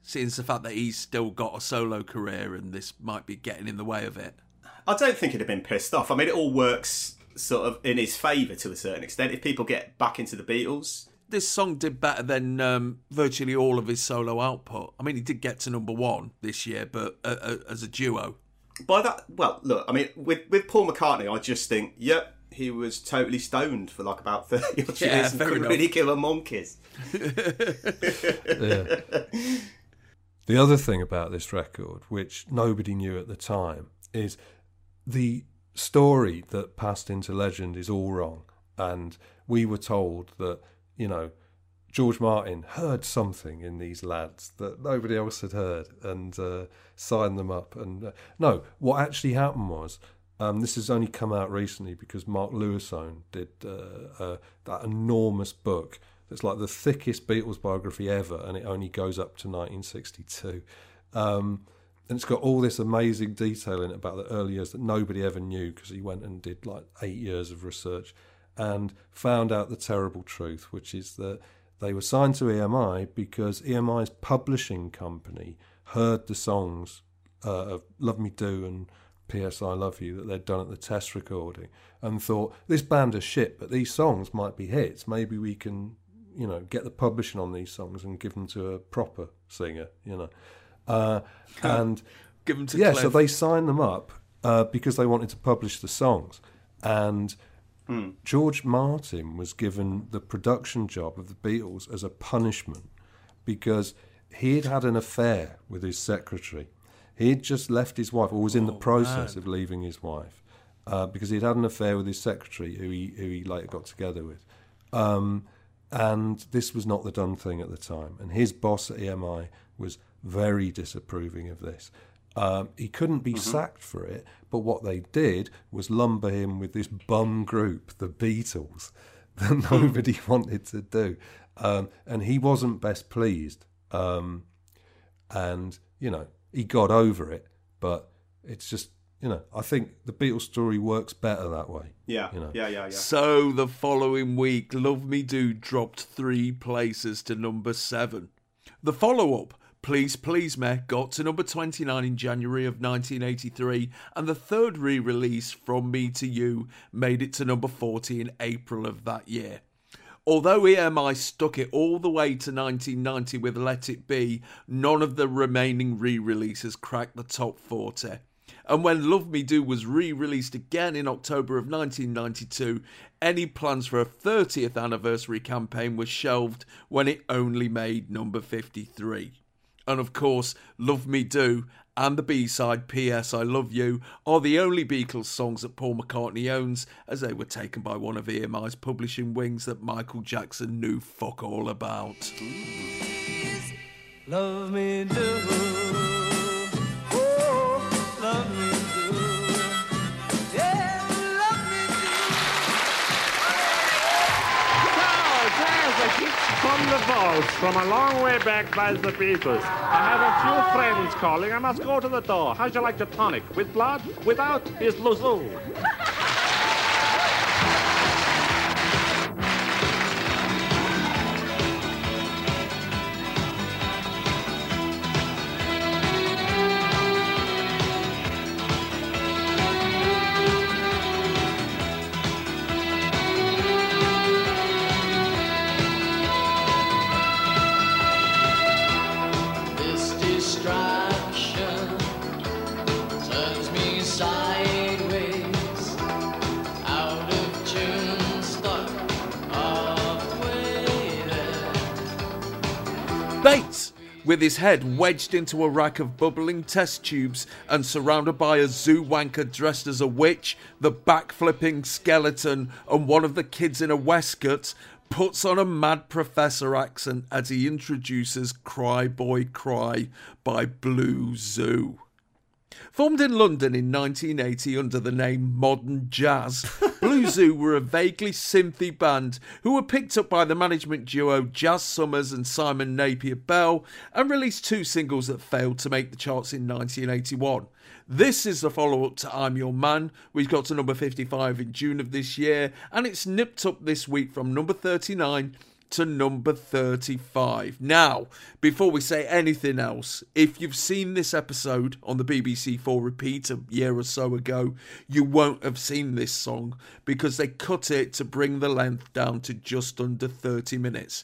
S1: seeing the fact that he's still got a solo career and this might be getting in the way of it?
S3: I don't think he'd have been pissed off. I mean, it all works sort of in his favour to a certain extent. If people get back into the Beatles,
S1: This song did better than um, virtually all of his solo output. I mean, he did get to number one this year, but uh, uh, as a duo.
S3: by that, well, look, I mean, with with Paul McCartney, I just think, yep, he was totally stoned for like about thirty odd [laughs]
S1: Yeah,
S3: years and couldn't
S1: enough.
S3: really give a monkeys. [laughs]
S2: Yeah. [laughs] the other thing about this record, which nobody knew at the time, is the story that passed into legend is all wrong. And we were told that, you know, George Martin heard something in these lads that nobody else had heard and uh, signed them up. And uh, no, what actually happened was um, this has only come out recently because Mark Lewisohn did uh, uh, that enormous book that's like the thickest Beatles biography ever, and it only goes up to 1962. Um, and it's got all this amazing detail in it about the early years that nobody ever knew because he went and did like eight years of research and found out the terrible truth, which is that they were signed to EMI because EMI's publishing company heard the songs uh, of Love Me Do and P.S. I Love You that they'd done at the test recording and thought, this band is shit, but these songs might be hits. Maybe we can, you know, get the publishing on these songs and give them to a proper singer, you know. Uh, and
S1: Give them to
S2: yeah,
S1: Cliff.
S2: so they signed them up uh, because they wanted to publish the songs, and George Martin was given the production job of the Beatles as a punishment because He'd had an affair with his secretary. He'd just left his wife, or was in the
S1: Oh,
S2: process
S1: man.
S2: of leaving his wife, uh, because he'd had an affair with his secretary, who he who he later got together with. Um, and this was not the done thing at the time. And his boss at EMI was very disapproving of this. Um, he couldn't be sacked for it, but what they did was lumber him with this bum group, the Beatles, [laughs] that nobody [laughs] wanted to do. Um, and he wasn't best pleased. Um, and, you know, he got over it, but it's just, you know, I think the Beatles story works better that way.
S3: Yeah,
S2: You know.
S3: yeah, yeah, yeah.
S1: So the following week, Love Me Do dropped three places to number seven. The follow up, Please Please Me, got to number 29 in January of 1983, and the third re release, From Me to You, made it to number 40 in April of that year. Although EMI stuck it all the way to 1990 with Let It Be, none of the remaining re releases cracked the top 40. And when Love Me Do was re released again in October of 1992, any plans for a 30th anniversary campaign were shelved when it only made number 53. And of course, Love Me Do and the B side P.S. I Love You are the only Beatles songs that Paul McCartney owns, as they were taken by one of EMI's publishing wings that Michael Jackson knew fuck all about.
S6: Love me do.
S4: From the vaults from a long way back by the Beatles. I have a few friends calling. I must go to the door. How'd you like your tonic? With blood? Without? Is Luzul.
S1: With his head wedged into a rack of bubbling test tubes and surrounded by a zoo wanker dressed as a witch, the backflipping skeleton, and one of the kids in a waistcoat, puts on a mad professor accent as he introduces Cry Boy Cry by Blue Zoo. Formed in London in 1980 under the name Modern Jazz, Blue [laughs] Zoo were a vaguely synthy band who were picked up by the management duo Jazz Summers and Simon Napier Bell and released two singles that failed to make the charts in 1981. This is the follow up to I'm Your Man, which got to number 55 in June of this year, and it's nipped up this week from number 39 to number 35. Now, before we say anything else, if you've seen this episode on the BBC Four repeat a year or so ago, you won't have seen this song because they cut it to bring the length down to just under 30 minutes.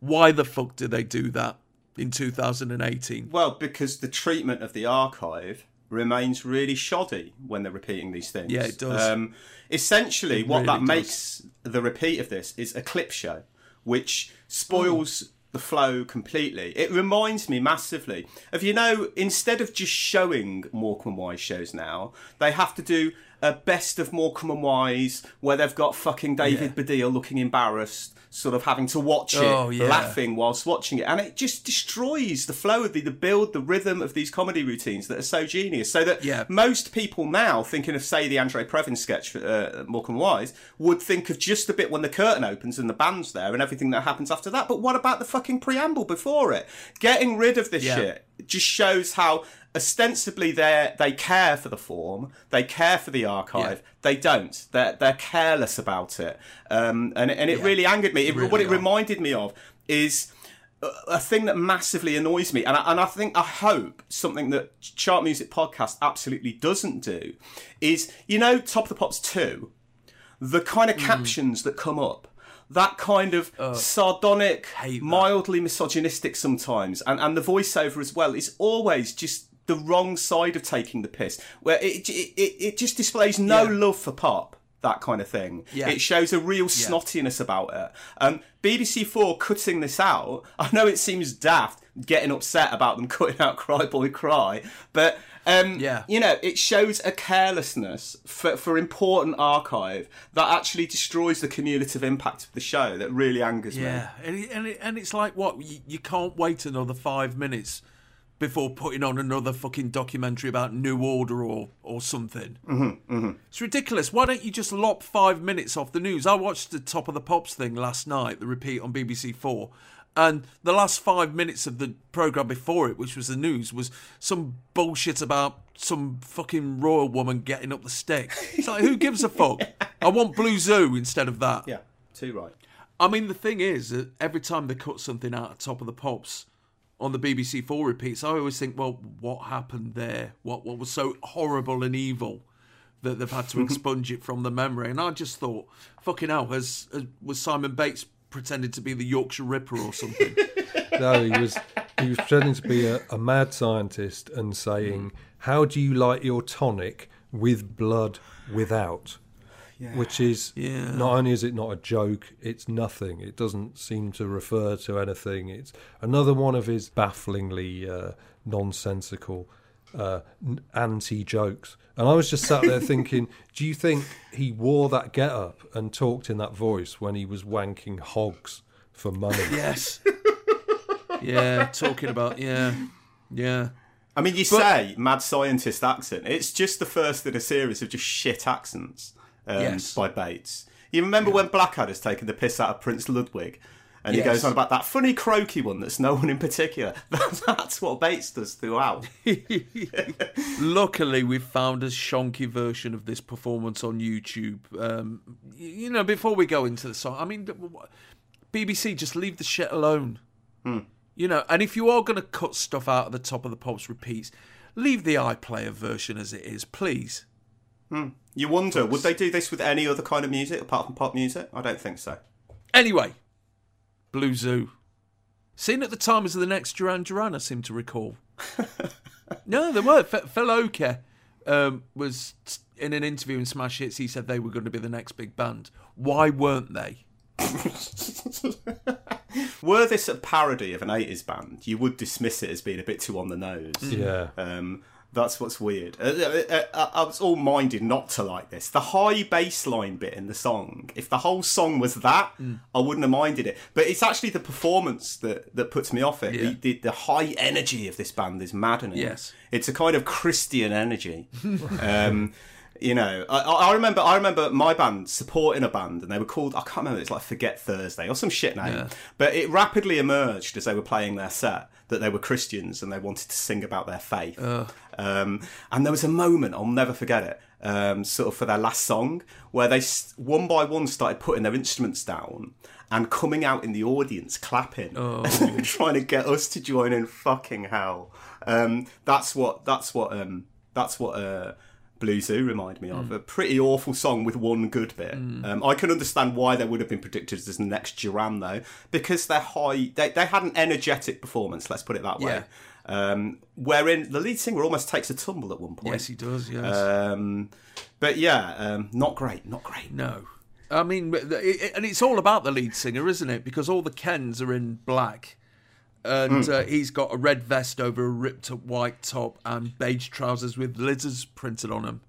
S1: Why the fuck did they do that in 2018?
S3: Well, because the treatment of the archive remains really shoddy when they're repeating these things.
S1: Yeah, it does.
S3: Um, essentially,
S1: It
S3: what
S1: really
S3: that
S1: does.
S3: makes the repeat of this is a clip show, which spoils the flow completely. It reminds me massively of, you know, instead of just showing Morecambe and Wise shows now, they have to do a best of Morecambe and Wise where they've got fucking David Baddiel looking embarrassed, sort of having to watch it,
S1: Oh, yeah.
S3: laughing whilst watching it. And it just destroys the flow of the, the build, the rhythm of these comedy routines that are so genius. So that
S1: Yeah.
S3: most people now, thinking of, say, the Andre Previn sketch for uh, Morecambe Wise, would think of just the bit when the curtain opens and the band's there and everything that happens after that. But what about the fucking preamble before it? Getting rid of this
S1: Yeah.
S3: shit just shows how ostensibly they they care for the form, they care for the archive.
S1: Yeah.
S3: They don't. They're they're careless about it, um, and and it
S1: Yeah.
S3: really angered me. It,
S1: Really
S3: what it
S1: are.
S3: reminded me of is a- thing that massively annoys me, and I, and I think I hope something that Chart Music Podcast absolutely doesn't do is you know Top of the Pops two, the kind of
S1: Mm.
S3: captions that come up. That kind of sardonic, mildly misogynistic sometimes, and, and the voiceover as well is always just the wrong side of taking the piss, where it it, it, just displays no
S1: Yeah.
S3: love for pop. That kind of thing.
S1: Yeah.
S3: It shows a real snottiness about it. Um, BBC Four cutting this out. [laughs] I know it seems daft. getting upset about them cutting out "Cry Boy Cry," but um,
S1: Yeah.
S3: you know, it shows a carelessness for, for important archive that actually destroys the cumulative impact of the show. That really angers me.
S1: Yeah, and it, and, it, and it's like what you, you can't wait another five minutes before putting on another fucking documentary about New Order or or something.
S3: Mm-hmm, mm-hmm.
S1: It's ridiculous. Why don't you just lop five minutes off the news? I watched the Top of the Pops thing last night, the repeat on BBC Four, and the last five minutes of the program before it, which was the news, was some bullshit about some fucking royal woman getting up the stick. It's like who gives a fuck? I want Blue Zoo instead of that.
S3: Yeah, too right.
S1: I mean, the thing is, that every time they cut something out of Top of the Pops on the BBC Four repeats, I always think, well, what happened there? What what was so horrible and evil that they've had to [laughs] expunge it from the memory? And I just thought, fucking hell, has, has was Simon Bates pretended to be the Yorkshire Ripper or something? [laughs]
S2: No, he was he was pretending to be a, a mad scientist and saying, "How do you like your tonic with blood without?" Which is
S1: Yeah.
S2: not only is it not a joke, it's nothing. It doesn't seem to refer to anything. It's another one of his bafflingly uh, nonsensical uh, anti jokes. And I was just sat there thinking, do you think he wore that get up and talked in that voice when he was wanking hogs for money?
S1: yes. Yeah, talking about yeah, yeah.
S3: I mean, you say mad scientist accent. It's just the first in a series of just shit accents um,
S1: Yes.
S3: by Bates. You remember when Blackadder's taken the piss out of Prince Ludwig? And he goes on about that funny croaky one that's no one in particular. [laughs] That's what Bates does throughout. [laughs]
S1: Luckily, we've found a shonky version of this performance on YouTube. Um, you know, before we go into the song, I mean, BBC, just leave the shit alone. You know, and if you are going to cut stuff out of the top of the pops repeats, leave the iPlayer version as it is, please.
S3: You wonder, would they do this with any other kind of music apart from pop music? I don't think so.
S1: Anyway, Blue Zoo. Seen at the time as the next Duran Duran, I seem to recall. [laughs] no, they were. F- Feloke um, was in an interview in Smash Hits. He said they were going to be the next big band. Why weren't they? [laughs]
S3: Were this a parody of an 80s band, you would dismiss it as being a bit too on the nose.
S2: Yeah.
S3: Um, that's what's weird. Uh, uh, uh, I was all minded not to like this. The high bass line bit in the song, if the whole song was that, I wouldn't have minded it. But it's actually the performance that, that puts me off it.
S1: Yeah.
S3: The, the, the high energy of this band is maddening.
S1: Yes.
S3: It's a kind of Christian energy. [laughs] um, you know, I, I I remember I remember my band supporting a band, and they were called I can't remember. It's like Forget Thursday or some shit name.
S1: Yeah.
S3: But it rapidly emerged as they were playing their set that they were Christians and they wanted to sing about their faith. Um, and there was a moment I'll never forget it. Um, sort of for their last song, where they one by one started putting their instruments down and coming out in the audience clapping, [laughs] and trying to get us to join in. Fucking hell! Um, that's what that's what um, that's what uh, Blue Zoo remind me of. A pretty awful song with one good bit. Um, I can understand why they would have been predicted as the next Duran though, because they're high. They they had an energetic performance. Let's put it that way.
S1: Yeah.
S3: Um, wherein the lead singer almost takes a tumble at one point.
S1: Yes, he does. Yes.
S3: Um, but yeah, um, not great, not great.
S1: no. I mean, but it- and it's all about the lead singer, isn't it? Because all the Kens are in black. And uh, he's got a red vest over a ripped up white top and beige trousers with lizards printed on them.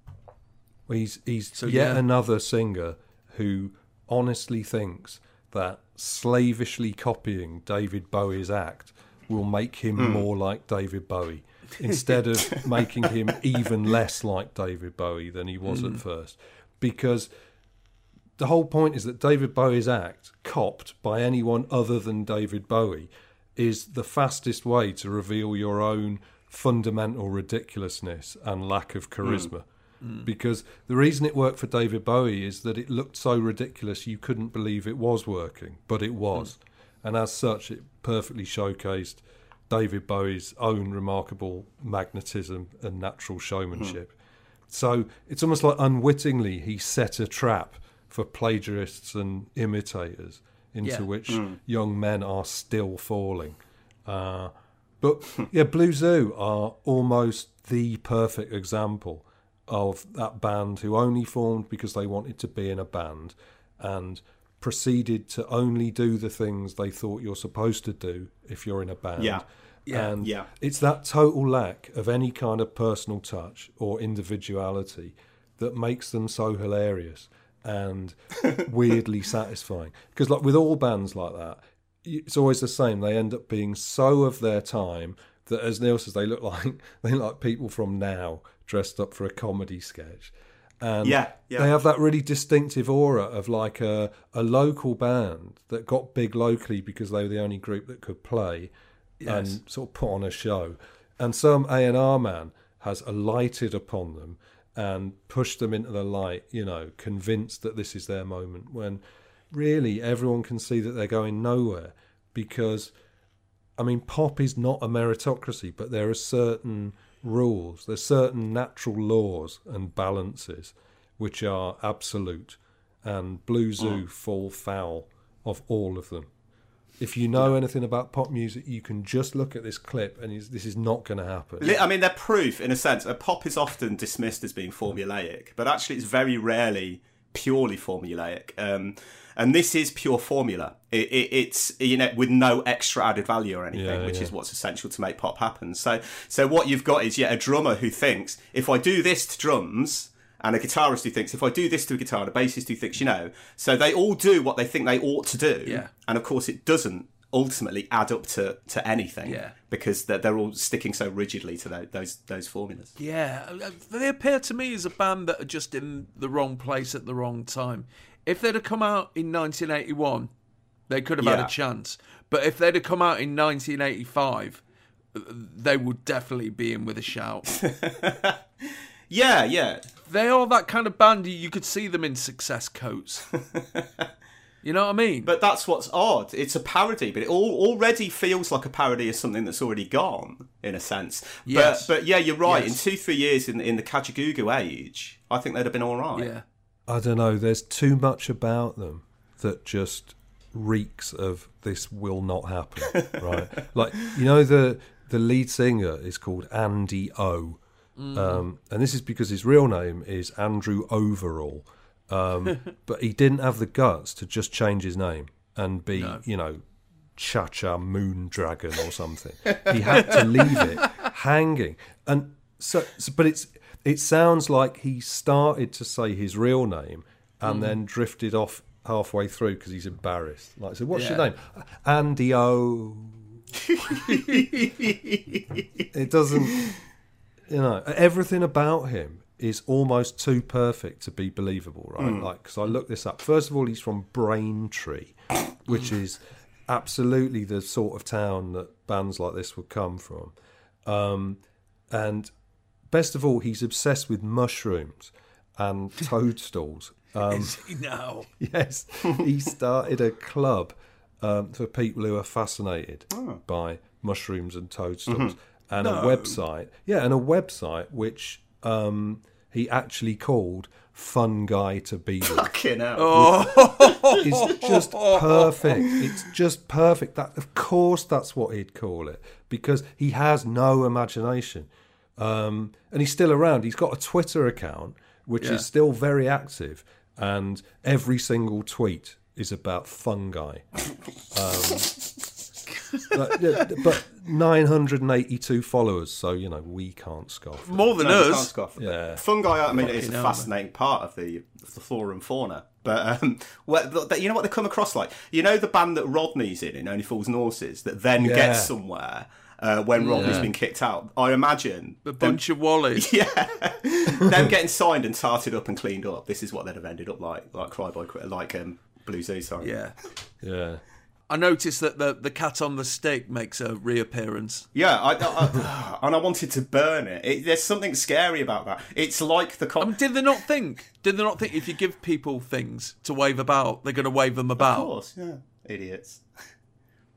S2: Well, he's he's
S1: So,
S2: yet
S1: yeah.
S2: another singer who honestly thinks that slavishly copying David Bowie's act will make him
S1: Hmm.
S2: more like David Bowie instead of [laughs] making him even less like David Bowie than he was
S1: Hmm.
S2: at first. Because the whole point is that David Bowie's act, copped by anyone other than David Bowie, is the fastest way to reveal your own fundamental ridiculousness and lack of charisma. Because the reason it worked for David Bowie is that it looked so ridiculous you couldn't believe it was working, but it was. And as such, it perfectly showcased David Bowie's own remarkable magnetism and natural showmanship. So it's almost like unwittingly he set a trap for plagiarists and imitators into
S1: Yeah.
S2: which young men are still falling. Uh, but [laughs] yeah, Blue Zoo are almost the perfect example of that band who only formed because they wanted to be in a band and proceeded to only do the things they thought you're supposed to do if you're in a band
S3: Yeah.
S1: Yeah.
S2: and
S3: Yeah.
S2: it's that total lack of any kind of personal touch or individuality that makes them so hilarious and [laughs] weirdly satisfying. Because like with all bands like that, it's always the same. They end up being so of their time that, as Neil says, they look [laughs] like they look like people from now dressed up for a comedy sketch. And
S3: Yeah, yeah.
S2: they have that really distinctive aura of like a, a local band that got big locally because they were the only group that could play and sort of put on a show. And some A and R man has alighted upon them and pushed them into the light, you know, convinced that this is their moment when really everyone can see that they're going nowhere because I mean pop is not a meritocracy, but there are certain rules, there's certain natural laws and balances which are absolute and Blue mm. Zoo fall foul of all of them. If you know anything about pop music, you can just look at this clip and this is not going to happen.
S3: I mean, they're proof in a sense. A pop is often dismissed as being formulaic, but actually, it's very rarely purely formulaic. Um, and this is pure formula. It, it, it's you know with no extra added value or anything,
S2: Yeah,
S3: which
S2: yeah.
S3: is what's essential to make pop happen. So, so what you've got is yeah, a drummer who thinks if I do this to drums. And a guitarist who thinks if I do this to a guitar, and a bassist who thinks, you know, so they all do what they think they ought to do.
S1: Yeah.
S3: And of course, it doesn't ultimately add up to, to anything.
S1: Yeah.
S3: Because they're, they're all sticking so rigidly to tho- those those formulas.
S1: Yeah, they appear to me as a band that are just in the wrong place at the wrong time. If they'd have come out in 1981, they could have had a chance. But if they'd have come out in 1985, uh, they would definitely be in with a shout. [laughs]
S3: Yeah, yeah.
S1: they are that kind of band you could see them in success coats. [laughs] you know what I mean?
S3: But that's what's odd. It's a parody, but it all already feels like a parody of something that's already gone, in a sense.
S1: Yes.
S3: But, but yeah, you're right.
S1: Yes.
S3: In two, three years in, in the Kajagoogoo age, I think they'd have been all right.
S1: yeah.
S2: I don't know. There's too much about them that just reeks of this will not happen, [laughs] right? Like you know the the lead singer is called Andy O, um, and this is because his real name is Andrew Overall, um, [laughs] but he didn't have the guts to just change his name and be you know Cha Cha Moon Dragon or something. he had to leave it hanging, and so, so but it's it sounds like he started to say his real name and then drifted off halfway through because he's embarrassed. Like, so what's your name? Andy O. [laughs] it doesn't, you know, everything about him is almost too perfect to be believable, right? Like, because I looked this up. First of all, he's from Braintree, which is absolutely the sort of town that bands like this would come from. Um, and best of all, he's obsessed with mushrooms and [laughs] toadstools. Um,
S1: No. [laughs]
S2: yes, he started a club um, for people who are fascinated by mushrooms and toadstools, and a website. Yeah, and a website which um, he actually called "Fun Guy to Be With."
S3: Fucking hell.
S2: It's [laughs] just perfect. It's just perfect. That of course that's what he'd call it because he has no imagination, um, and he's still around. He's got a Twitter account which
S1: Yeah.
S2: is still very active, and every single tweet is about fungi. [laughs] Um, but, yeah, but 982 followers, so you know we can't scoff.
S1: More than
S3: No, you can't
S1: us.
S3: scoff.
S2: Yeah.
S3: Fungi, I mean, it's a
S1: Fucking hell,
S3: fascinating part of the of the flora and fauna. But um, what, that- you know what they come across like? You know the band that Rodney's in, in Only Fools and Horses, that then
S2: Yeah.
S3: gets somewhere uh, when Rodney's
S2: Yeah.
S3: been kicked out. I imagine
S1: A
S3: them-
S1: bunch of wallies. [laughs]
S3: yeah, them getting signed and tarted up and cleaned up. This is what they'd have ended up like, like Cry by Cry- like um, Blue Zoo. Sorry.
S1: Yeah.
S2: Yeah.
S1: I noticed that the, the cat on the stick makes a reappearance.
S3: Yeah, I, I, [sighs] and I wanted to burn it. it. There's something scary about that. It's like the
S1: I mean, did they not think? Did they not think if you give people things to wave about, they're going to wave them about?
S3: Of course, yeah, idiots.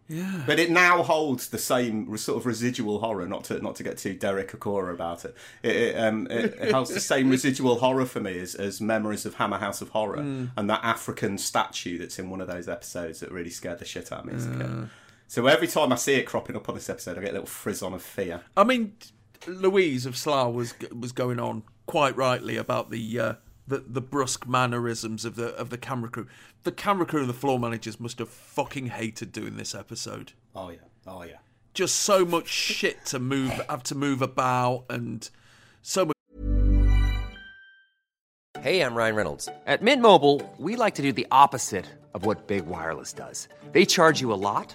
S1: Yeah.
S3: But it now holds the same sort of residual horror. Not to not to get too Derek Acorah about it. It, it, um, it, it holds the same residual horror for me as, as memories of Hammer House of Horror and that African statue that's in one of those episodes that really scared the shit out of me as a kid. So every time I see it cropping up on this episode, I get a little frisson of fear.
S1: I mean, Louise of Slough was was going on quite rightly about the uh, the the brusque mannerisms of the of the camera crew. The camera crew and the floor managers must have fucking hated doing this episode.
S3: Oh yeah, oh yeah.
S1: just so much shit to move, have to move about, and so much.
S7: Hey, I'm Ryan Reynolds.
S8: At Mint Mobile, we like to do the opposite of what Big Wireless does. They charge you a lot,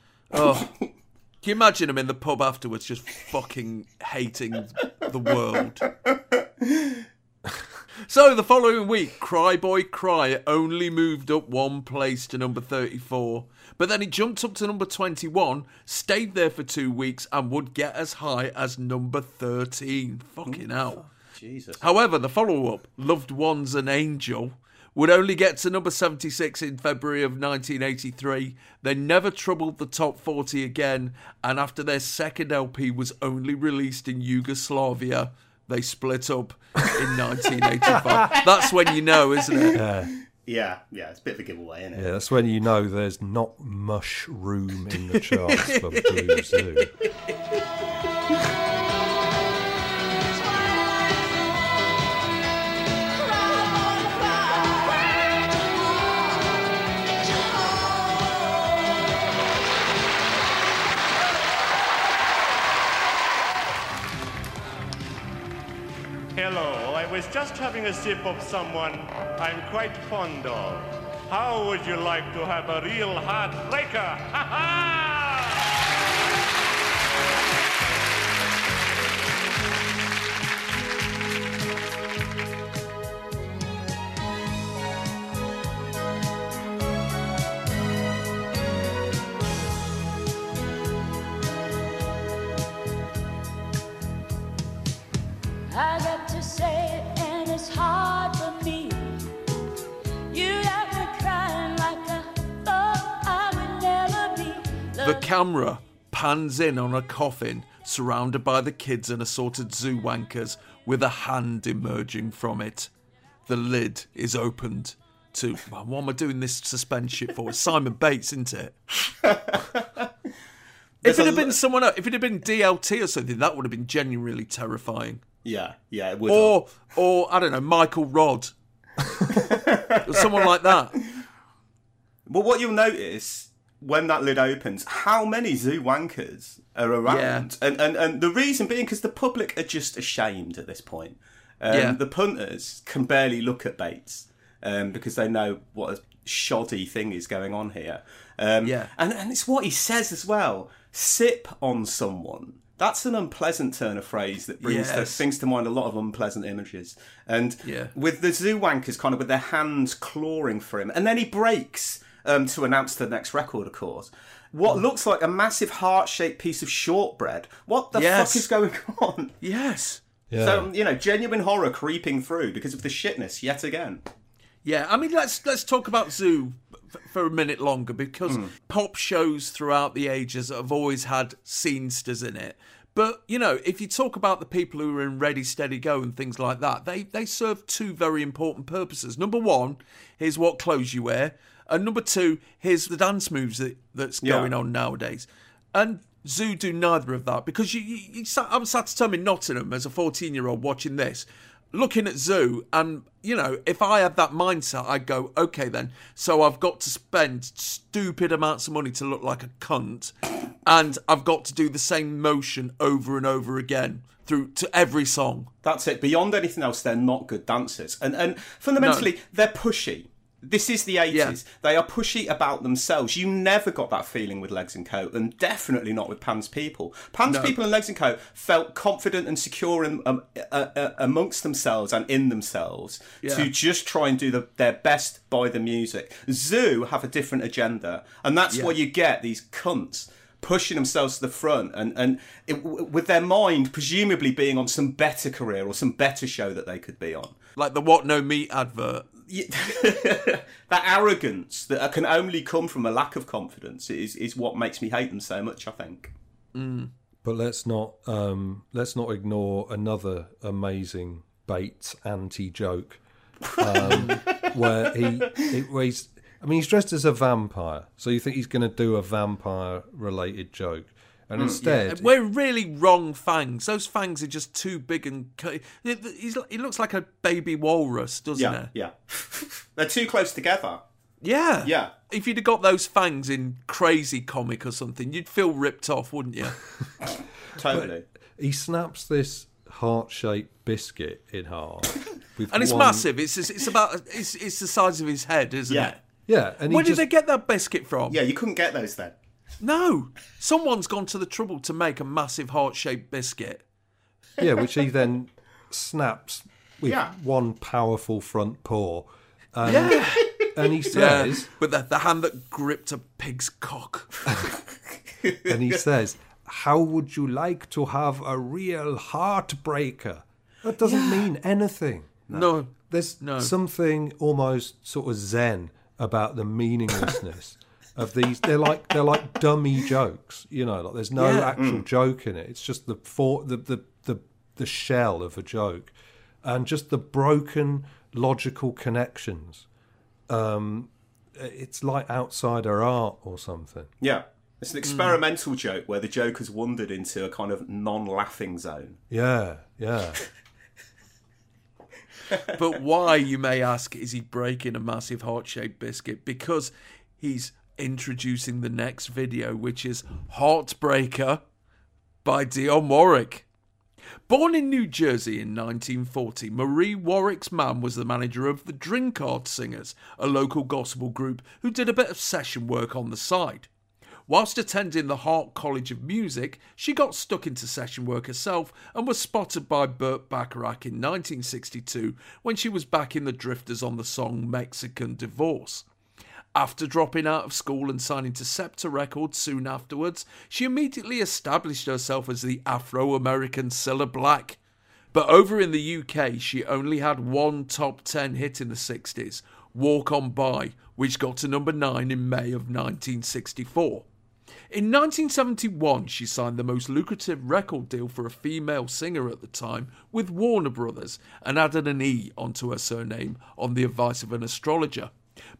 S1: oh. Can you imagine him in the pub afterwards just fucking hating the world? [laughs] So the following week cry boy cry only moved up one place to number 34 but then it jumped up to number 21 stayed there for two weeks and would get as high as number 13 fucking hell.
S3: Jesus.
S1: However, the follow up, Loved Ones an Angel, would only get to number 76 in February of 1983. They never troubled the top 40 again, and after their second LP was only released in Yugoslavia, they split up in [laughs] 1985. That's when you know, isn't it?
S2: Yeah.
S3: Yeah, yeah, it's a bit of a giveaway, isn't it?
S2: Yeah, that's when you know there's not much room in the charts for Blue Zoo.
S9: Hello, I was just having a sip of someone I'm quite fond of. How would you like to have a real heartbreaker? [laughs] Ha ha!
S1: The camera pans in on a coffin surrounded by the kids and assorted zoo wankers with a hand emerging from it. The lid is opened to. Well, what am I doing this suspense shit for? It's Simon Bates, isn't it? [laughs] if it had been someone else, if it had been DLT or something, that would have been genuinely terrifying.
S3: Yeah, yeah, it would.
S1: Or, or I don't know, Michael Rodd, or [laughs] someone like that.
S3: Well, what you'll notice when that lid opens, how many zoo wankers are around, and, and and the reason being because the public are just ashamed at this point. Um,
S1: Yeah.
S3: The punters can barely look at Bates um, because they know what a shoddy thing is going on here. Um,
S1: Yeah.
S3: and and it's what he says as well. Sip on someone. That's an unpleasant turn of phrase that brings to,
S1: Yes.
S3: brings to mind a lot of unpleasant images. And
S1: Yeah.
S3: with the zoo wankers kind of with their hands clawing for him, and then he breaks um, to announce the next record, of course. What
S1: Mm.
S3: looks like a massive heart-shaped piece of shortbread. What the
S1: Yes.
S3: fuck is going on? [laughs]
S1: Yes.
S2: Yeah.
S3: So you know, genuine horror creeping through because of the shitness yet again.
S1: Yeah, I mean, let's let's talk about Zoo for a minute longer because pop shows throughout the ages have always had scenesters in it. But you know, if you talk about the people who are in Ready Steady Go and things like that, they they serve two very important purposes. Number one, here's what clothes you wear, and number two, here's the dance moves that, that's
S3: Yeah.
S1: going on nowadays. And Zoo do neither of that because you, you, you sat, I'm sat at home in Nottingham as a 14 year old watching this, looking at Zoo, and you know, if I had that mindset, I'd go, okay, then. So I've got to spend stupid amounts of money to look like a cunt, and I've got to do the same motion over and over again through to every song.
S3: That's it. Beyond anything else, they're not good dancers, and and fundamentally, they're pushy. This is the 80s.
S1: Yeah.
S3: They are pushy about themselves. You never got that feeling with Legs and Co, and definitely not with Pan's People. Pan's
S1: No.
S3: People and Legs and Co felt confident and secure in, um, uh, uh, amongst themselves and in themselves
S1: Yeah.
S3: to just try and do the, their best by the music. Zoo have a different agenda, and that's
S1: Yeah.
S3: why you get these cunts pushing themselves to the front and, and it, with their mind presumably being on some better career or some better show that they could be on.
S1: Like the What No Meat advert. [laughs]
S3: That arrogance that can only come from a lack of confidence is, is what makes me hate them so much. I think.
S2: But let's not um, let's not ignore another amazing Bates anti joke, um, [laughs] where he, he where he's I mean he's dressed as a vampire, so you think he's going to do a vampire related joke, and instead
S1: We're really wrong fangs. Those fangs are just too big and. cu- He's, he looks like a baby walrus, doesn't
S3: Yeah,
S1: he?
S3: yeah. [laughs] They're too close together.
S1: Yeah.
S3: Yeah.
S1: If you'd have got those fangs in Crazy Comic or something, you'd feel ripped off, wouldn't you? [laughs]
S3: Totally.
S2: he snaps this heart shaped biscuit in half, [laughs] with
S1: And it's
S2: one-
S1: massive. It's it's about it's it's the size of his head, isn't
S3: Yeah.
S1: it?
S2: Yeah, and he
S1: Where
S2: just,
S1: did they get that biscuit from?
S3: Yeah, you couldn't get those then.
S1: No, someone's gone to the trouble to make a massive heart-shaped biscuit.
S2: yeah, which he then snaps with
S3: Yeah.
S2: one powerful front paw, and,
S1: Yeah.
S2: and he
S1: Yeah,
S2: says.
S1: with the, the hand that gripped a pig's cock. [laughs]
S2: and he says, How would you like to have a real heartbreaker? That doesn't mean anything.
S1: No,
S2: There's
S1: No.
S2: something almost sort of zen about the meaninglessness [laughs] of these. They're like they're like dummy jokes, you know. Like there's no
S1: Yeah.
S2: actual joke in it. It's just the for the, the the the shell of a joke, and just the broken logical connections. Um, it's like outsider art or something.
S3: Yeah. It's an experimental joke where the joke has wandered into a kind of non-laughing zone.
S2: Yeah, yeah. [laughs]
S1: but why, you may ask, is he breaking a massive heart shaped biscuit? Because he's introducing the next video, which is Heartbreaker by Dionne Warwick. Born in New Jersey in 1940, Marie Warwick's mum was the manager of the Drinkard Singers, a local gospel group who did a bit of session work on the side. Whilst attending the Hartt College of Music, she got stuck into session work herself and was spotted by Burt Bacharach in 1962 when she was back in the Drifters on the song Mexican Divorce. After dropping out of school and signing to Scepter Records soon afterwards, she immediately established herself as the Afro American Cilla Black. But over in the UK, she only had one top 10 hit in the 60s, Walk On By, which got to number 9 in May of 1964. In 1971, she signed the most lucrative record deal for a female singer at the time with Warner Brothers and added an E onto her surname on the advice of an astrologer.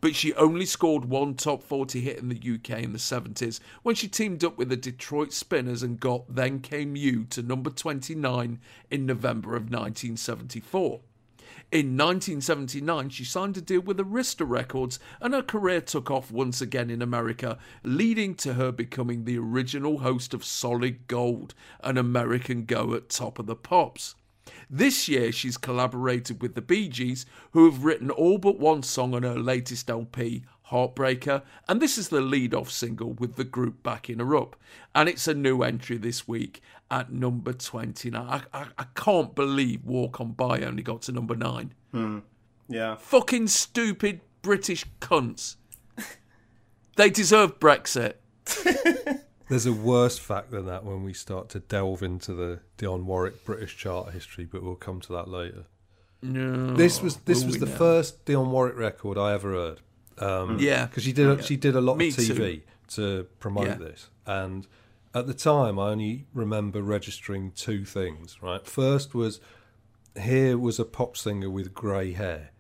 S1: But she only scored one top 40 hit in the UK in the 70s when she teamed up with the Detroit Spinners and got Then Came You to number 29 in November of 1974. In 1979, she signed a deal with Arista Records, and her career took off once again in America, leading to her becoming the original host of Solid Gold, an American go at Top of the Pops. This year, she's collaborated with the Bee Gees, who have written all but one song on her latest LP, Heartbreaker, and this is the lead off single with the group backing her up. And it's a new entry this week at number 29. I, I, I can't believe Walk On By only got to number 9. Hmm.
S3: Yeah.
S1: Fucking stupid British cunts. they deserve Brexit. [laughs]
S2: There's a worse fact than that when we start to delve into the Dionne Warwick British chart history, but we'll come to that later.
S1: No.
S2: This was this was the
S1: now?
S2: first Dionne Warwick record I ever heard. Um,
S1: Yeah.
S2: because she did she did a lot
S1: Me
S2: of TV
S1: too.
S2: to promote
S1: Yeah.
S2: this, and at the time I only remember registering two things. Right, first was here was a pop singer with grey hair,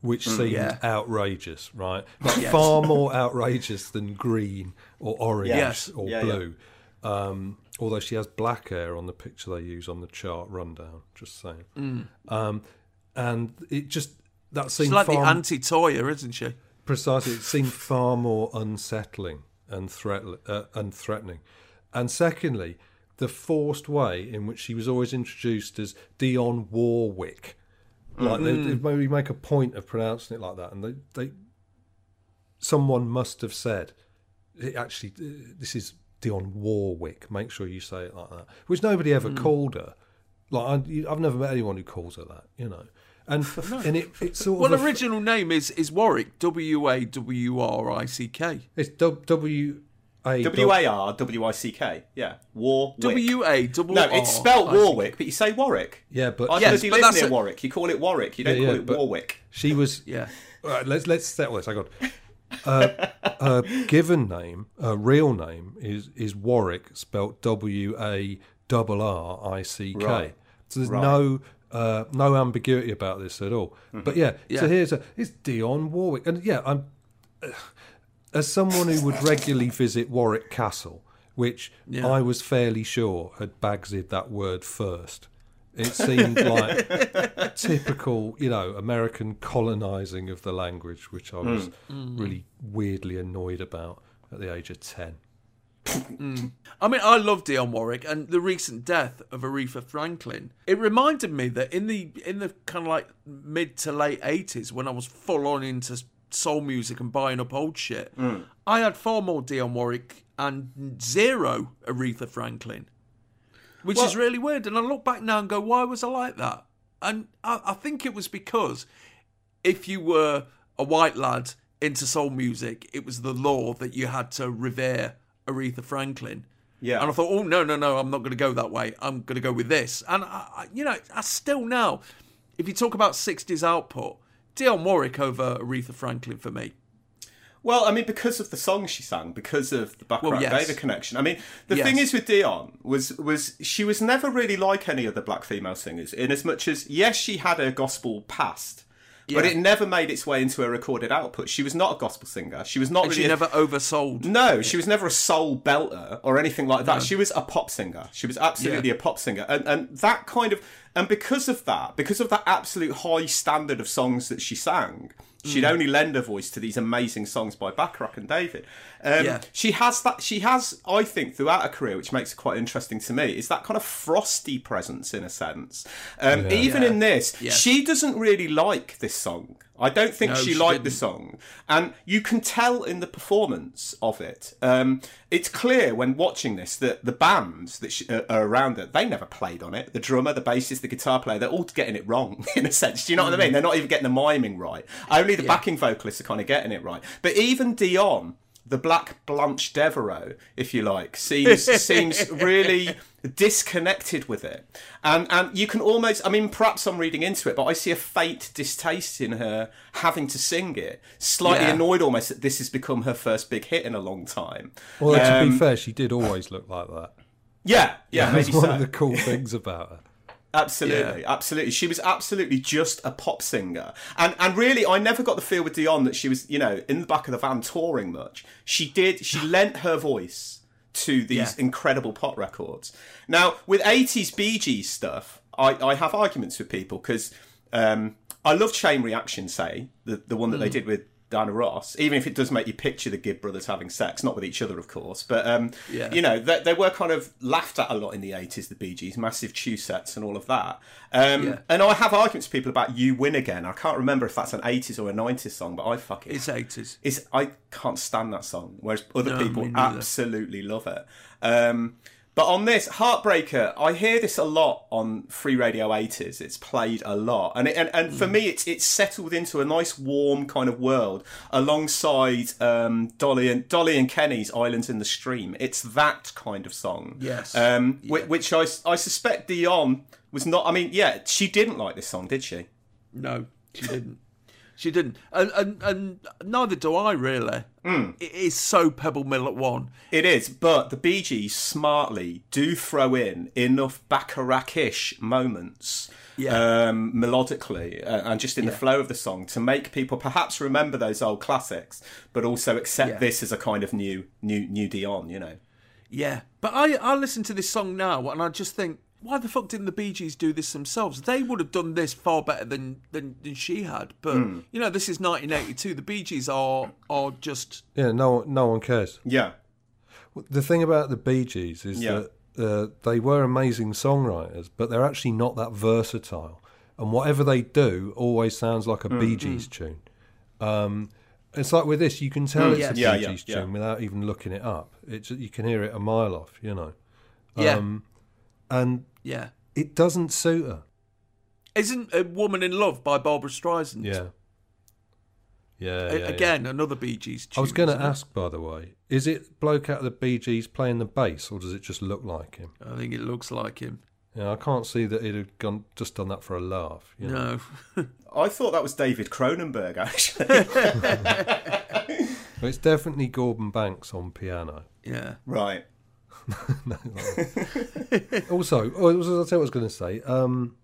S2: which seemed
S1: Mm, yeah.
S2: outrageous. Right, [laughs] like
S1: Yes.
S2: far more outrageous than green or orange
S1: Yes.
S2: or
S3: Yeah, yeah.
S2: blue. Um, although she has black hair on the picture they use on the chart rundown. Just saying. Um, and it just that
S1: She's
S2: seemed
S1: like the anti Toya, isn't she?
S2: precisely. It seemed [laughs] far more unsettling and threat uh, and threatening. And secondly, the forced way in which she was always introduced as Dionne Warwick. Like they, they maybe make a point of pronouncing it like that, and they they someone must have said, it actually, uh, this is Dionne Warwick. Make sure you say it like that, which nobody ever
S1: Mm.
S2: called her. Like I, i've never met anyone who calls her that. You know, and [laughs] and it, it's sort
S1: Well,
S2: of a-
S1: original name is is Warwick. W a w r i c k.
S2: it's W A
S3: W A R W I C K. Yeah. War.
S1: W A double
S3: No, it's spelt
S1: R I C K.
S3: Warwick, but you say Warwick.
S2: Yeah, but
S3: I
S1: Yes,
S3: bloody
S1: but
S3: live
S1: that's
S3: near
S1: a-
S3: Warwick. You call it Warwick. You don't
S2: Yeah,
S3: call
S2: yeah,
S3: it Warwick.
S2: She was.
S1: Yeah. [laughs]
S2: All right, let's let's settle this. I got. Uh, her [laughs] given name, a real name is is Warwick, spelt W A double R I C K.
S3: Right.
S2: So there's
S3: Right.
S2: no uh, no ambiguity about this at all. But yeah,
S1: Yeah.
S2: so here's a it's Dionne Warwick, and yeah, I'm as someone who would regularly visit Warwick Castle, which
S1: Yeah.
S2: I was fairly sure had Bagsied that word first. It seemed like [laughs] typical, you know, American colonising of the language, which I was hmm. Hmm. really weirdly annoyed about at the age of 10. Hmm.
S1: I mean, I love Dionne Warwick, and the recent death of Aretha Franklin. It reminded me that in the in the kind of like mid to late eighties, when I was full on into soul music and buying up old shit, mm. I had far more Dionne Warwick and zero Aretha Franklin, which is really weird. And I look back now and go, why was I like that? And I, I think it was because if you were a white lad into soul music, it was the law that you had to revere Aretha Franklin.
S3: Yeah.
S1: And I thought, oh no, no, no, I'm not going to go that way. I'm going to go with this. And I, I, you know, I still now, if you talk about '60s output, Dionne Warwick over Aretha Franklin for me.
S3: Well, I mean, because of the song she sang, because of the Bacharach
S1: Well, yes.
S3: Connection. I mean, the
S1: Yes.
S3: thing is with Dionne was was she was never really like any other black female singers, in as much as yes, she had her gospel past, but it never made its way into her recorded output. She was not a gospel singer. She was not
S1: And
S3: really
S1: she
S3: a-
S1: never oversold.
S3: No, she was never a soul belter or anything like that. She was a pop singer. She was absolutely
S1: Yeah.
S3: a pop singer, and and that kind of and because of that, because of that absolute high standard of songs that she sang, she'd
S1: Mm.
S3: only lend her voice to these amazing songs by Bacharach and David. Um,
S1: Yeah.
S3: She has that. She has, I think, throughout her career, which makes it quite interesting to me, is that kind of frosty presence in a sense. Um,
S2: Yeah.
S3: Even in this, she doesn't really like this song. I don't think
S1: No,
S3: she,
S1: she
S3: liked the
S1: didn't.
S3: song, and you can tell in the performance of it. Um, it's clear when watching this that the bands that she, uh, are around it, they never played on it. The drummer, the bassist, the guitar player, they're all getting it wrong [laughs] in a sense. Do you know what I mean? They're not even getting the miming right. Only the
S1: Mm. Yeah.
S3: backing vocalists are kind of getting it right. But even Dionne. The Black Blanche Devereaux, if you like, seems seems [laughs] really disconnected with it, and and you can almost, I mean, perhaps I'm reading into it, but I see a faint distaste in her having to sing it, slightly
S1: Yeah.
S3: annoyed almost that this has become her first big hit in a long time.
S2: Well, to
S3: Um,
S2: be fair, she did always look like that.
S3: yeah, yeah,
S2: That's
S3: maybe
S2: one
S3: so.
S2: of the cool [laughs] things about her.
S3: Absolutely, absolutely. She was absolutely just a pop singer, and and really, I never got the feel with Dionne that she was, you know, in the back of the van touring much. She did. She [sighs] lent her voice to these
S1: Yeah.
S3: incredible pop records. Now, with '80s Bee Gees stuff, I, I have arguments with people because um, I love Chain Reaction, say the the one that they
S1: Hmm.
S3: did with. Diana Ross, even if it does make you picture the Gibb brothers having sex, not with each other, of course, but um,
S1: Yeah.
S3: you know, they, they were kind of laughed at a lot in the 80s, the Bee Gees, massive chew sets and all of that. Um,
S1: Yeah.
S3: And I have arguments with people about You Win Again. I can't remember if that's an 80s or a 90s song, but I fucking.
S1: It's 80s.
S3: It's, I can't stand that song, whereas other
S1: No,
S3: people absolutely love it. Um, but on this Heartbreaker, I hear this a lot on Free Radio 80s. It's played a lot, and it, and, and
S1: Hmm.
S3: for me, it's it's settled into a nice warm kind of world alongside um, Dolly and Dolly and Kenny's Islands in the Stream. It's that kind of song.
S1: Yes.
S3: Um,
S1: Yeah.
S3: whi- which I I suspect Dionne was not. I mean, yeah, she didn't like this song, did she?
S1: No, she didn't. She didn't, and and, and neither do I really.
S3: Hmm.
S1: It is so Pebble Mill at one.
S3: It is, but the Bee Gees smartly do throw in enough Bacharach-ish moments,
S1: Yeah.
S3: um, melodically, uh, and just in the flow of the song to make people perhaps remember those old classics, but also accept
S1: Yeah.
S3: this as a kind of new, new, new Dionne. You know.
S1: Yeah, but I I listen to this song now and I just think, why the fuck didn't the Bee Gees do this themselves? They would have done this far better than than, than she had. But
S3: Hmm.
S1: you know, this is 1982. The Bee Gees are are just
S2: Yeah, no, one- no one cares.
S3: Yeah.
S2: The thing about the Bee Gees is
S3: Yeah.
S2: that uh, they were amazing songwriters, but they're actually not that versatile. And whatever they do always sounds like a
S3: Mm,
S2: Bee Gees tune. Um, It's like with this, you can tell
S1: Mm.
S2: it's
S1: Yes.
S2: a
S3: Yeah,
S2: Bee
S3: yeah,
S2: Gees
S3: yeah.
S2: tune without even looking it up. It's you can hear it a mile off, you know.
S1: Yeah.
S2: Um, and
S1: Yeah.
S2: it doesn't suit her.
S1: Isn't a woman in love by Barbra Streisand?
S2: Yeah. Yeah.
S1: A-
S2: yeah,
S1: again, another Bee Gees.
S2: I was going to
S1: isn't it?
S2: ask, by the way, is it bloke out of the Bee Gees playing the bass, or does it just look like him?
S1: I think it looks like him.
S2: Yeah, I can't see that he'd have gone just done that for a laugh. You know?
S1: No. [laughs]
S3: I thought that was David Cronenberg, actually. [laughs]
S2: But it's definitely Gordon Banks on piano.
S1: yeah.
S3: right. [laughs]
S2: Also, oh, I'll tell you what I was going to say. Um,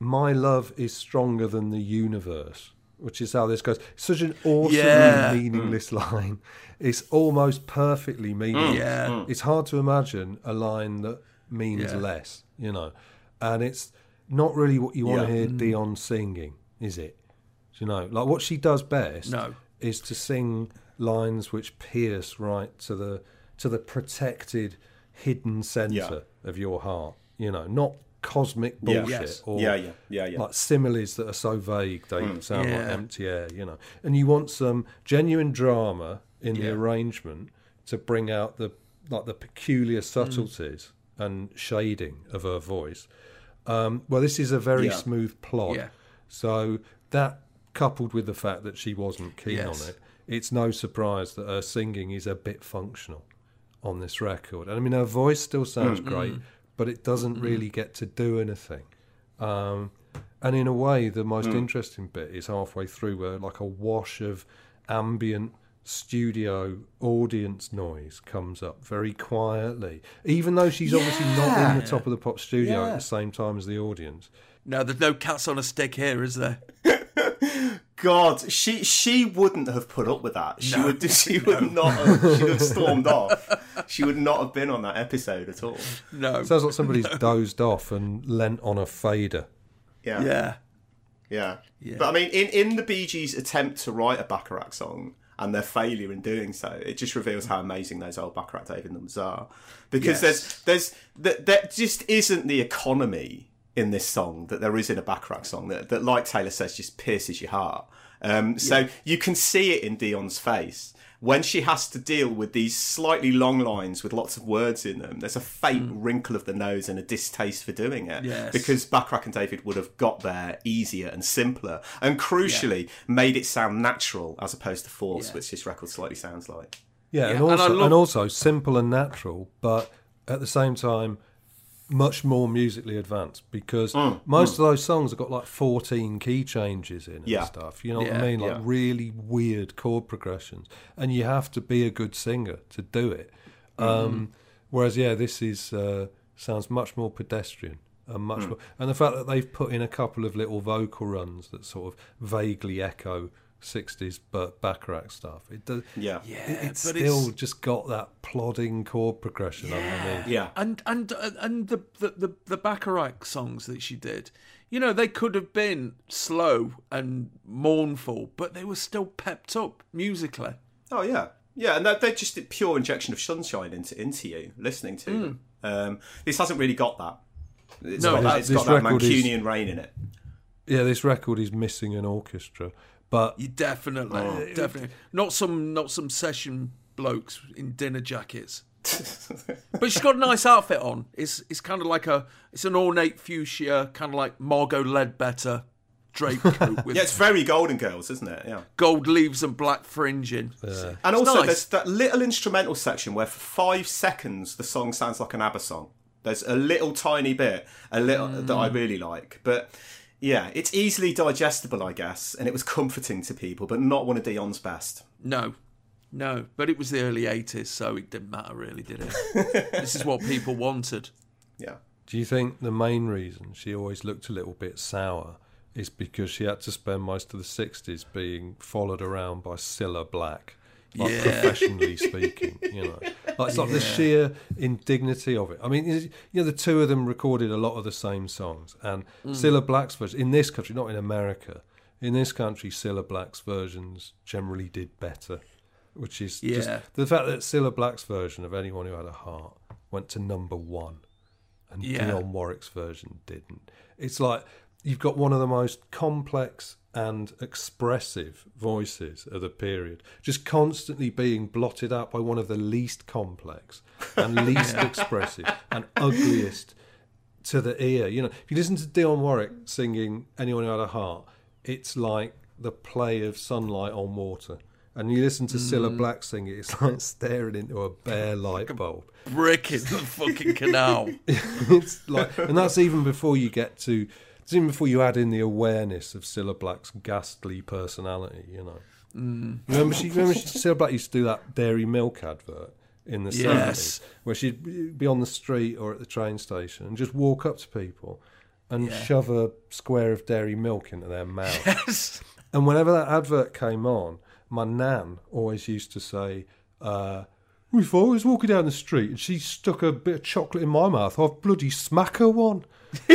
S2: My love is stronger than the universe, which is how this goes. It's such an awesomely
S1: Yeah.
S2: meaningless mm. line. It's almost perfectly meaningless. Mm.
S1: Yeah. Mm.
S2: It's hard to imagine a line that means
S1: Yeah.
S2: less, you know. And it's not really what you want to hear Dionne singing, is it? You know, like what she does best
S1: No.
S2: is to sing lines which pierce right to the to the protected hidden center
S3: Yeah.
S2: of your heart. You know, not cosmic
S3: Yeah.
S2: bullshit
S3: Yes.
S2: or
S3: Yeah, yeah, yeah, yeah.
S2: like similes that are so vague they sound like empty air. You know, and you want some genuine drama in the arrangement to bring out the like the peculiar subtleties and shading of her voice. Um, well, this is a very
S3: Yeah.
S2: smooth plot.
S1: Yeah.
S2: So that coupled with the fact that she wasn't keen
S1: Yes.
S2: on it, it's no surprise that her singing is a bit functional on this record. And I mean, her voice still sounds mm, great, mm. but it doesn't mm. really get to do anything. Um, and in a way, the most interesting bit is halfway through, where like a wash of ambient studio audience noise comes up very quietly, even though she's obviously not in the top of the pop studio at the same time as the audience.
S1: No, there's no cats on a stick here, is there? [laughs]
S3: God, she she wouldn't have put up with that. She
S1: No.
S3: would [laughs] she would not have she would have stormed off. She would not have been on that episode at all.
S1: No.
S2: Sounds like somebody's dozed off and lent on a fader.
S3: Yeah.
S1: yeah.
S3: Yeah.
S1: Yeah.
S3: But I mean in, in the Bee Gees attempt to write a Bacharach song and their failure in doing so, it just reveals how amazing those old Bacharach David numbers are. Because
S1: Yes.
S3: there's there's that there just isn't the economy in this song that there is in a Bacharach song that, that like Taylor says just pierces your heart. Um, so you can see it in Dionne's face when she has to deal with these slightly long lines with lots of words in them. There's a faint wrinkle of the nose and a distaste for doing it
S1: Yes.
S3: because Bacharach and David would have got there easier and simpler, and crucially made it sound natural as opposed to forced,
S1: Yeah.
S3: which this record slightly sounds like.
S2: Yeah,
S1: Yeah, and I
S2: also
S1: love-
S2: and also simple and natural, but at the same time much more musically advanced because
S3: Mm,
S2: most of those songs have got like 14 key changes in and
S3: Yeah.
S2: stuff. You know what I mean? Like
S3: yeah.
S2: really weird chord progressions, and you have to be a good singer to do it. Um, whereas, yeah, this is uh, sounds much more pedestrian. And much more, and the fact that they've put in a couple of little vocal runs that sort of vaguely echo 60s but Bacharach stuff. It does,
S3: Yeah.
S1: Yeah,
S2: it- it's
S1: but
S2: still
S1: it's-
S2: just got that plodding chord progression underneath.
S3: Yeah.
S1: And and uh, and the, the the the Bacharach songs that she did, you know, they could have been slow and mournful, but they were still pepped up musically.
S3: Oh yeah, yeah, and that, they're just a pure injection of sunshine into into you listening to them. Um, this hasn't really got that. It's
S1: No,
S3: got,
S1: this-
S3: that, it's
S2: this
S3: got that
S2: record is-
S3: Mancunian rain in it.
S2: Yeah, this record is missing an orchestra, but
S1: You definitely,
S3: Oh.
S1: definitely not some not some session blokes in dinner jackets. [laughs] but she's got a nice outfit on. It's it's kind of like a it's an ornate fuchsia, kind of like Margo Leadbetter drape [laughs] coat with
S3: Yeah, it's very Golden Girls, isn't it? Yeah.
S1: gold leaves and black fringing.
S3: And
S1: It's
S3: also,
S1: nice.
S3: there's that little instrumental section where for five seconds the song sounds like an ABBA song. There's a little tiny bit, a little that I mm. really like, but yeah, it's easily digestible, I guess, and it was comforting to people, but not one of Dionne's best.
S1: No, no, but it was the early 80s, so it didn't matter really, did it? [laughs] this is what people wanted.
S3: Yeah.
S2: do you think the main reason she always looked a little bit sour is because she had to spend most of the 60s being followed around by Cilla Black? Like
S1: Yeah.
S2: professionally speaking, you know, like it's like the sheer indignity of it. I mean, you know, the two of them recorded a lot of the same songs, and
S1: Mm.
S2: Cilla Black's version in this country, not in America, in this country, Cilla Black's versions generally did better, which is just
S1: Yeah.
S2: the fact that Cilla Black's version of Anyone Who Had a Heart went to number one, and
S1: Yeah.
S2: Dionne Warwick's version didn't. It's like you've got one of the most complex and expressive voices of the period, just constantly being blotted out by one of the least complex and [laughs] least expressive and ugliest to the ear. You know, if you listen to Dionne Warwick singing "Anyone Who Had a Heart," it's like the play of sunlight on water. And you listen to Cilla
S1: Mm.
S2: Black sing it, it's like [laughs] staring into a bare light bulb.
S1: Brick in the fucking canal. [laughs]
S2: it's like, and that's even before you get to, it's even before you add in the awareness of Cilla Black's ghastly personality. You know,
S1: Mm.
S2: remember she, remember she, Cilla Black used to do that dairy milk advert in the
S1: Yes.
S2: where she'd be on the street or at the train station and just walk up to people and
S1: Yeah.
S2: shove a square of dairy milk into their mouth.
S1: Yes.
S2: And whenever that advert came on, my nan always used to say, uh, if I was walking down the street and she stuck a bit of chocolate in my mouth, I'd bloody smack her one. [laughs]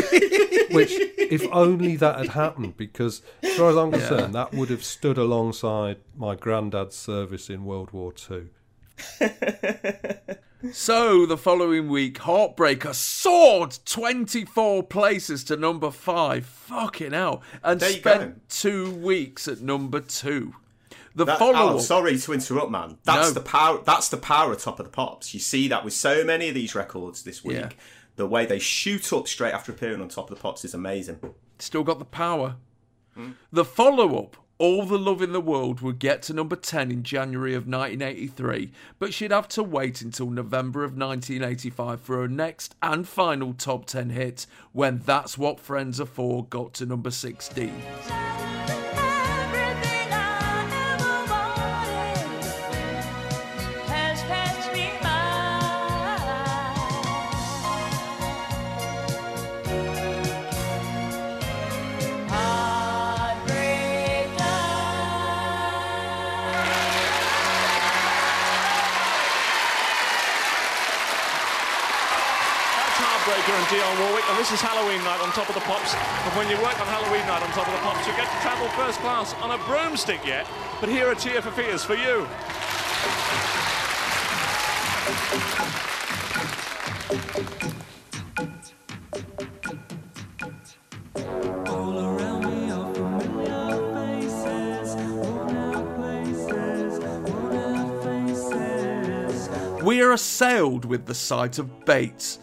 S2: Which, if only that had happened, because as far as I'm
S1: Yeah.
S2: concerned, that would have stood alongside my granddad's service in World War Two. [laughs]
S1: So the following week, Heartbreaker soared 24 places to number five. Fucking hell. And
S3: There you
S1: spent two weeks at number two. The
S3: That-
S1: follow
S3: Alan, oh, sorry to interrupt, man. That's
S1: No.
S3: the power. That's the power of Top of the Pops. You see that with so many of these records this week.
S1: Yeah.
S3: The way they shoot up straight after appearing on Top of the Pops is amazing.
S1: Still got the power. Hmm. The follow up, All the Love in the World, would get to number 10 in January of 1983, but she'd have to wait until November of 1985 for her next and final top 10 hit when That's What Friends Are For got to number 16.
S4: Heartbreaker and Dionne Warwick, and this is Halloween night on Top of the Pops. And when you work on Halloween night on Top of the Pops, you get to travel first class on a broomstick yet. But here are Tear for Fears for you.
S1: We are assailed with the sight of Bates,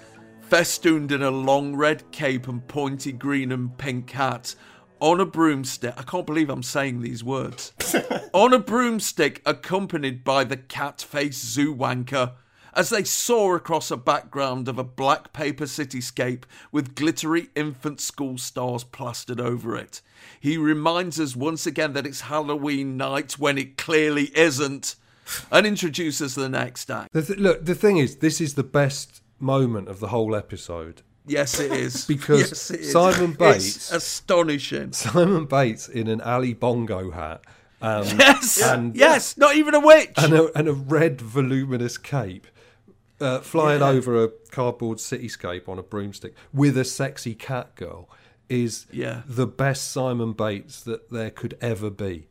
S1: festooned in a long red cape and pointy green and pink hat, on a broomstick. I can't believe I'm saying these words. [laughs] on a broomstick, accompanied by the cat faced zoo wanker, as they soar across a background of a black paper cityscape with glittery infant school stars plastered over it. He reminds us once again that it's Halloween night when it clearly isn't, and introduces the next act.
S2: The th- look, the thing is, this is the best moment of the whole episode.
S1: Yes, it is. [laughs]
S2: Because
S1: Yes, it is.
S2: Simon
S1: It's
S2: Bates,
S1: astonishing.
S2: Simon Bates in an Ali Bongo hat, um, [laughs]
S1: Yes,
S2: and
S1: yes, not even a witch.
S2: and a, and a red voluminous cape, uh, flying
S1: Yeah.
S2: over a cardboard cityscape on a broomstick with a sexy cat girl, is
S1: Yeah.
S2: the best Simon Bates that there could ever be.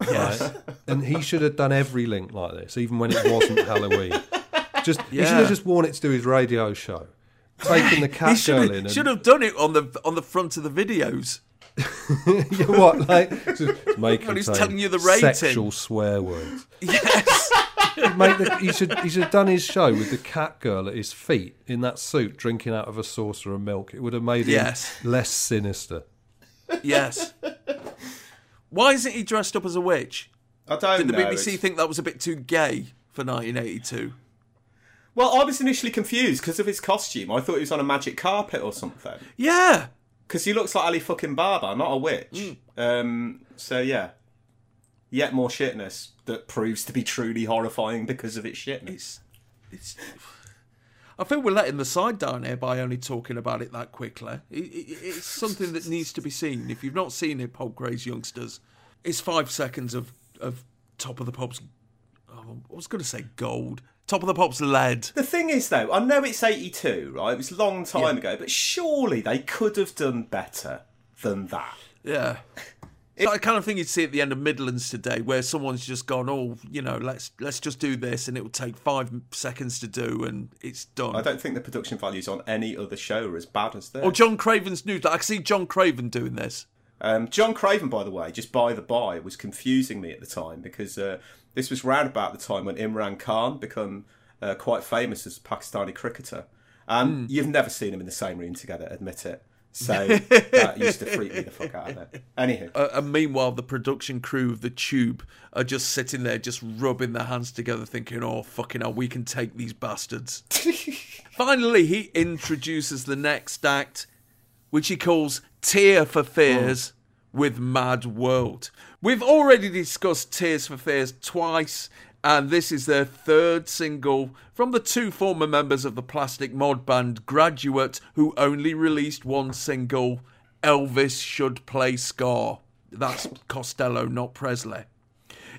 S1: Yes.
S2: Right? and he should have done every link like this, even when it wasn't [laughs] Halloween. Just he should have just worn it to do his radio show, taking the [laughs]
S1: He
S2: cat
S1: should
S2: girl
S1: have,
S2: in. And,
S1: should have done it on the on the front of the videos. [laughs]
S2: Yeah, what like just make
S1: When he's telling you the rating.
S2: sexual swear words.
S1: Yes. [laughs]
S2: Make the, he should he should have done his show with the cat girl at his feet in that suit, drinking out of a saucer of milk. It would have made him
S1: Yes.
S2: less sinister.
S1: yes. Why isn't he dressed up as a witch?
S3: I don't
S1: Did the
S3: know.
S1: BBC
S3: It's-
S1: think that was a bit too gay for 1982?
S3: Well, I was initially confused because of his costume. I thought he was on a magic carpet or something.
S1: Yeah.
S3: Because he looks like Ali fucking Barber, not a witch.
S1: Mm.
S3: Um, so yeah, yet more shitness that proves to be truly horrifying because of its shitness.
S1: It's. I think we're letting the side down here by only talking about it that quickly. It, it, it's something that needs to be seen. If you've not seen it, Pop Craze youngsters, it's five seconds of, of Top of the Pops. Oh, I was going to say gold. Top of the Pops led.
S3: The thing is, though, I know it's 82, right? It was a long time ago, but surely they could have done better than that.
S1: Yeah. It's like kind of thing you'd see at the end of Midlands today, where someone's just gone, "Oh, you know, let's let's just do this," and it will take five seconds to do, and it's done.
S3: I don't think the production values on any other show are as bad as this.
S1: Or John Craven's news. I can see John Craven doing this.
S3: Um, John Craven, by the way, just by the by, was confusing me at the time because uh, this was round about the time when Imran Khan became uh, quite famous as a Pakistani cricketer. And
S1: Hmm.
S3: you've never seen them in the same room together, admit it. So [laughs] that used to freak me the fuck out of it. Anywho,
S1: Uh, and meanwhile, the production crew of the Tube are just sitting there, just rubbing their hands together, thinking, "Oh, fucking hell, we can take these bastards." [laughs] Finally, he introduces the next act, which he calls "Tear for Fears" with Mad World. We've already discussed Tears for Fears twice, and this is their third single from the two former members of the Plastic Mod band Graduate, who only released one single, Elvis Should Play Ska. That's Costello, not Presley.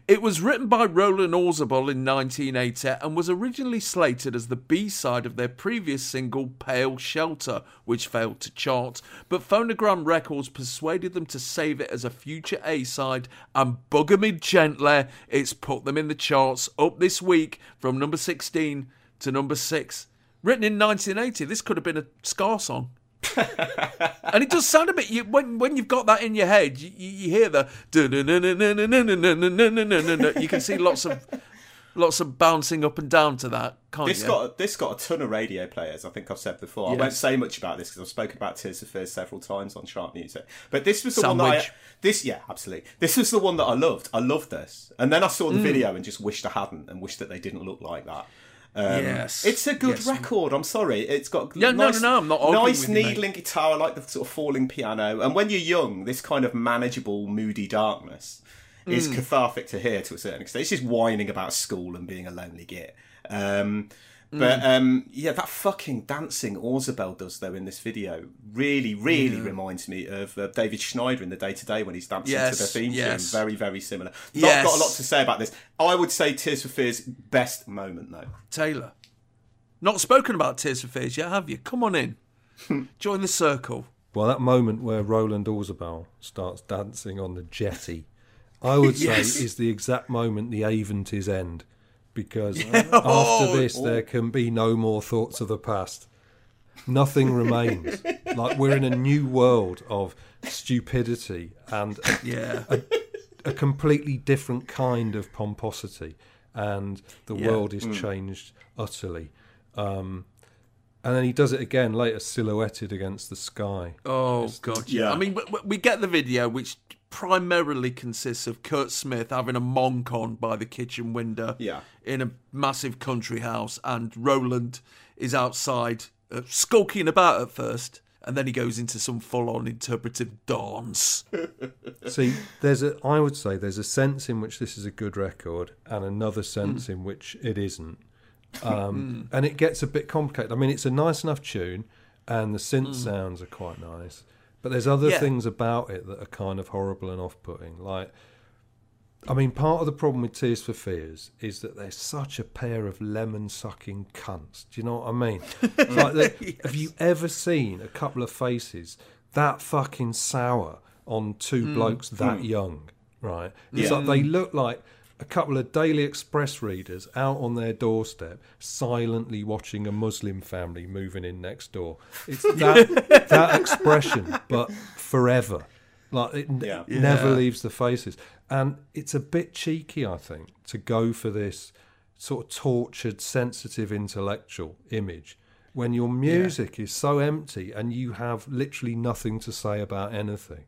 S1: It was written by Roland Orzabal in 1980 and was originally slated as the B-side of their previous single Pale Shelter, which failed to chart, but Phonogram Records persuaded them to save it as a future A-side and bugger me gently, it's put them in the charts up this week from number 16 to number 6. Written in 1980, this could have been a Ska song. [laughs] and it does sound a bit you, when when you've got that in your head, you, you hear the you can see lots of lots of bouncing up and down to that, can't
S3: this
S1: you?
S3: got this got a ton of radio players. I think I've said before. I won't say much about this because I've spoken about Tears of Fears several times on Sharp Music. But this was the one that I, this yeah absolutely this was the one that I loved. I loved this, and then I saw the
S1: Mm.
S3: video and just wished I hadn't, and wished that they didn't look like that. Um,
S1: Yes.
S3: it's a good
S1: Yes.
S3: record. I'm sorry, it's got
S1: Yeah, no,
S3: nice,
S1: no, no, I'm not
S3: nice
S1: with you,
S3: needling guitar. I like the sort of falling piano, and when you're young, this kind of manageable, moody darkness is
S1: Mm.
S3: cathartic to hear to a certain extent. It's just whining about school and being a lonely git. Um, but
S1: Mm.
S3: um, yeah, that fucking dancing Orzabal does though in this video really, really
S1: Yeah.
S3: reminds me of uh, David Schneider in the Day Today when he's dancing
S1: Yes,
S3: to the theme
S1: yes.
S3: tune. Very, very similar. Not
S1: Yes.
S3: got a lot to say about this. I would say Tears for Fears best moment though.
S1: Taylor. Not spoken about Tears for Fears yet, have you? Come on in. [laughs] Join the circle.
S2: Well, that moment where Roland Orzabal starts dancing on the jetty, I would [laughs] say
S1: Yes.
S2: is the exact moment the Aventies end. Because [laughs]
S1: Yeah. Oh,
S2: after this,
S1: oh.
S2: there can be no more thoughts of the past. Nothing remains. [laughs] like we're in a new world of stupidity and a, [laughs]
S1: Yeah.
S2: a, a completely different kind of pomposity, and the
S1: Yeah.
S2: world is
S1: Mm.
S2: changed utterly. Um, and then he does it again later, silhouetted against the sky.
S1: Oh god, yeah. I mean, w- w- we get the video, which primarily consists of Curt Smith having a monk on by the kitchen window,
S3: Yeah.
S1: in a massive country house, and Roland is outside, uh, skulking about at first, and then he goes into some full-on interpretive dance. [laughs]
S2: See, there's a. I would say there's a sense in which this is a good record, and another sense in which it isn't. [laughs] Um, and it gets a bit complicated. I mean, it's a nice enough tune, and the synth sounds are quite nice. But there's other
S1: Yeah.
S2: things about it that are kind of horrible and off-putting. Like, I mean, part of the problem with Tears for Fears is that they're such a pair of lemon-sucking cunts. Do you know what I mean? [laughs] Like they- Have you ever seen a couple of faces that fucking sour on two
S1: Mm.
S2: blokes that
S1: Mm.
S2: young? Right? It's
S1: Yeah.
S2: like they look like a couple of Daily Express readers out on their doorstep, silently watching a Muslim family moving in next door. It's [laughs] that that expression, but forever. Like it n-
S3: Yeah.
S2: never leaves the faces, and it's a bit cheeky, I think, to go for this sort of tortured, sensitive, intellectual image when your music is so empty and you have literally nothing to say about anything.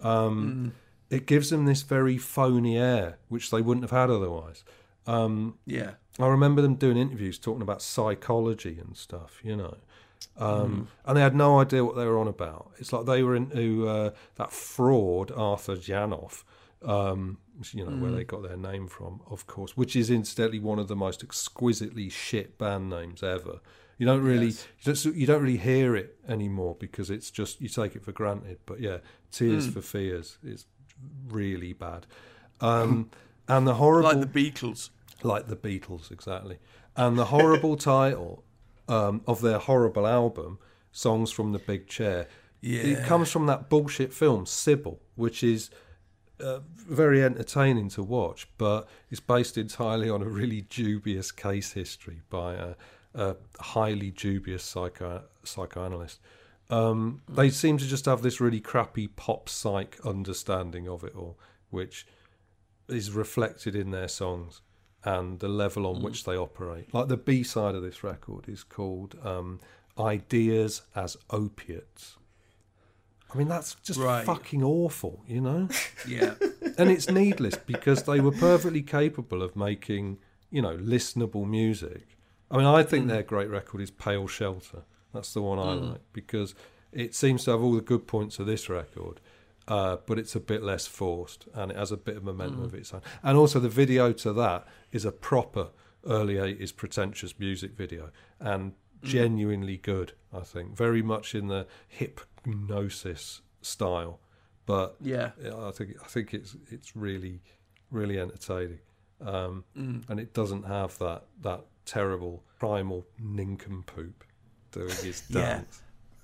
S2: Um, It gives them this very phony air, which they wouldn't have had otherwise. Um,
S1: Yeah.
S2: I remember them doing interviews talking about psychology and stuff, you know. Um, And they had no idea what they were on about. It's like they were into uh, that fraud, Arthur Janov, um, you know, where
S1: Mm.
S2: they got their name from, of course, which is incidentally one of the most exquisitely shit band names ever. You don't really,
S1: Yes.
S2: you, don't, you don't really hear it anymore because it's just you take it for granted. But yeah, Tears
S1: Mm.
S2: for Fears is really bad, um, and the horrible
S1: Like the Beatles.
S2: like the Beatles, exactly. And the horrible [laughs] title um, of their horrible album, Songs from the Big Chair,
S1: Yeah.
S2: it comes from that bullshit film, Sybil, which is uh, very entertaining to watch, but it's based entirely on a really dubious case history by a, a highly dubious psycho, psychoanalyst. Um, they seem to just have this really crappy pop psych understanding of it all, which is reflected in their songs and the level on
S1: Mm.
S2: which they operate. Like the B side of this record is called um, Ideas as Opiates. I mean, that's just
S1: Right.
S2: fucking awful, you know? [laughs]
S1: Yeah.
S2: and it's needless because they were perfectly capable of making, you know, listenable music. I mean, I think their great record is Pale Shelter. That's the one I
S1: Mm.
S2: like because it seems to have all the good points of this record, uh, but it's a bit less forced and it has a bit of momentum
S1: Mm.
S2: of its own. And also, the video to that is a proper early 80s pretentious music video and
S1: Mm.
S2: genuinely good, I think. Very much in the hypnosis style. But
S1: Yeah.
S2: I think I think it's it's really really entertaining, um,
S1: Mm.
S2: and it doesn't have that that terrible primal nincompoop doing his
S1: Yeah.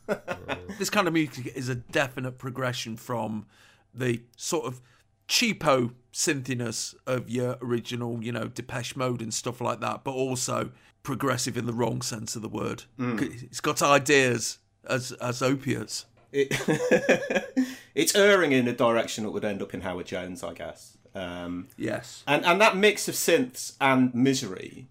S1: [laughs] this kind of music is a definite progression from the sort of cheapo synthiness of your original, you know, Depeche Mode and stuff like that, but also progressive in the wrong sense of the word.
S3: Mm.
S1: It's got ideas as as opiates.
S3: It, [laughs] it's erring in a direction that would end up in Howard Jones, I guess. Um,
S1: yes.
S3: And and that mix of synths and misery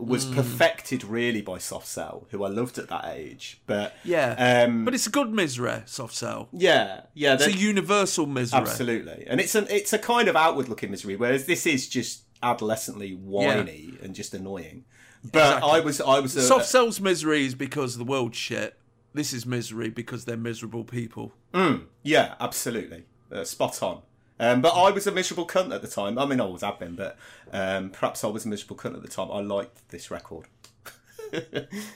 S3: was
S1: Mm.
S3: perfected really by Soft Cell, who I loved at that age. But
S1: Yeah,
S3: um,
S1: but it's a good misery, soft cell.
S3: yeah, yeah,
S1: it's a universal misery.
S3: Absolutely, and it's an it's a kind of outward looking misery, whereas this is just adolescently whiny and just annoying. But
S1: Exactly.
S3: I was I was a,
S1: soft cell's misery is because the world's shit. This is misery because they're miserable people.
S3: Mm, yeah, absolutely, uh, spot on. Um, but I was a miserable cunt at the time. I mean, I always have been, but um, perhaps I was a miserable cunt at the time. I liked this record. [laughs]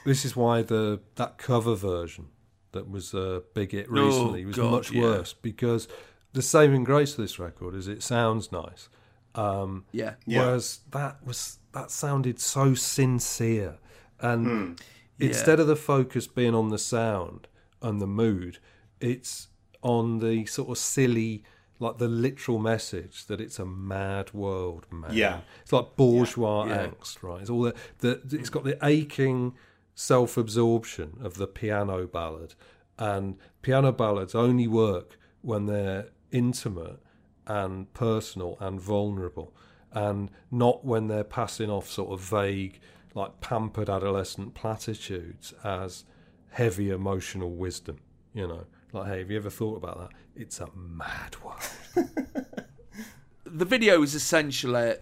S2: This is why the that cover version that was a big hit recently was
S1: Oh, God,
S2: much
S1: yeah.
S2: worse because the saving grace of this record is it sounds nice. Um,
S1: Yeah.
S3: Yeah.
S2: Whereas that was that sounded so sincere, and
S3: Hmm.
S2: instead of the focus being on the sound and the mood, it's on the sort of silly, like the literal message that it's a mad world, man.
S3: Yeah.
S2: It's like bourgeois
S1: Yeah.
S2: angst, right? It's all the, the it's got the aching self-absorption of the piano ballad, and piano ballads only work when they're intimate and personal and vulnerable, and not when they're passing off sort of vague, like pampered adolescent platitudes as heavy emotional wisdom. You know, like, hey, have you ever thought about that? It's a mad world. [laughs]
S1: the video is essentially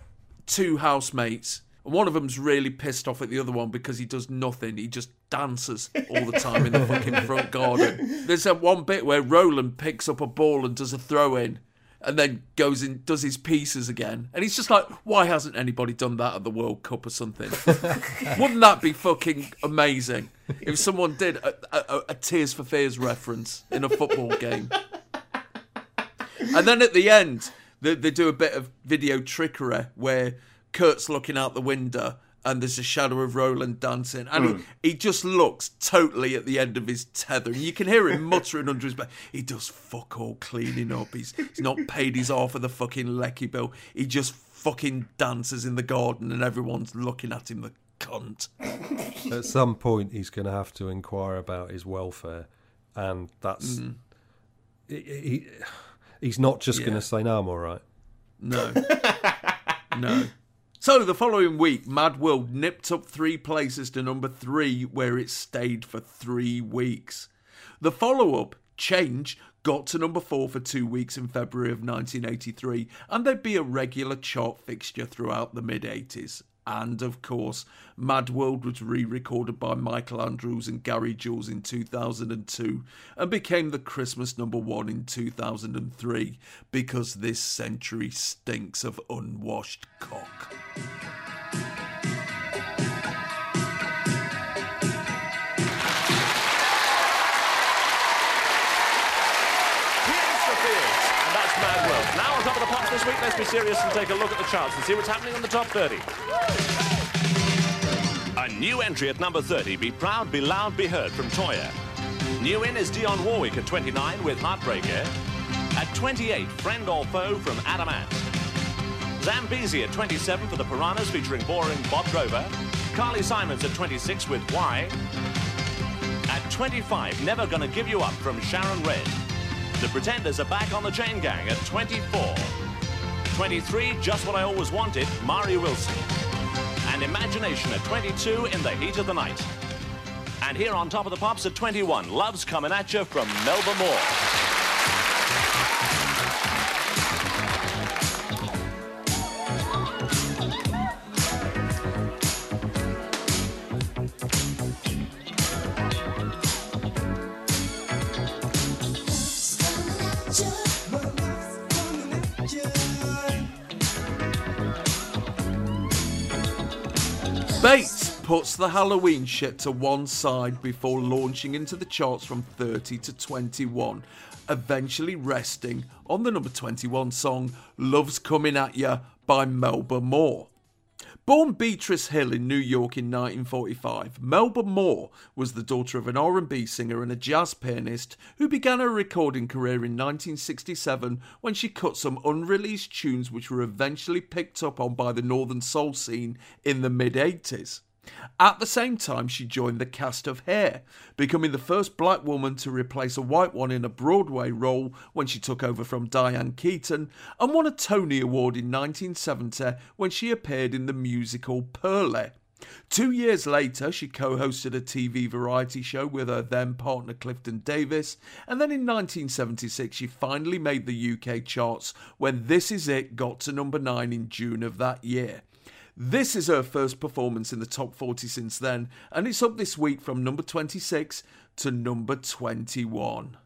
S1: two housemates. And one of them's really pissed off at the other one because he does nothing. He just dances all the time in the fucking front garden. [laughs] There's that one bit where Roland picks up a ball and does a throw in and then goes and does his pieces again. And he's just like, why hasn't anybody done that at the World Cup or something? [laughs] Wouldn't that be fucking amazing if someone did a, a, a Tears for Fears reference in a football [laughs] game? And then at the end, they, they do a bit of video trickery where Curt's looking out the window and there's a shadow of Roland dancing. And
S3: Mm.
S1: he, he just looks totally at the end of his tether. And you can hear him [laughs] muttering under his breath. He does fuck all cleaning up. He's, he's not paid his half of the fucking lecky bill. He just fucking dances in the garden and everyone's looking at him, the cunt.
S2: At some point, he's going to have to inquire about his welfare, and that's
S1: Mm.
S2: he, he, he's not just going to say, "No, I'm all right."
S1: No. [laughs] no. So the following week, Mad World nipped up three places to number three, where it stayed for three weeks. The follow up, Change, got to number four for two weeks in February of 1983, and they'd be a regular chart fixture throughout the mid 80s. And of course, Mad World was re recorded by Michael Andrews and Gary Jules in 2002 and became the Christmas number one in 2003 because this century stinks of unwashed cock.
S4: This week, let's be serious and take a look at the charts and see what's happening on the top 30. A new entry at number 30, Be Proud, Be Loud, Be Heard from Toyah. New in is Dionne Warwick at 29 with Heartbreaker. At 28, Friend or Foe from Adam Ant. Zambezi at 27 for the Piranhas featuring boring Bob Grover. Carly Simons at 26 with Why. At 25, Never Gonna Give You Up from Sharon Redd. The Pretenders are back on the Chain Gang at 24. 23, Just What I Always Wanted, Mari Wilson. And Imagination at 22 in the heat of the night. And here on top of the pops at 21, Love's Coming At You from Melba Moore.
S1: Bates puts the Halloween shit to one side before launching into the charts from 30 to 21, eventually resting on the number 21 song Love's Coming At Ya by Melba Moore. Born Beatrice Hill in New York in 1945, Melba Moore was the daughter of an R&B singer and a jazz pianist who began her recording career in 1967 when she cut some unreleased tunes which were eventually picked up on by the northern soul scene in the mid 80s. At the same time, she joined the cast of Hair, becoming the first black woman to replace a white one in a Broadway role when she took over from Diane Keaton, and won a Tony Award in 1970 when she appeared in the musical Purlie. Two years later, she co hosted a TV variety show with her then partner Clifton Davis, and then in 1976, she finally made the UK charts when This Is It got to number 9 in June of that year. This is her first performance in the top 40 since then, and it's up this week from number 26 to number 21.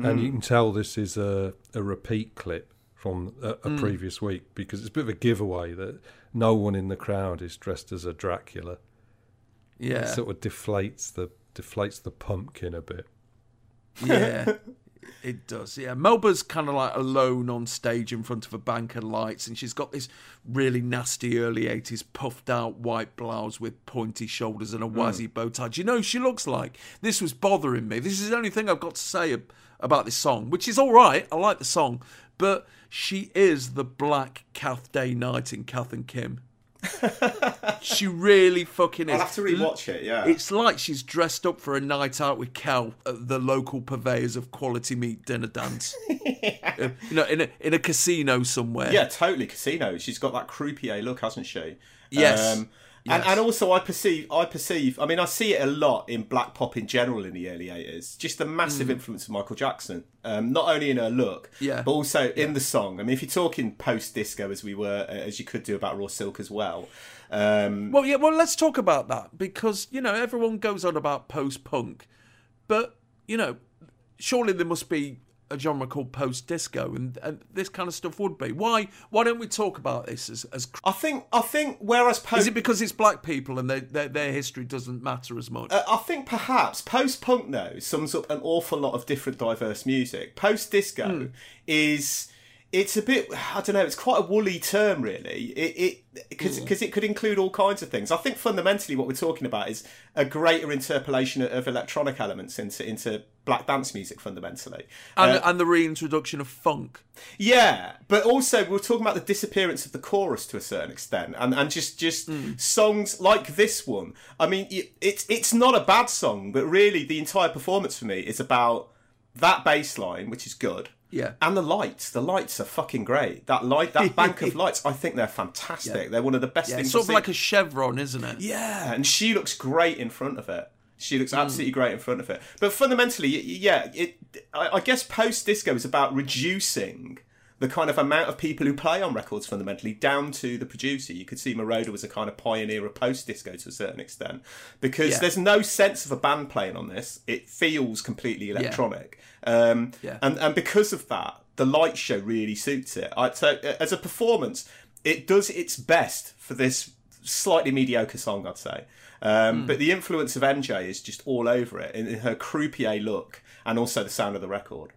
S2: And you can tell this is a, a repeat clip from a, a
S1: Mm.
S2: previous week because it's a bit of a giveaway that no one in the crowd is dressed as a Dracula.
S1: Yeah.
S2: It sort of deflates the deflates the pumpkin a bit.
S1: Yeah, [laughs] it does. Yeah, Melba's kind of like alone on stage in front of a bank of lights, and she's got this really nasty early 80s puffed out white blouse with pointy shoulders and a hmm. wazzy bow tie. Do you know she looks like? This was bothering me. This is the only thing I've got to say about this song, which is all right. I like the song, but she is the black Kath Day-Knight in Kath and Kim. [laughs] she really fucking is.
S3: I'll have to rewatch it, yeah.
S1: It's like she's dressed up for a night out with Cal at the local purveyors of quality meat dinner dance. [laughs] Uh, you know, in a in a casino somewhere.
S3: Yeah, totally casino. She's got that croupier look, hasn't she?
S1: Yes.
S3: Um,
S1: Yes.
S3: And, and also, I perceive, I perceive. I mean, I see it a lot in black pop in general in the early eighties. Just the massive
S1: Mm.
S3: influence of Michael Jackson, um, not only in her look,
S1: Yeah.
S3: but also in the song. I mean, if you're talking post disco, as we were, as you could do about Raw Silk as well. Um,
S1: Well, yeah. Well, let's talk about that because you know everyone goes on about post punk, but you know, surely there must be a genre called post disco, and, and this kind of stuff would be. Why? Why don't we talk about this as? as
S3: I think. I think. Whereas post,
S1: is it because it's black people and they, their their history doesn't matter as much?
S3: Uh, I think perhaps post punk though sums up an awful lot of different diverse music. Post disco
S1: Hmm.
S3: is it's a bit I don't know. It's quite a woolly term, really. It because because it could include all kinds of things. I think fundamentally what we're talking about is a greater interpolation of electronic elements into into black dance music fundamentally.
S1: and,
S3: Uh,
S1: and the reintroduction of funk.
S3: yeah, but also we're talking about the disappearance of the chorus to a certain extent, and and just just songs like this one. I mean, it, it's it's not a bad song, but really the entire performance for me is about that bass line, which is good.
S1: Yeah.
S3: And the lights, the lights are fucking great. That light, that bank of [laughs] lights, I think they're fantastic.
S1: Yeah.
S3: They're one of the best
S1: Yeah,
S3: things.
S1: it's sort of like a chevron, isn't it?
S3: yeah, and she looks great in front of it. She looks hmm. absolutely great in front of it. But fundamentally, yeah, it. I, I guess post disco is about reducing the kind of amount of people who play on records fundamentally down to the producer. You could see Moroder was a kind of pioneer of post disco to a certain extent because
S1: Yeah.
S3: there's no sense of a band playing on this. It feels completely electronic. Um,
S1: Yeah.
S3: and, and because of that, the light show really suits it. I, so as a performance, it does its best for this slightly mediocre song, I'd say. Um, But the influence of MJ is just all over it in, in her croupier look and also the sound of the record.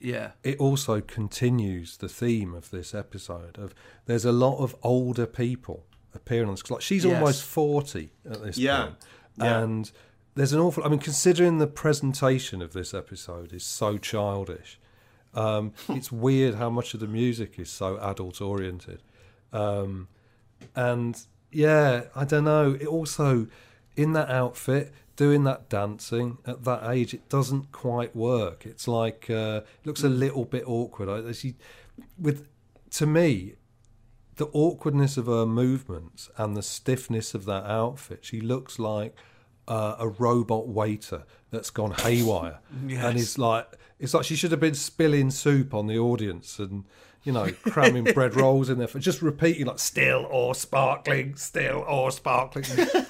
S1: Yeah.
S2: It also continues the theme of this episode of there's a lot of older people appearing on this. Like she's
S1: Yes.
S2: almost forty at this
S3: Yeah.
S2: point,
S3: Yeah.
S2: and there's an awful. I mean, considering the presentation of this episode is so childish, Um, [laughs] it's weird how much of the music is so adult oriented. Um, and yeah, I don't know. It also, in that outfit, doing that dancing at that age, it doesn't quite work. It's like uh, it looks a little bit awkward. I, she, with to me, the awkwardness of her movements and the stiffness of that outfit, she looks like uh, a robot waiter that's gone haywire, [laughs]
S1: Yes.
S2: and it's like it's like she should have been spilling soup on the audience and you know cramming bread rolls in there for just repeating like still or sparkling, still or sparkling,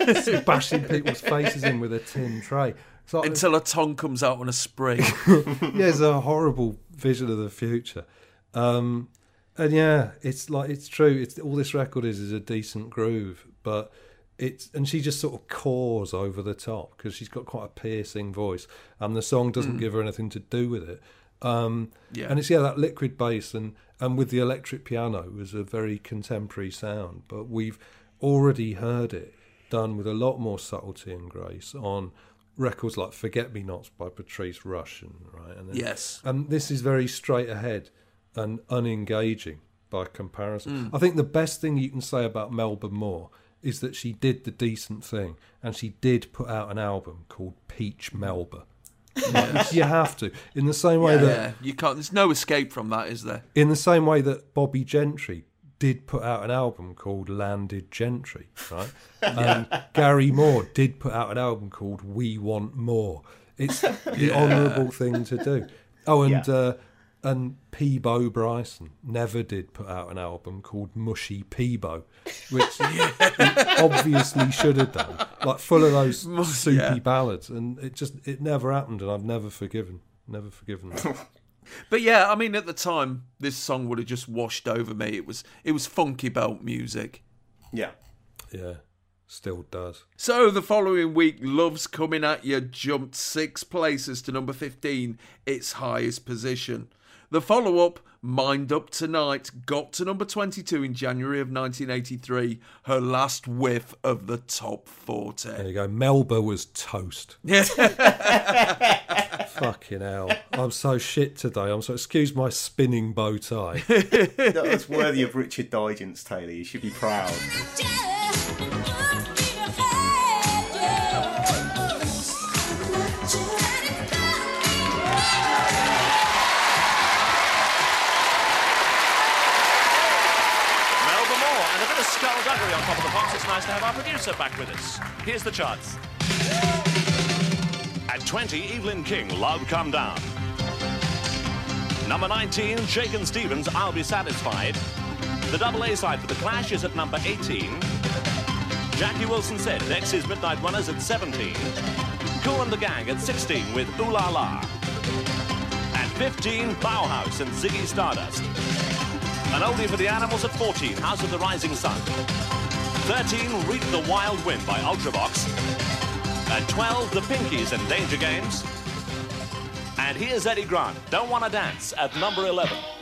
S2: [laughs] bashing people's faces in with a tin tray. Like-
S1: Until a tongue comes out on a spring. [laughs]
S2: yeah, it's a horrible vision of the future. Um, and yeah, it's like it's true. It's all this record is is a decent groove, but it's and she just sort of caws over the top because she's got quite a piercing voice, and the song doesn't
S1: Mm.
S2: give her anything to do with it. Um,
S1: Yeah.
S2: and it's yeah that liquid bass and and with the electric piano was a very contemporary sound, but we've already heard it done with a lot more subtlety and grace on records like "Forget Me Nots" by Patrice Rushen, right? And then-
S1: Yes.
S2: and this is very straight ahead and unengaging by comparison.
S1: Mm.
S2: I think the best thing you can say about Melba Moore is that she did the decent thing and she did put out an album called Peach Melba. Like, you have to. In the same way that
S1: yeah, you can't. There's no escape from that, is there?
S2: in the same way that Bobbie Gentry did put out an album called Landed Gentry, right? [laughs] And Gary Moore did put out an album called We Want Moore. It's the [laughs]
S1: Yeah.
S2: honourable thing to do. Oh, and
S1: Yeah.
S2: uh, and Peabo Bryson never did put out an album called Mushy Peabo, which [laughs] he obviously should have done, like full of those
S1: Mush-
S2: soupy
S1: yeah.
S2: ballads, and it just it never happened, and I've never forgiven, never forgiven. That. [laughs]
S1: But yeah, I mean, at the time, this song would have just washed over me. It was it was funky belt music.
S3: Yeah.
S2: Yeah, still does.
S1: So the following week, Love's Coming At You jumped six places to number 15, its highest position. The follow up, Mind Up Tonight, got to number 22 in January of 1983, her last whiff of the top 40.
S2: There you go. Melba was toast.
S1: Yeah. [laughs]
S2: Fucking hell. I'm so shit today. I'm so excuse my spinning bow tie. [laughs]
S3: That's worthy of Richard Digance, Taylor. You should be proud. [laughs]
S4: on top of the. It's nice to have our producer back with us. Here's the charts. At 20, Evelyn King, Love Come Down. Number 19, Shakin' Stevens, I'll Be Satisfied. The double A side for The Clash is at number 18. Jackie Wilson said Dexys Midnight Runners at 17. Kool and the Gang at 16 with Ooh La La. At 15, Bauhaus and Ziggy Stardust. An oldie for the animals at 14, House of the Rising Sun. 13, Reap the Wild Wind by Ultravox. At 12, The Pinkees and Danger Games. And here's Eddie Grant, Don't Wanna Dance, at number 11.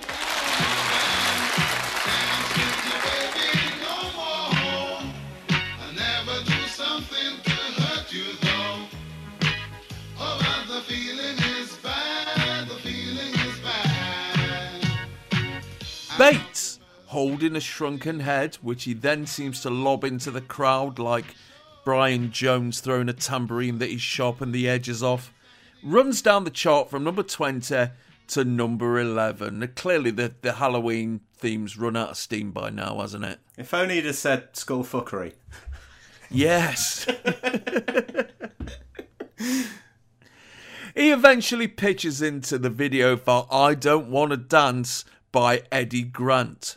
S1: Holding a shrunken head, which he then seems to lob into the crowd like Brian Jones throwing a tambourine that he's sharpened the edges off, runs down the chart from number 20 to number 11. Now, Clearly, the, the Halloween theme's run out of steam by now, hasn't it?
S3: If only he'd have said skullfuckery.
S1: Yes. he eventually pitches into the video for I Don't Want to Dance by Eddie Grant.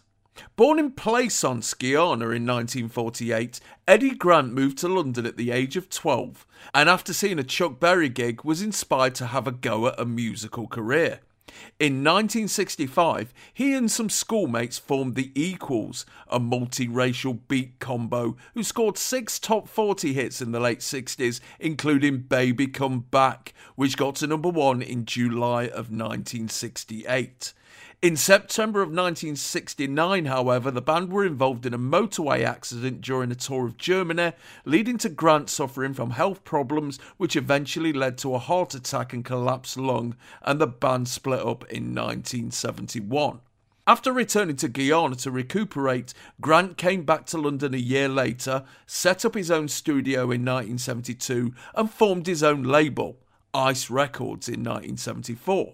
S1: Born in Plaisance, Guyana in 1948, Eddie Grant moved to London at the age of 12 and after seeing a Chuck Berry gig was inspired to have a go at a musical career. In 1965, he and some schoolmates formed the Equals, a multiracial beat combo who scored six top 40 hits in the late 60s, including Baby Come Back, which got to number one in July of 1968. In September of 1969, however, the band were involved in a motorway accident during a tour of Germany, leading to Grant suffering from health problems, which eventually led to a heart attack and collapsed lung, and the band split up in 1971. After returning to Guyana to recuperate, Grant came back to London a year later, set up his own studio in 1972, and formed his own label, Ice Records, in 1974.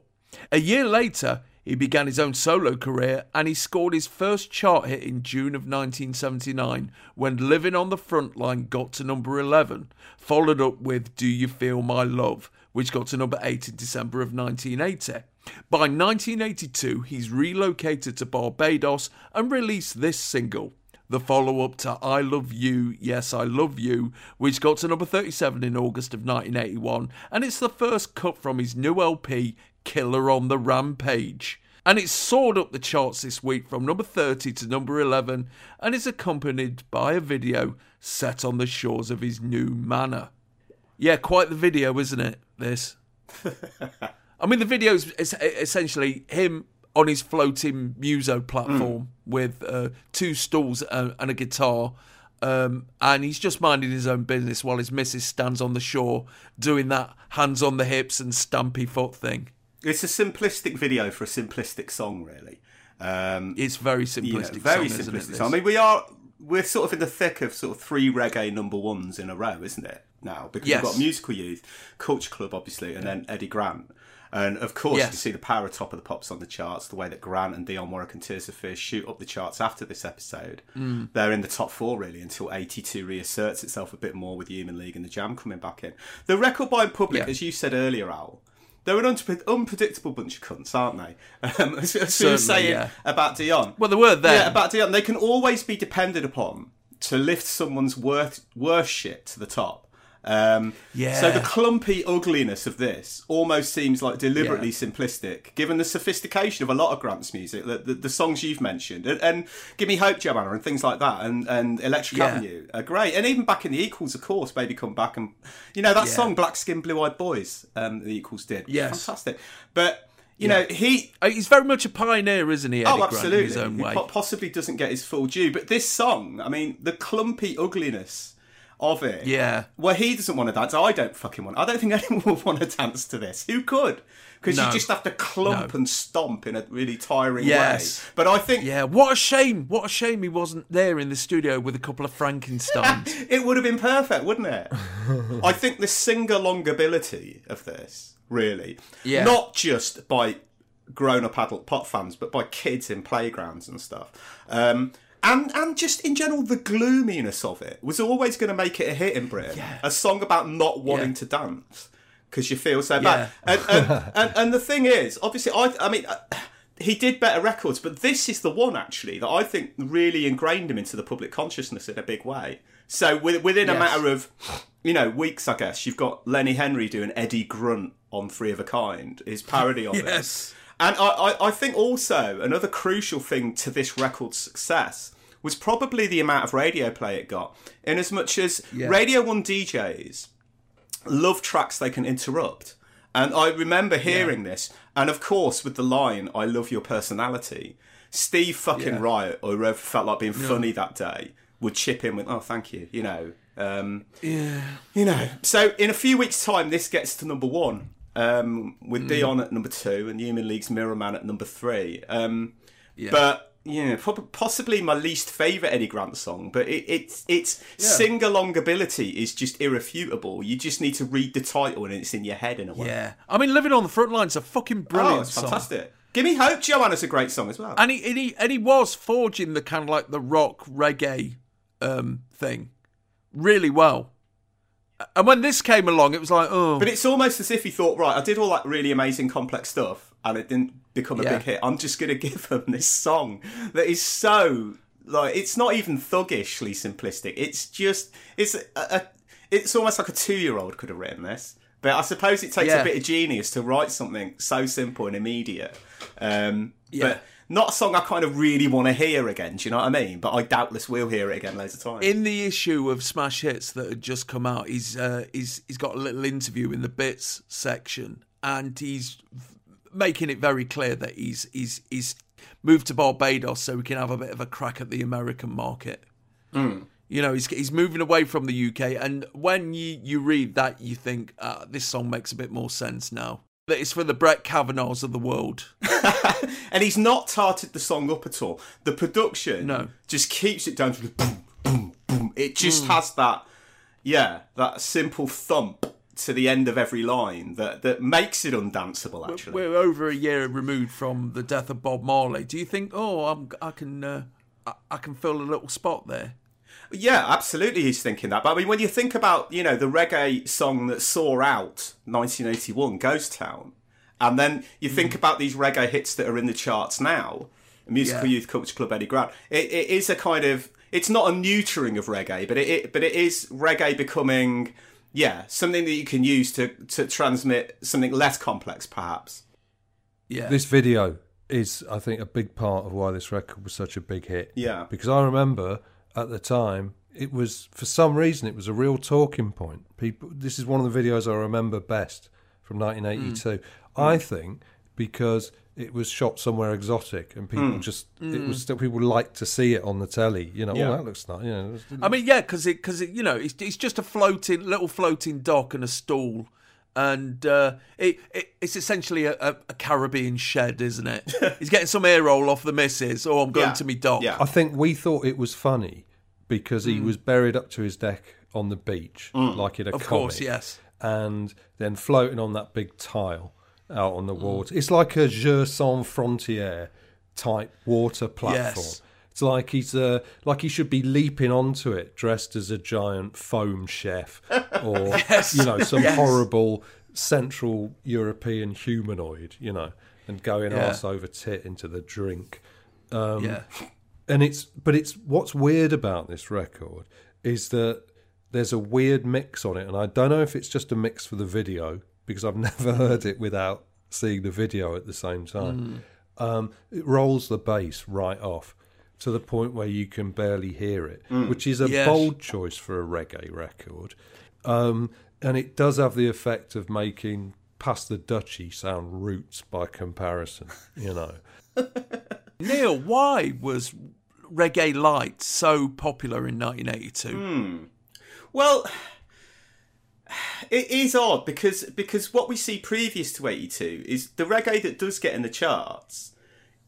S1: A year later, he began his own solo career and he scored his first chart hit in June of 1979 when Living on the Frontline got to number 11, followed up with Do You Feel My Love, which got to number 8 in December of 1980. By 1982, he's relocated to Barbados and released this single, the follow up to I Love You, Yes I Love You, which got to number 37 in August of 1981, and it's the first cut from his new LP, Killer on the Rampage. And it soared up the charts this week from number 30 to number 11 and is accompanied by a video set on the shores of his new manor. Yeah, quite the video, isn't it? This. [laughs] I mean, the video is essentially him on his floating muso platform with uh, two stools and, and a guitar. Um, and he's just minding his own business while his missus stands on the shore doing that hands on the hips and stampy foot thing.
S3: It's a simplistic video for a simplistic song, really. Um,
S1: It's very simplistic.
S3: you know, very
S1: song,
S3: simplistic. song. I mean, we are we're sort of in the thick of sort of three reggae number ones in a row, isn't it? Now because
S1: Yes.
S3: we've got Musical Youth, Culture Club, obviously, and then Eddie Grant. And of course, you
S1: Yes.
S3: can see the power of Top of the Pops on the charts, the way that Grant and Dionne Warwick and Tears of Fish shoot up the charts after this episode.
S1: Mm.
S3: They're in the top four, really, until 82 reasserts itself a bit more with Human League and the Jam coming back in. The record buying public,
S1: Yeah.
S3: as you said earlier, Al, they're an unpre- unpredictable bunch of cunts, aren't they? [laughs] Um, as, as we were saying
S1: yeah.
S3: about Dionne.
S1: Well, they were then.
S3: Yeah, about Dionne. They can always be depended upon to lift someone's worth, worst shit to the top. Um,
S1: Yeah.
S3: So the clumpy ugliness of this almost seems like deliberately simplistic, given the sophistication of a lot of Grant's music, the, the, the songs you've mentioned, and, and "Give Me Hope, Joanna," and things like that, and, and "Electric
S1: Yeah.
S3: Avenue" are great, and even back in the Equals, of course, "Baby Come Back," and you know that
S1: Yeah.
S3: song "Black Skin, Blue Eyed Boys," um, the Equals did,
S1: Yes.
S3: fantastic. But you
S1: Yeah.
S3: know he
S1: Uh, He's very much a pioneer, isn't he? Eddie
S3: oh,
S1: Grant,
S3: absolutely.
S1: In his own way.
S3: po- possibly doesn't get his full due, but this song, I mean, the clumpy ugliness of it.
S1: Yeah.
S3: Where he doesn't want to dance, I don't fucking want. I don't think [laughs] anyone would want to dance to this. Who could? Because
S1: No.
S3: you just have to clump
S1: No.
S3: and stomp in a really tiring
S1: Yes.
S3: way. But I think
S1: Yeah, what a shame! What a shame he wasn't there in the studio with a couple of Frankensteins. [laughs]
S3: it would have been perfect, wouldn't it? [laughs] I think the sing-along ability of this, really,
S1: Yeah.
S3: not just by grown-up adult pop fans, but by kids in playgrounds and stuff, um, and and just in general, the gloominess of it was always going to make it a hit in Britain. A song about not wanting
S1: Yeah.
S3: to dance because you feel so
S1: Yeah.
S3: bad. And, and, [laughs] and and the thing is, obviously, I I mean. Uh, he did better records, but this is the one actually that I think really ingrained him into the public consciousness in a big way. So with, within a matter of, you know, weeks, I guess you've got Lenny Henry doing Eddie Grunt on Three of a Kind, his parody of it. [laughs]
S1: Yes.
S3: And I, I, I think also another crucial thing to this record's success was probably the amount of radio play it got. In as much as
S1: Yeah.
S3: Radio 1 DJs love tracks they can interrupt. And I remember hearing this, and of course, with the line, I love your personality, Steve fucking
S1: Yeah.
S3: Wright, or whoever felt like being funny that day, would chip in with, oh, thank you, you know. Um,
S1: yeah.
S3: you know, so in a few weeks' time, this gets to number one, um,
S1: Mm.
S3: with Dionne at number two and Human League's Mirror Man at number three. Um,
S1: Yeah.
S3: But prob- possibly my least favourite Eddie Grant song, but it, it's its sing along ability is just irrefutable. You just need to read the title and it's in your head in a way.
S1: Yeah. I mean, Living on the Front Line's a fucking
S3: oh,
S1: brilliant
S3: it's
S1: song.
S3: fantastic. Give me hope, Joanna's a great song as well.
S1: And he, and he and he was forging the kind of like the rock reggae um, thing really well. And when this came along, it was like, oh,
S3: But it's almost as if he thought, right, I did all that really amazing complex stuff and it didn't become a
S1: Yeah.
S3: big hit. I'm just going [laughs] to give them this song that is so like it's not even thuggishly simplistic. It's just it's a, a it's almost like a 2-year-old could have written this. But I suppose it takes
S1: Yeah.
S3: a bit of genius to write something so simple and immediate. Um
S1: Yeah.
S3: but not a song I kind of really want to hear again, do you know what I mean? But I doubtless will hear it again loads of times.
S1: in the issue of Smash Hits that had just come out, he's uh, he's he's got a little interview in the bits section, and he's making it very clear that he's he's he's moved to Barbados so we can have a bit of a crack at the American market.
S3: Mm.
S1: You know, he's he's moving away from the UK, and when you you read that, you think uh, this song makes a bit more sense now. That it's for the Brett Kavanaughs of the world. [laughs]
S3: and he's not tarted the song up at all. The production
S1: No.
S3: just keeps it down to the boom, boom, boom. It just
S1: Mm.
S3: has that, yeah, that simple thump to the end of every line that, that makes it undanceable, actually.
S1: We're over a year removed from the death of Bob Marley. Do you think? Oh, I'm, I can uh, I, I can fill a little spot there.
S3: Yeah, absolutely. He's thinking that. But I mean, when you think about, you know, the reggae song that saw out 1981, Ghost Town, and then you think about these reggae hits that are in the charts now, Musical
S1: Yeah.
S3: Youth Culture Club, Eddie Grant. It, it is a kind of, it's not a neutering of reggae, but it, it but it is reggae becoming, yeah, something that you can use to to transmit something less complex, perhaps.
S1: Yeah.
S2: This video is, I think, a big part of why this record was such a big hit.
S3: Yeah.
S2: Because I remember at the time, it was for some reason it was a real talking point. People, this is one of the videos I remember best from 1982. Mm. I think because it was shot somewhere exotic and people
S3: Mm.
S2: just it
S1: Mm.
S2: was still people liked to see it on the telly. You know,
S3: Yeah.
S2: oh that looks nice. You know, was-
S1: I mean, yeah, because it because it you know it's it's just a floating little floating dock and a stool, and uh, it, it it's essentially a, a, a Caribbean shed, isn't it? [laughs] He's getting some air roll off the missus. Oh, I'm going
S3: Yeah.
S1: to me dock.
S3: Yeah.
S2: I think we thought it was funny because he
S1: Mm.
S2: was buried up to his deck on the beach,
S3: Mm.
S2: like in a
S1: Of
S2: comic,
S1: course, yes.
S2: and then floating on that big tile out on the water. It's like a Jeux sans frontières type water platform.
S1: Yes.
S2: It's like he's uh, like he should be leaping onto it, dressed as a giant foam chef, [laughs] or
S1: Yes,
S2: you know some
S1: yes.
S2: horrible Central European humanoid, you know, and going
S1: Yeah.
S2: arse over tit into the drink. Um,
S1: Yeah.
S2: and it's but it's what's weird about this record is that there's a weird mix on it, and I don't know if it's just a mix for the video because I've [laughs] never heard it without seeing the video at the same time. Um, it rolls the bass right off to the point where you can barely hear it,
S3: Mm.
S2: which is a
S1: Yes.
S2: bold choice for a reggae record. Um, and it does have the effect of making Pass the Dutchie sound roots by comparison, you know. [laughs]
S1: Neil, why was Reggae Light so popular in 1982?
S3: Hmm. Well, it is odd because because what we see previous to eighty two is the reggae that does get in the charts.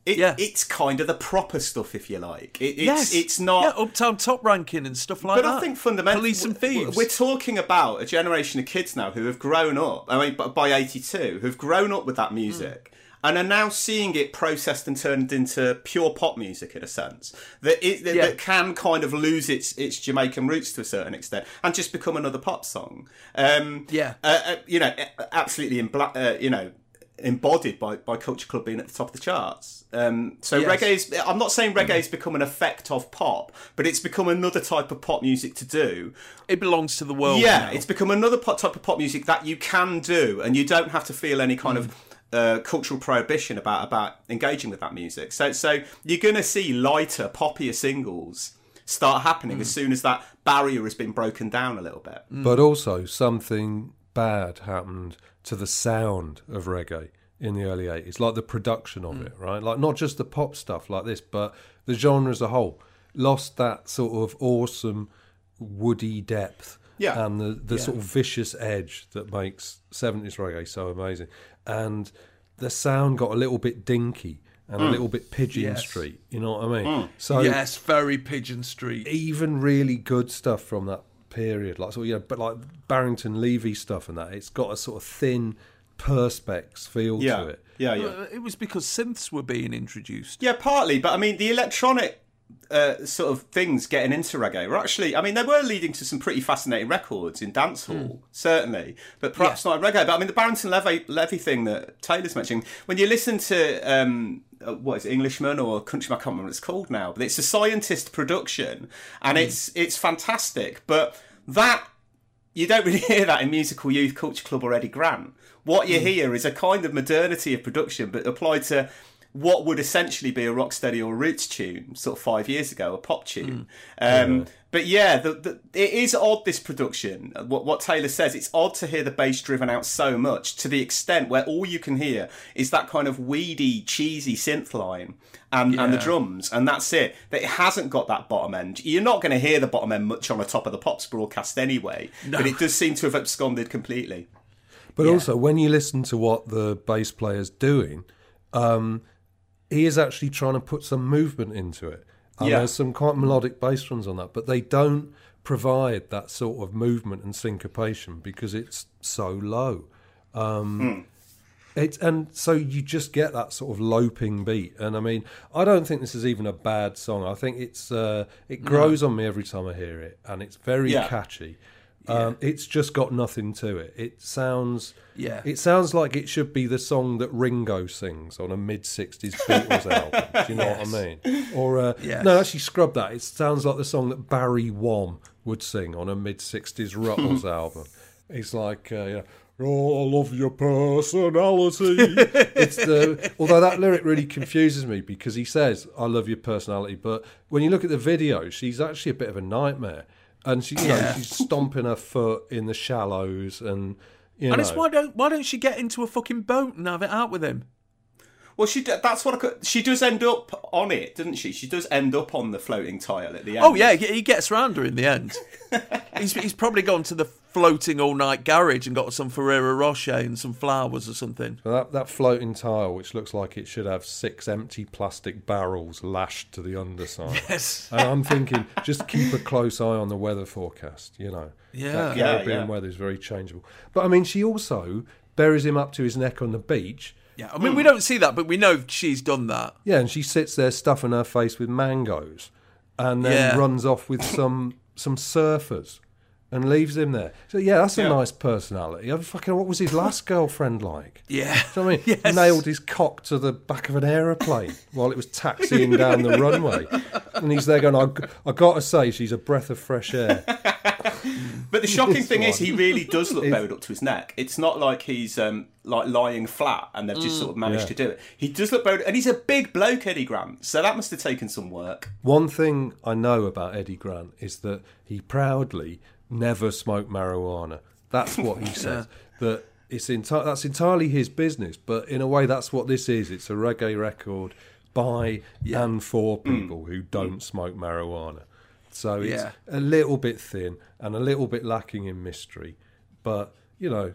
S3: It, It's kind of the proper stuff, if you like. It, it's,
S1: yes,
S3: it's not.
S1: yeah, uptown top ranking and stuff like that. but.
S3: I think fundamentally,
S1: police and thieves.
S3: We're talking about a generation of kids now who have grown up. I mean, by '82, who've grown up with that music. And are now seeing it processed and turned into pure pop music in a sense that it that,
S1: Yeah.
S3: that can kind of lose its its Jamaican roots to a certain extent and just become another pop song. Um,
S1: Yeah.
S3: uh, uh, you know, absolutely in black, uh, you know, embodied by, by Culture Club being at the top of the charts. Um, so
S1: Yes.
S3: reggae is, I'm not saying reggae's become an effect of pop, but it's become another type of pop music to do.
S1: it belongs to the world.
S3: yeah,
S1: now.
S3: it's become another pop, type of pop music that you can do, and you don't have to feel any kind of uh, cultural prohibition about about engaging with that music. So, so you're going to see lighter, poppier singles start happening as mm. soon as that barrier has been broken down a little bit. Mm.
S2: But also, something bad happened to the sound of reggae in the early 80s, like the production of mm. it, right? Like, not just the pop stuff like this, but the genre as a whole lost that sort of awesome, woody depth.
S3: Yeah.
S2: And the, the
S3: Yeah.
S2: sort of vicious edge that makes 70s reggae so amazing. And the sound got a little bit dinky and a
S3: Mm.
S2: little bit pigeon
S1: Yes.
S2: street. You know what I mean?
S3: Mm.
S2: So
S1: yes, very Pigeon Street.
S2: even really good stuff from that period, like so, you know, but like Barrington Levy stuff and that, it's got a sort of thin perspex feel
S3: Yeah,
S2: to it.
S3: yeah, yeah.
S1: It was because synths were being introduced.
S3: Yeah, partly, but I mean, the electronic uh, sort of things getting into reggae. Were actually, I mean, they were leading to some pretty fascinating records in dancehall, certainly, but perhaps not in reggae. But I mean, the Barrington Levy, Levy thing that Taylor's mentioning, when you listen to, um, uh, what is it, Englishman or Countryman, I can't remember what it's called now, but it's a scientist production and it's it's fantastic, but that you don't really [laughs] hear that in musical youth culture club or eddie grant. What you hear is a kind of modernity of production but applied to what would essentially be a rocksteady or roots tune, sort of five years ago, a pop tune. Um, But yeah, the, the, it is odd this production. What, what Taylor says, it's odd to hear the bass driven out so much to the extent where all you can hear is that kind of weedy, cheesy synth line and, and the drums, and that's it. That it hasn't got that bottom end. You're not going to hear the bottom end much on the top of the Pops broadcast anyway, but it does seem to have absconded completely.
S2: But also, when you listen to what the bass player's doing, um, he is actually trying to put some movement into it. And
S3: Yeah.
S2: there's some quite melodic bass drums on that, but they don't provide that sort of movement and syncopation because it's so low. Um, It, and so you just get that sort of loping beat, and I mean, I don't think this is even a bad song. I think it's uh, it grows on me every time I hear it, and it's very
S3: Yeah.
S2: catchy. Um, it's just got nothing to it. It sounds,
S1: Yeah.
S2: it sounds like it should be the song that Ringo sings on a mid '60s Beatles album. Do you know what I [laughs] mean? Or uh,
S1: Yes.
S2: no, actually, scrub that. It sounds like the song that Barry Wom would sing on a mid '60s Rutles album. It's like, uh, you know, oh, I love your personality. [laughs] it's the although that lyric really confuses me because he says, "I love your personality," but when you look at the video, she's actually a bit of a nightmare, and she, you know,
S1: Yeah.
S2: she's stomping her foot in the shallows, and you
S1: and
S2: know,
S1: it's why don't why don't she get into a fucking boat and have it out with him?
S3: Well, she that's what I could, she does end up on it, doesn't she? She does end up on the floating tile at the oh, end.
S1: Oh yeah, he he gets round her in the end. [laughs] he's he's probably gone to the floating all night garage and got some Ferrero Rocher and some flowers or something.
S2: So that, that floating tile, which looks like it should have six empty plastic barrels lashed to the underside. [laughs]
S1: Yes.
S2: And I'm thinking, just keep a close eye on the weather forecast, you know.
S1: Yeah.
S2: That
S3: Yeah,
S2: Caribbean
S3: yeah.
S2: weather is very changeable. But I mean, she also buries him up to his neck on the beach.
S1: Yeah, I mean we hmm. don't see that, but we know she's done that.
S2: Yeah, and she sits there stuffing her face with mangoes and then
S1: Yeah.
S2: runs off with [coughs] some some surfers and leaves him there. So yeah, that's a
S3: Yeah.
S2: nice personality. I fucking what was his last girlfriend like?
S1: Yeah.
S2: You know I mean? [laughs]
S1: Yes.
S2: Nailed his cock to the back of an aeroplane [laughs] while it was taxiing down the runway. And he's there going, I, I got to say, she's a breath of fresh air. [laughs] [laughs]
S3: But the shocking
S2: This
S3: thing is, he really does look
S2: Is-
S3: buried up to his neck. It's not like he's um, like lying flat and they've just sort of managed
S2: Yeah.
S3: to do it. He does look buried, and he's a big bloke, Eddie Grant. So that must have taken some work.
S2: One thing I know about Eddie Grant is that he proudly never smoked marijuana. That's what he [laughs] says. That it's enti- that's entirely his business, but in a way, that's what this is. It's a reggae record by and for people who don't smoke marijuana. So it's
S1: Yeah.
S2: a little bit thin and a little bit lacking in mystery. But you know,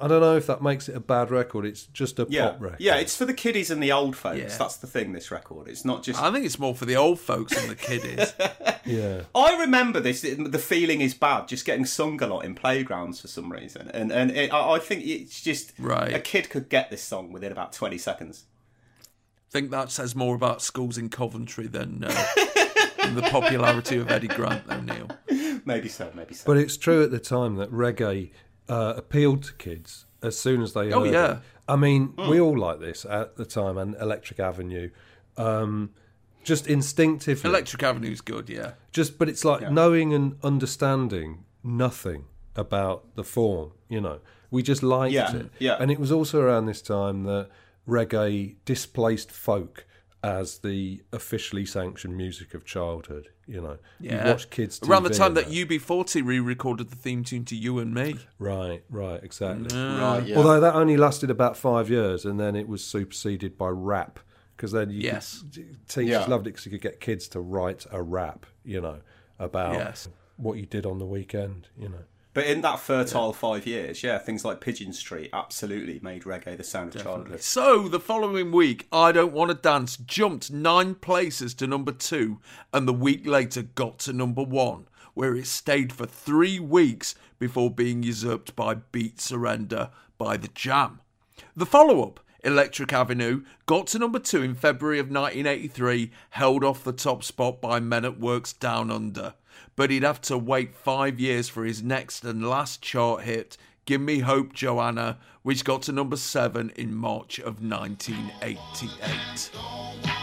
S2: I don't know if that makes it a bad record. It's just a
S3: Yeah,
S2: pop record.
S3: yeah. It's for the kiddies and the old folks.
S1: Yeah.
S3: That's the thing. This record. It's not just.
S1: I think it's more for the old folks and the kiddies. [laughs]
S2: yeah.
S3: I remember this. The feeling is bad. Just getting sung a lot in playgrounds for some reason, and and it, I I think it's just
S1: Right.
S3: A kid could get this song within about twenty seconds.
S1: I think that says more about schools in Coventry than, uh, than [laughs] the popularity of Eddie Grant, though, Neil.
S3: Maybe so. Maybe so.
S2: But it's true at the time that reggae uh, appealed to kids as soon as they
S1: Oh, yeah.
S2: it. I mean, we all like this at the time, and Electric Avenue, um, just instinctively.
S1: Electric Avenue's good, yeah.
S2: just, but it's like knowing and understanding nothing about the form. You know, we just liked
S3: Yeah,
S2: it.
S3: yeah.
S2: And it was also around this time that reggae displaced folk as the officially sanctioned music of childhood. You know, you watch kids
S1: Around the time that UB40 re recorded the theme tune to You and Me.
S2: Right, right, exactly.
S3: Right, yeah.
S2: Although that only lasted about five years, and then it was superseded by rap. Because then you
S1: Yes.
S2: could, teachers
S3: Yeah.
S2: loved it because you could get kids to write a rap, you know, about
S1: Yes.
S2: what you did on the weekend, you know.
S3: But in that fertile five years, yeah, things like Pigeon Street absolutely made reggae the sound of childhood.
S1: So the following week, I Don't Want to Dance jumped nine places to number two, and the week later got to number one, where it stayed for three weeks before being usurped by Beat Surrender by The Jam. The follow up, Electric Avenue, got to number two in February of 1983, held off the top spot by Men at Work's Down Under. But he'd have to wait five years for his next and last chart hit, Give Me Hope Joanna, which got to number seven in March of 1988.
S4: Oh, my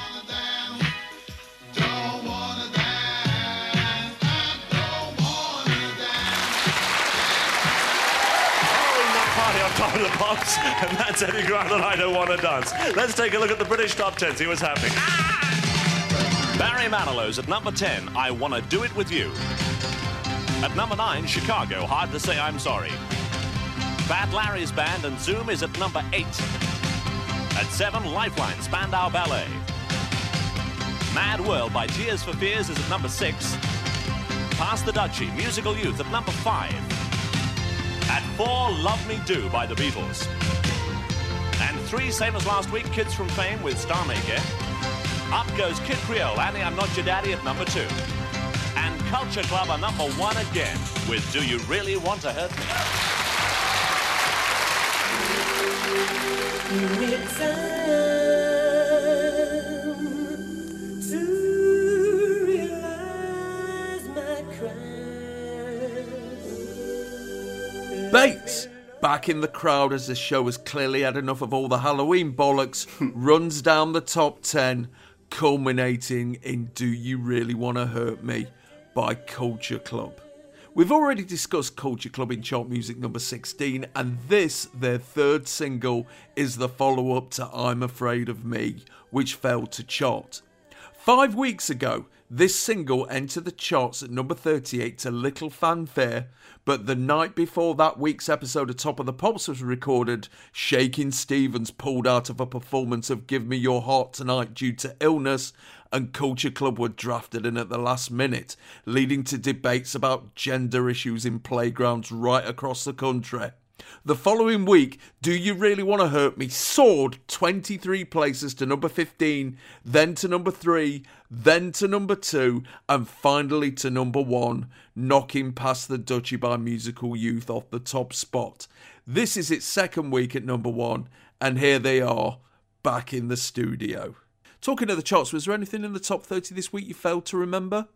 S4: party on top of the Pops, and that's Eddie Grant and I Don't Want to Dance. Let's take a look at the British top 10, see what's happening. Barry Manilow's at number 10, I Wanna Do It With You. At number 9, Chicago, Hard to Say I'm Sorry. Fat Larry's Band and Zoom is at number 8. At 7, Lifeline, Spandau Ballet. Mad World by Tears for Fears is at number 6. Pass the Dutchie, Musical Youth at number 5. At 4, Love Me Do by the Beatles. And 3, same as last week, Kids from Fame with Star Maker. Up goes Kid Creole, Annie I'm Not Your Daddy at number 2. And Culture Club are number 1 again with Do You Really Want to Hurt Me?
S1: Bates, back in the crowd as the show has clearly had enough of all the Halloween bollocks, [laughs] runs down the top 10, culminating in Do You Really Want to Hurt Me by Culture Club. We've already discussed Culture Club in chart music number 16, and this, their third single, is the follow up to I'm Afraid of Me, which failed to chart. Five weeks ago, this single entered the charts at number 38 to little fanfare, but the night before that week's episode of Top of the Pops was recorded, Shakin' Stevens pulled out of a performance of Give Me Your Heart Tonight due to illness, and Culture Club were drafted in at the last minute, leading to debates about gender issues in playgrounds right across the country. The following week, Do You Really Want to Hurt Me soared 23 places to number 15, then to number 3, then to number 2, and finally to number 1, knocking Pass the Dutchie by Musical Youth off the top spot. This is its second week at number 1, and here they are, back in the studio. Talking of the charts, was there anything in the top 30 this week you failed to remember?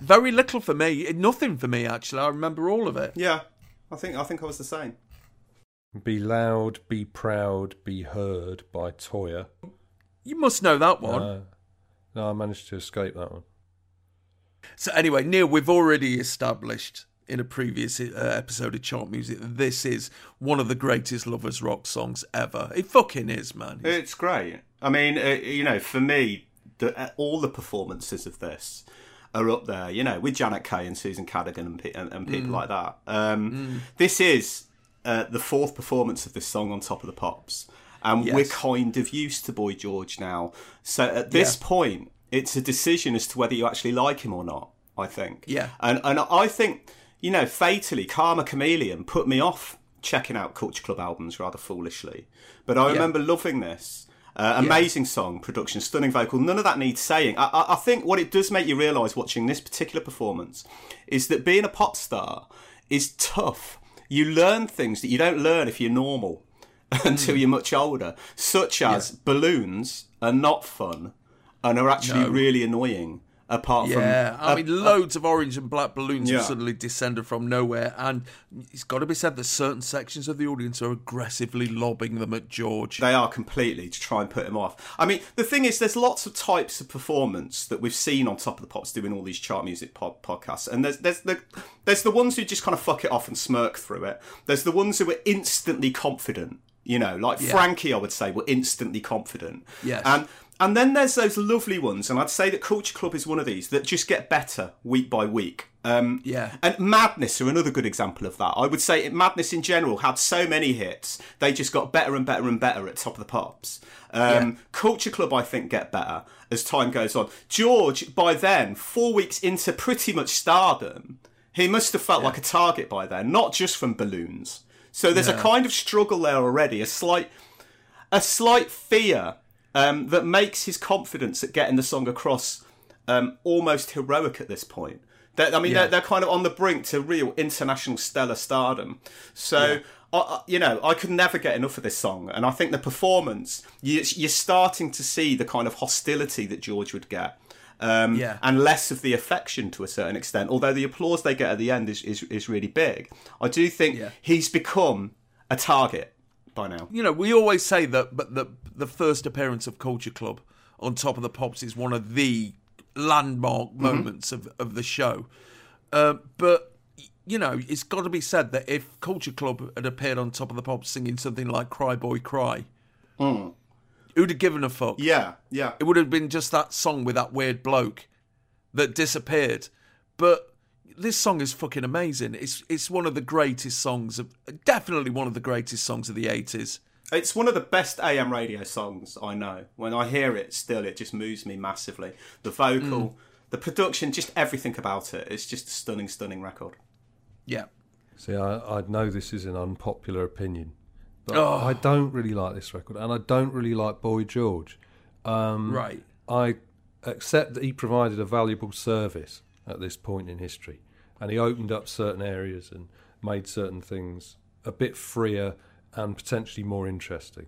S1: Very little for me. Nothing for me, actually. I remember all of it.
S3: Yeah, I think I think I was the same.
S2: Be loud, be proud, be heard by Toyah.
S1: You must know that one.
S2: No, no, I managed to escape that one.
S1: So anyway, Neil, we've already established in a previous uh, episode of Chart Music that this is one of the greatest lovers rock songs ever. It fucking is, man.
S3: It's great. I mean, uh, you know, for me, the, uh, all the performances of this are up there. You know, with Janet Kay and Susan Cadogan and, and, and people
S1: Mm.
S3: like that. Um, This is uh, the fourth performance of this song on Top of the Pops, and
S1: Yes.
S3: we're kind of used to Boy George now. So at this
S1: Yeah.
S3: point, it's a decision as to whether you actually like him or not. I think.
S1: Yeah.
S3: And and I think you know, fatally, Karma Chameleon put me off checking out Culture Club albums rather foolishly. But I
S1: Yeah.
S3: remember loving this. Uh,
S1: Yeah.
S3: amazing song, production, stunning vocal. None of that needs saying. I, I, I think what it does make you realise watching this particular performance is that being a pop star is tough. You learn things that you don't learn if you're normal [laughs] until
S1: Mm.
S3: you're much older, such as balloons are not fun and are actually
S1: No.
S3: really annoying. Apart from
S1: Yeah, I
S3: uh,
S1: mean, loads of orange and black balloons
S3: Yeah.
S1: have suddenly descended from nowhere, and it's got to be said that certain sections of the audience are aggressively lobbing them at George.
S3: They are completely to try and put him off. I mean, the thing is, there's lots of types of performance that we've seen on Top of the Pops doing all these chart music pod- podcasts, and there's there's the there's the ones who just kind of fuck it off and smirk through it. There's the ones who are instantly confident. You know, like
S1: Yeah.
S3: Frankie, I would say, were instantly confident.
S1: Yes.
S3: And and then there's those lovely ones, and I'd say that Culture Club is one of these that just get better week by week. Um,
S1: Yeah.
S3: and Madness are another good example of that. I would say Madness in general had so many hits, they just got better and better and better at Top of the Pops. Um, Culture Club, I think, get better as time goes on. George, by then, four weeks into pretty much stardom, he must have felt like a target by then, not just from balloons. So there's a kind of struggle there already, a slight, a slight fear um, that makes his confidence at getting the song across um, almost heroic at this point. They're, I mean,
S1: Yeah.
S3: they're, they're kind of on the brink to real international stellar stardom. So, I, I, you know, I could never get enough of this song. And I think the performance, you, you're starting to see the kind of hostility that George would get. Um,
S1: Yeah.
S3: And less of the affection to a certain extent, although the applause they get at the end is, is, is really big. I do think
S1: Yeah.
S3: he's become a target by now.
S1: you know, we always say that, but the the first appearance of Culture Club on Top of the Pops is one of the landmark
S3: Mm-hmm.
S1: moments of, of the show. Uh, but you know, it's got to be said that if Culture Club had appeared on Top of the Pops singing something like "Cry Boy Cry," who'd have given a fuck?
S3: Yeah, yeah.
S1: It would have been just that song with that weird bloke that disappeared. But this song is fucking amazing. It's it's one of the greatest songs of definitely one of the greatest songs of the eighties.
S3: It's one of the best AM radio songs I know. When I hear it, still, it just moves me massively. The vocal,
S1: Mm.
S3: the production, just everything about it. It's just a stunning, stunning record.
S1: Yeah.
S2: See, I, I know this is an unpopular opinion, but
S1: Oh.
S2: I don't really like this record, and I don't really like Boy George. Um,
S1: Right.
S2: I accept that he provided a valuable service at this point in history, and he opened up certain areas and made certain things a bit freer and potentially more interesting.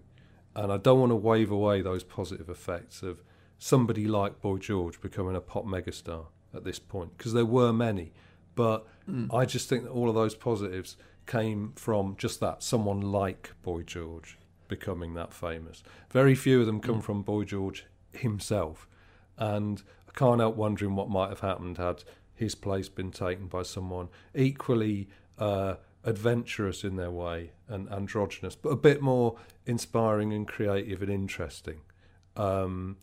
S2: And I don't want to wave away those positive effects of somebody like Boy George becoming a pop megastar at this point, because there were many. But
S1: Mm.
S2: I just think that all of those positives came from just that someone like Boy George becoming that famous. Very few of them come from Boy George himself. And I can't help wondering what might have happened had his place been taken by someone equally uh, adventurous in their way and androgynous, but a bit more inspiring and creative and interesting. Um,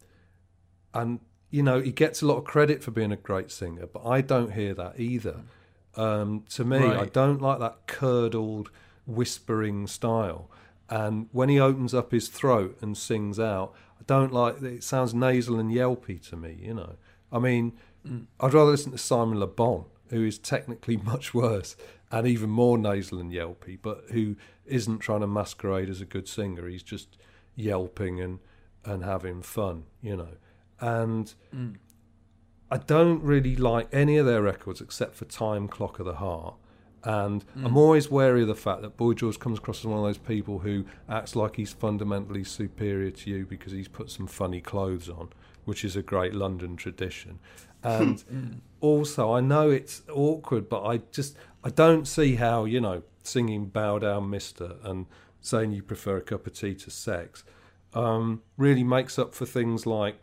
S2: and you know he gets a lot of credit for being a great singer, but I don't hear that either. Um, to me, I don't like that curdled, whispering style. And when he opens up his throat and sings out, I don't like it. Sounds nasal and yelpy to me. You know, I mean, I'd rather listen to Simon Le Bon, who is technically [laughs] much worse and even more nasal and yelpy, but who isn't trying to masquerade as a good singer. He's just yelping and and having fun. You know, and mm. I don't really like any of their records except for Time Clock of the Heart. And I'm mm. always wary of the fact that Boy George comes across as one of those people who acts like he's fundamentally superior to you because he's put some funny clothes on, which is a great London tradition. And also, I know it's awkward, but I just I don't see how you know singing "Bow Down, Mister" and saying you prefer a cup of tea to sex um, really makes up for things like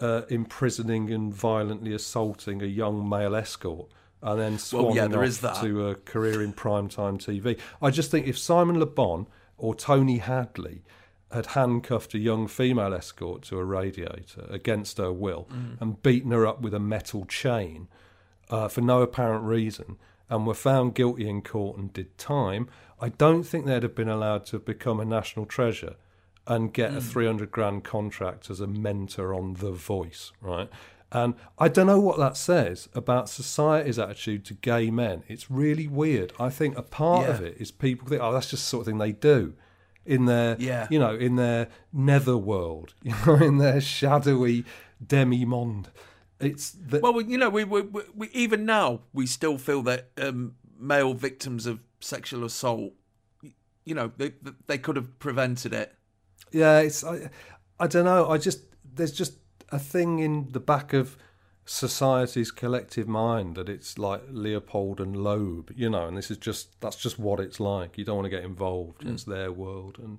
S2: uh, imprisoning and violently assaulting a young male escort and then
S1: Well,
S2: swanning
S1: yeah, there
S2: off
S1: is that.
S2: to a career in primetime TV. I just think if Simon Le Bon or Tony Hadley had handcuffed a young female escort to a radiator against her will
S1: Mm.
S2: and beaten her up with a metal chain uh, for no apparent reason and were found guilty in court and did time, I don't think they'd have been allowed to become a national treasure and get a
S1: Mm.
S2: 300 grand contract as a mentor on The Voice, right? And I don't know what that says about society's attitude to gay men. It's really weird. I think a part of it is people think, oh, that's just the sort of thing they do in their,
S1: Yeah.
S2: you know, in their netherworld, [laughs] you know, in their shadowy demi-monde. It's the,
S1: Well, you know, we, we, we, we even now we still feel that um, male victims of sexual assault, you know, they they could have prevented it.
S2: yeah, it's I, I don't know. I just there's just a thing in the back of society's collective mind that it's like Leopold and Loeb, you know, and this is just that's just what it's like. You don't want to get involved. Mm. It's their world, and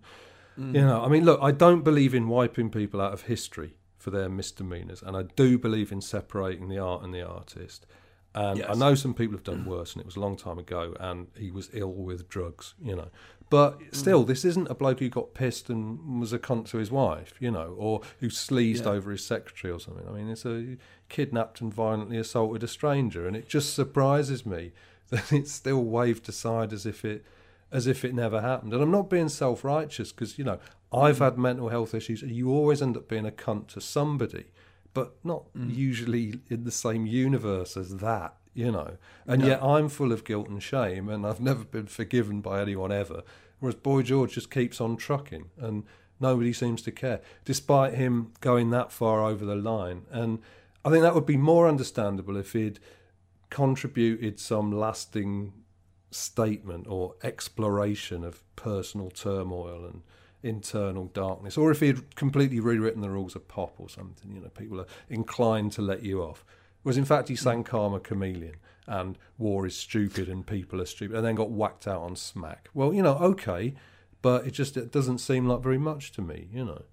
S2: mm. you know, I mean, look, I don't believe in wiping people out of history for their misdemeanors, and I do believe in separating the art and the artist. And I know some people have done [clears throat] worse, and it was a long time ago, and he was ill with drugs, you know. But mm. still, this isn't a bloke who got pissed and was a cunt to his wife, you know, or who sleazed
S1: Yeah.
S2: over his secretary or something. I mean, it's a kidnapped and violently assaulted a stranger, and it just surprises me [laughs] that it's still waved aside as if it as if it never happened. And I'm not being self righteous because you know I've mm. had mental health issues, and you always end up being a cunt to somebody, but not mm. usually in the same universe as that, you know. And
S1: No.
S2: yet I'm full of guilt and shame, and I've [laughs] never been forgiven by anyone ever. Whereas Boy George just keeps on trucking, and nobody seems to care, despite him going that far over the line. And I think that would be more understandable if he'd contributed some lasting statement or exploration of personal turmoil and internal darkness, or if he had completely rewritten the rules of pop or something, you know, people are inclined to let you off. Whereas in fact he sang Karma Chameleon and war is stupid and people are stupid and then got whacked out on smack. Well, you know, okay, but it just it doesn't seem like very much to me, you know.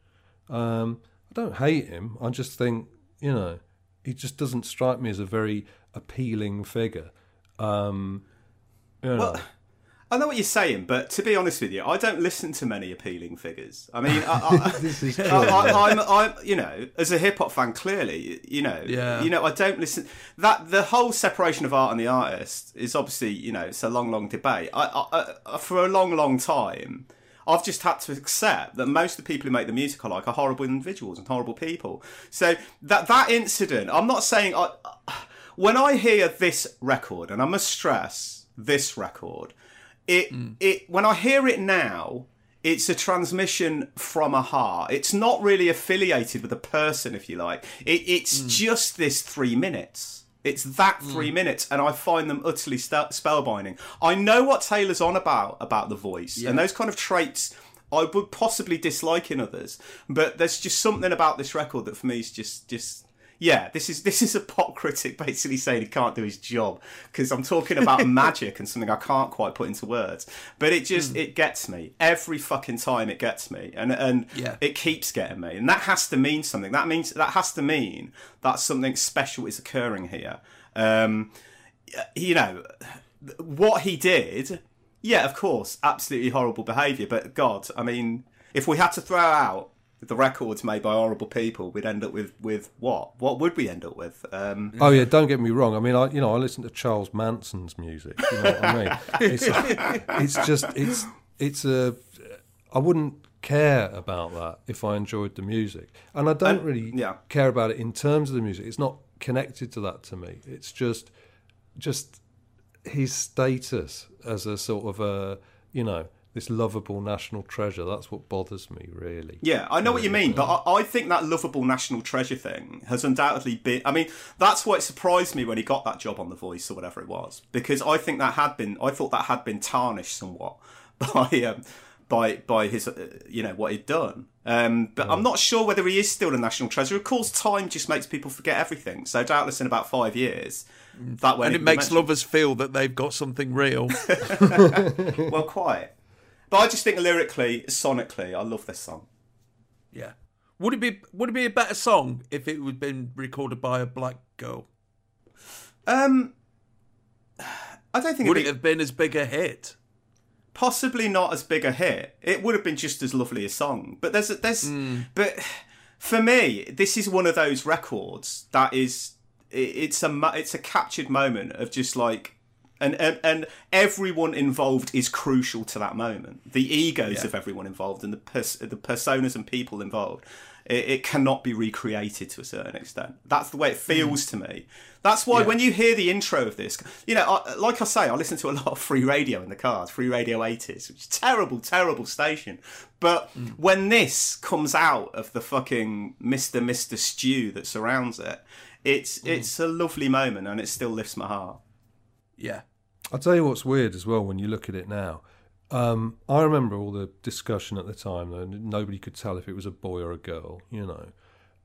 S2: Um, I don't hate him. I just think, you know, he just doesn't strike me as a very appealing figure. Um, You know.
S3: Well, I know what you're saying, but to be honest with you, I don't listen to many appealing figures. I mean, I, I, [laughs]
S2: This is
S3: I,
S2: true, yeah.
S3: I, I'm, I'm, you know, as a hip hop fan, clearly, you know,
S1: Yeah.
S3: you know, I don't listen. That the whole separation of art and the artist is obviously, you know, it's a long, long debate. I, I, I, uh, for a long, long time, I've just had to accept that most of the people who make the music I like are horrible individuals and horrible people. So that that incident, I'm not saying I. Uh, when I hear this record, and I must stress this record, it hmm. it when I hear it now, it's a transmission from a heart. It's not really affiliated with a person, if you like. It, it's hmm. just this three minutes. It's that hmm. three minutes, and I find them utterly st- spellbinding. I know what Taylor's on about about the voice and those kind of traits. I would possibly dislike in others, but there's just something about this record that for me is just just yeah. This is this is [laughs] a pop critic basically saying he can't do his job because I'm talking about [laughs] magic and something I can't quite put into words. But it just it gets me every fucking time. It gets me, and and
S1: Yeah.
S3: it keeps getting me, and that has to mean something. That means that has to mean that something special is occurring here. Um, you know what he did. Yeah, of course, absolutely horrible behaviour. But God, I mean, if we had to throw out the records made by horrible people, we'd end up with with what? What would we end up with? Um,
S2: Oh yeah, don't get me wrong. I mean, I you know I listen to Charles Manson's music. You know what I mean? It's, [laughs] it's just it's it's a. I wouldn't care about that if I enjoyed the music, and I don't
S3: And-
S2: really
S3: yeah.
S2: care about it in terms of the music. It's not connected to that to me. It's just just his status as a sort of a you know this lovable national treasure. That's what bothers me really.
S3: Yeah, I know what you mean, but I, I think that lovable national treasure thing has undoubtedly been. I mean, that's why it surprised me when he got that job on The Voice or whatever it was, because I think that had been. I thought that had been tarnished somewhat [laughs] by um, by by his, uh, you know, what he'd done. Um, but I'm not sure whether he is still a national treasure. Of course, time just makes people forget everything. So doubtless in about five years, that way
S1: and it makes lovers feel that they've got something real. [laughs] [laughs]
S3: well, quite. But I just think lyrically, sonically, I love this song.
S1: yeah. Would it be Would it be a better song if it had been recorded by a black girl?
S3: Um, I don't think
S1: Would
S3: it'd
S1: it have been as big a hit?
S3: possibly not as big a hit. It would have been just as lovely a song. But there's there's but for me, this is one of those records that is it's a it's a captured moment of just like and, and and everyone involved is crucial to that moment. The egos
S1: Yeah.
S3: of everyone involved and the pers- the personas and people involved. It, it cannot be recreated to a certain extent. That's the way it feels mm. to me. That's why
S1: Yeah.
S3: when you hear the intro of this, you know, I, like I say, I listen to a lot of free radio in the cars, free radio 80s, which is a terrible, terrible station. But mm. when this comes out of the fucking Mr. Mr. Stew that surrounds it, it's mm. it's a lovely moment and it still lifts my heart.
S1: Yeah.
S2: I'll tell you what's weird as well when you look at it now. Um, I remember all the discussion at the time, though, and nobody could tell if it was a boy or a girl, you know.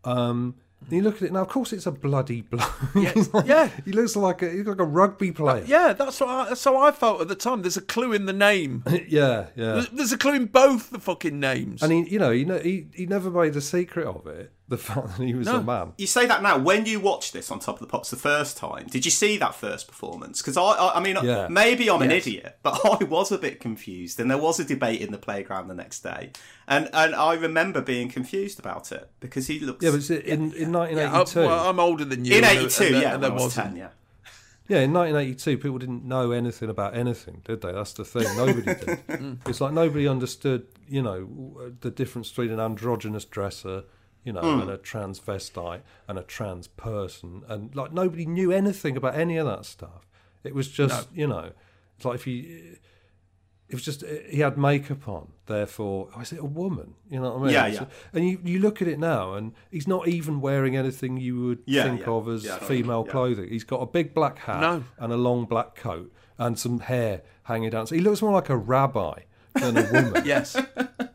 S2: Um, you look at it now, of course, it's a bloody [laughs] bloke.
S1: Yeah, [laughs] yeah.
S2: he looks like a, he's like a rugby player.
S1: Yeah, that's what I, that's how I felt at the time. There's a clue in the name. [laughs]
S2: yeah, yeah.
S1: There's, there's a clue in both the fucking names.
S2: And he, you know, he, he he never made a secret of it. [laughs] The fact that he was
S1: No.
S2: a man.
S3: You say that now. When you watched this on Top of the Pops the first time, did you see that first performance? Because I, I, I mean,
S2: Yeah.
S3: maybe I'm an idiot, but [laughs] I was a bit confused, and there was a debate in the playground the next day, and and I remember being confused about it because he looks.
S2: Yeah, but it's in in
S1: Yeah, I,
S2: 1982.
S1: well, I'm older than you.
S3: in
S1: and- uh,
S3: '82,
S1: and there-
S3: yeah,
S1: and there
S3: I was
S1: wasn't.
S3: ten, yeah.
S2: Yeah, in 1982, people didn't know anything about anything, did they? That's the thing. Nobody did. [laughs] Mm. It's like nobody understood, you know, the difference between an androgynous dresser, you know, hmm. and a transvestite and a trans person, and like nobody knew anything about any of that stuff. It was just, you know, it's like if you. It was just eh, he had makeup on, therefore, oh, is it a woman? You know what I mean?
S3: Yeah, yeah.
S2: And you, you look at it now, and he's not even wearing anything you would
S3: Yeah,
S2: think
S3: yeah.
S2: of as
S3: Yeah, I know what you mean,
S2: female clothing. He's got a big black hat
S1: No.
S2: and a long black coat and some hair hanging down. So he looks more like a rabbi than a woman. [laughs]
S1: Yes.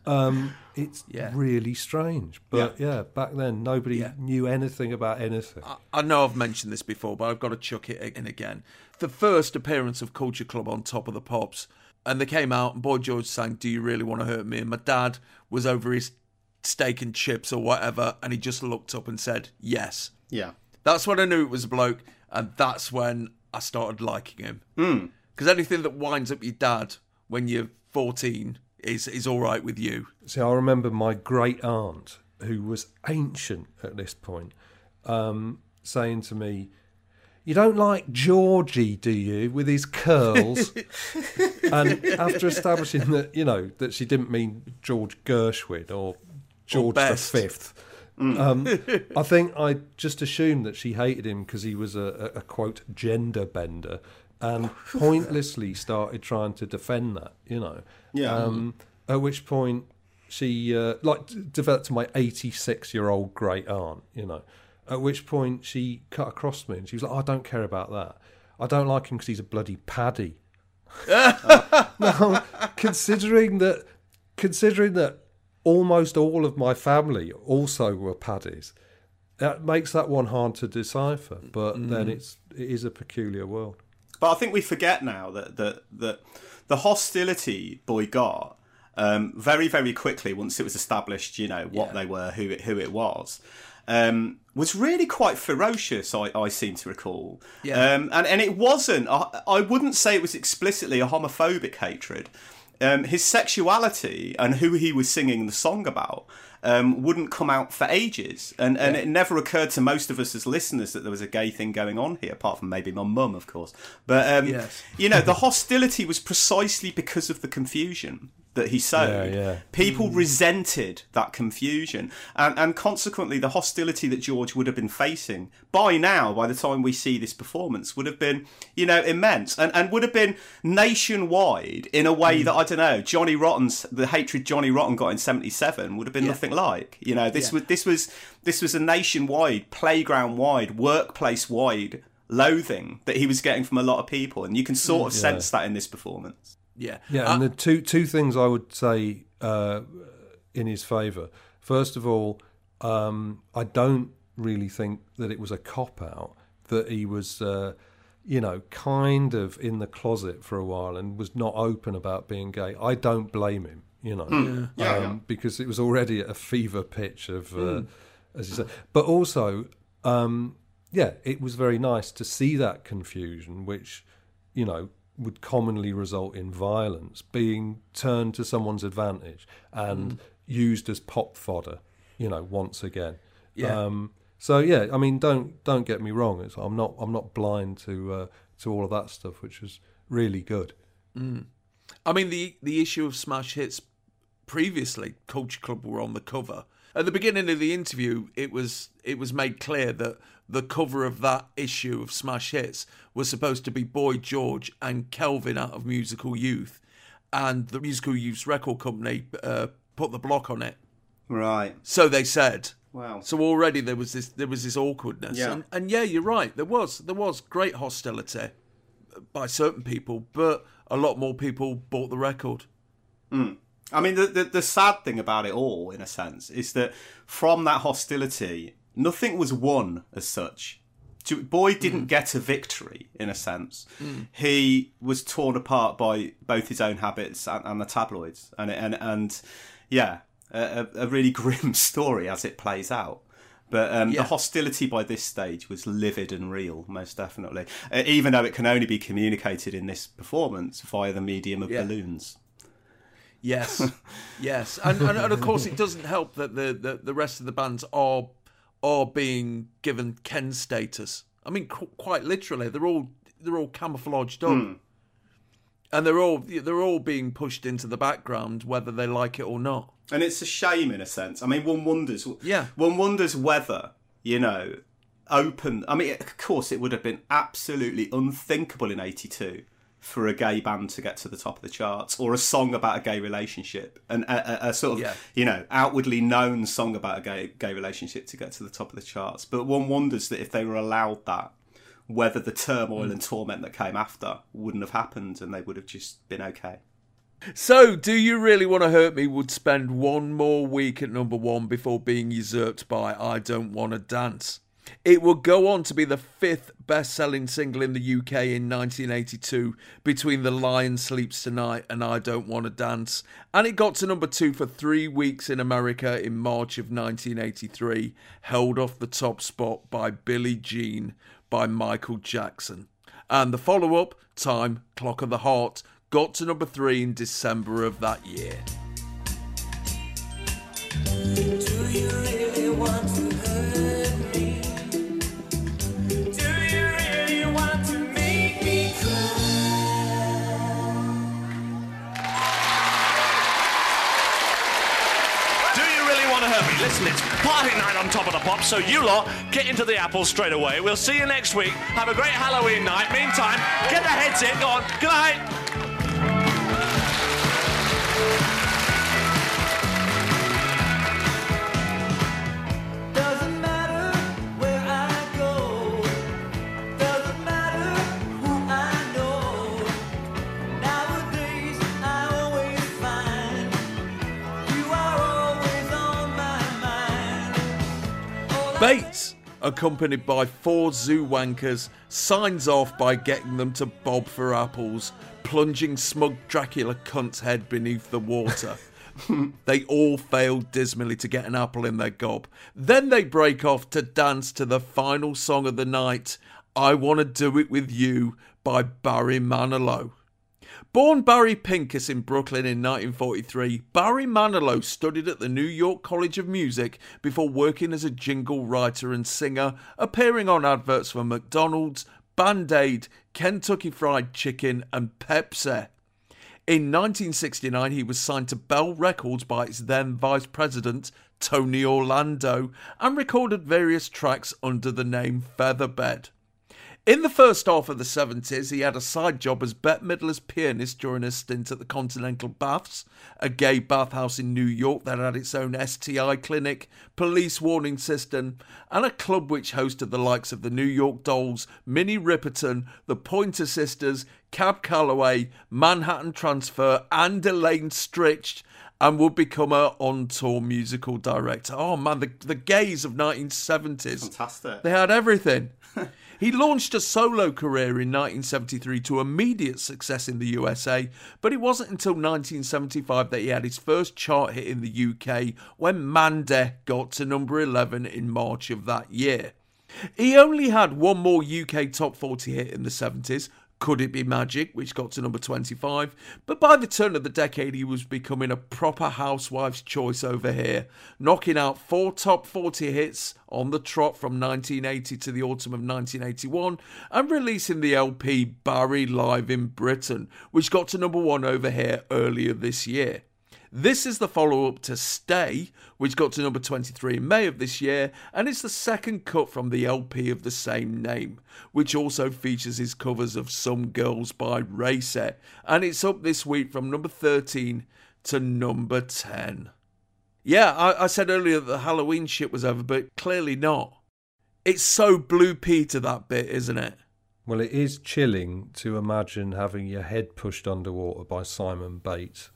S2: um, it's
S1: Yeah.
S2: really strange. But yeah. back then nobody
S1: Yeah.
S2: knew anything about anything.
S1: I- I know I've mentioned this before, but I've got to chuck it in again. The first appearance of Culture Club on Top of the Pops, and they came out, and Boy George sang "Do You Really Want to Hurt Me?" and my dad was over his steak and chips or whatever, and he just looked up and said, "Yes."
S3: Yeah.
S1: That's when I knew it was a bloke, and that's when I started liking him. Because anything that winds up your dad when you're 14 is is all right with you.
S2: See, I remember my great aunt, who was ancient at this point, um, saying to me, You don't like Georgie, do you, with his curls? [laughs] and after establishing that, you know, that she didn't mean George Gershwin or George the
S1: Best.
S2: Fifth. Um, [laughs] I think I just assumed that she hated him because he was a, a, a quote gender bender, and pointlessly started trying to defend that. You know,
S3: Yeah.
S2: Um, at which point she uh, like developed to my 86 year old great aunt. You know, at which point she cut across me and she was like, "I don't care about that. I don't like him because he's a bloody paddy." [laughs] now, considering that, considering that almost all of my family also were paddies, that makes that one hard to decipher. But then it's it is a peculiar world.
S3: But I think we forget now that that that the hostility Boy got um, very very quickly once it was established, you know what they were, who it, who it was, um, was really quite ferocious. I, I seem to recall,
S1: Yeah.
S3: um, and and it wasn't. I, I wouldn't say it was explicitly a homophobic hatred. Um, his sexuality and who he was singing the song about um, wouldn't come out for ages, and and it never occurred to most of us as listeners that there was a gay thing going on here, apart from maybe my mum, of course. But um,
S1: Yes.
S3: you know, the hostility was precisely because of the confusion that he sowed.
S2: Yeah, yeah.
S3: People resented that confusion, and and consequently, the hostility that George would have been facing by now, by the time we see this performance, would have been you know immense, and and would have been nationwide in a
S2: Mm.
S3: way that I don't know. Johnny Rotten's the hatred Johnny Rotten got in '77 would have been nothing like. You know, this
S1: Yeah.
S3: was this was this was a nationwide, playground wide, workplace wide loathing that he was getting from a lot of people, and you can sort of
S2: Yeah.
S3: sense that in this performance.
S1: Yeah.
S2: Yeah,
S1: Uh,
S2: and the two two things I would say uh, in his favour. First of all, um, I don't really think that it was a cop out that he was, uh, you know, kind of in the closet for a while and was not open about being gay. I don't blame him, you know,
S3: Mm. Yeah,
S2: um,
S3: yeah.
S2: because it was already at a fever pitch of, uh,
S3: Mm.
S2: as you said. But also, um, yeah, it was very nice to see that confusion, which, you know, would commonly result in violence being turned to someone's advantage and
S1: Mm.
S2: used as pop fodder, you know, once again.
S1: Yeah.
S2: Um, so yeah, I mean, don't don't get me wrong. It's, I'm not I'm not blind to uh, to all of that stuff, which was really good.
S1: Mm. I mean, the the issue of smash hits previously, Culture Club were on the cover. At the beginning of the interview, it was it was made clear that the cover of that issue of Smash Hits was supposed to be Boy George and Kelvin out of Musical Youth, and the Musical Youth record company uh, put the block on it.
S3: Right.
S1: So they said.
S3: Wow.
S1: So already there was this there was this awkwardness.
S3: Yeah.
S1: And, and yeah, you're right. There was there was great hostility by certain people, but a lot more people bought the record.
S3: Mm. I mean, the, the the sad thing about it all, in a sense, is that from that hostility, nothing was won as such. Boy didn't get a victory, in a sense.
S1: Mm.
S3: He was torn apart by both his own habits and, and the tabloids, and and and yeah, a, a a really [laughs] grim story as it plays out. But um,
S1: Yeah.
S3: the hostility by this stage was livid and real, most definitely. Uh, even though it can only be communicated in this performance via the medium of
S1: Yeah.
S3: balloons.
S1: Yes, [laughs] yes, and, and and of course it doesn't help that the, the, the rest of the bands are are being given Ken status. I mean, qu- quite literally, they're all they're all camouflaged up,
S3: Hmm.
S1: and they're all they're all being pushed into the background, whether they like it or not.
S3: And it's a shame in a sense. I mean, one wonders.
S1: Yeah.
S3: One wonders whether you know, open. I mean, of course, it would have been absolutely unthinkable in '82 for a gay band to get to the top of the charts, or a song about a gay relationship, and a, a, a sort of
S1: Yeah.
S3: you know outwardly known song about a gay gay relationship to get to the top of the charts. But one wonders that if they were allowed that. Whether the turmoil
S1: Mm.
S3: and torment that came after wouldn't have happened and they would have just been okay.
S1: So, do you really want to hurt me? Would spend one more week at number one before being usurped by I Don't Want to Dance. It would go on to be the fifth best selling single in the UK in 1982 between The Lion Sleeps Tonight and I Don't Want to Dance. And it got to number two for three weeks in America in March of 1983, held off the top spot by Billie Jean by Michael Jackson. And the follow up, Time, Clock of the Heart, got to number three in December of that year.
S4: Listen, it's party night on top of the pop, so you lot get into the apple straight away. We'll see you next week. Have a great Halloween night. Meantime, get the heads in. Go on. Good night.
S1: Bates, accompanied by four zoo wankers, signs off by getting them to bob for apples, plunging smug Dracula cunt's head beneath the water. [laughs] they all fail dismally to get an apple in their gob. Then they break off to dance to the final song of the night, I Wanna Do It With You by Barry Manilow. Born Barry Pincus in Brooklyn in 1943, Barry Manilow studied at the New York College of Music before working as a jingle writer and singer, appearing on adverts for McDonald's, Band Aid, Kentucky Fried Chicken, and Pepsi. In 1969, he was signed to Bell Records by its then vice president, Tony Orlando, and recorded various tracks under the name Featherbed. In the first half of the 70s, he had a side job as Bette Midler's pianist during a stint at the Continental Baths, a gay bathhouse in New York that had its own STI clinic, police warning system, and a club which hosted the likes of the New York Dolls, Minnie Riperton, the Pointer Sisters, Cab Calloway, Manhattan Transfer, and Elaine Stritch, and would become her on tour musical director. Oh man, the, the gays of 1970s.
S3: Fantastic.
S1: They had everything. [laughs] He launched a solo career in 1973 to immediate success in the USA, but it wasn't until 1975 that he had his first chart hit in the UK when Mandy got to number 11 in March of that year. He only had one more UK top 40 hit in the 70s, Could It Be Magic, which got to number 25, but by the turn of the decade he was becoming a proper housewife's choice over here, knocking out four top 40 hits on the trot from 1980 to the autumn of 1981 and releasing the LP Barry Live in Britain, which got to number one over here earlier this year. This is the follow up to Stay, which got to number 23 in May of this year, and it's the second cut from the LP of the same name, which also features his covers of Some Girls by Racey, and it's up this week from number 13 to number 10. Yeah, I, I said earlier that the Halloween shit was over, but clearly not. It's so Blue Peter that bit, isn't it?
S2: Well, it is chilling to imagine having your head pushed underwater by Simon Bates.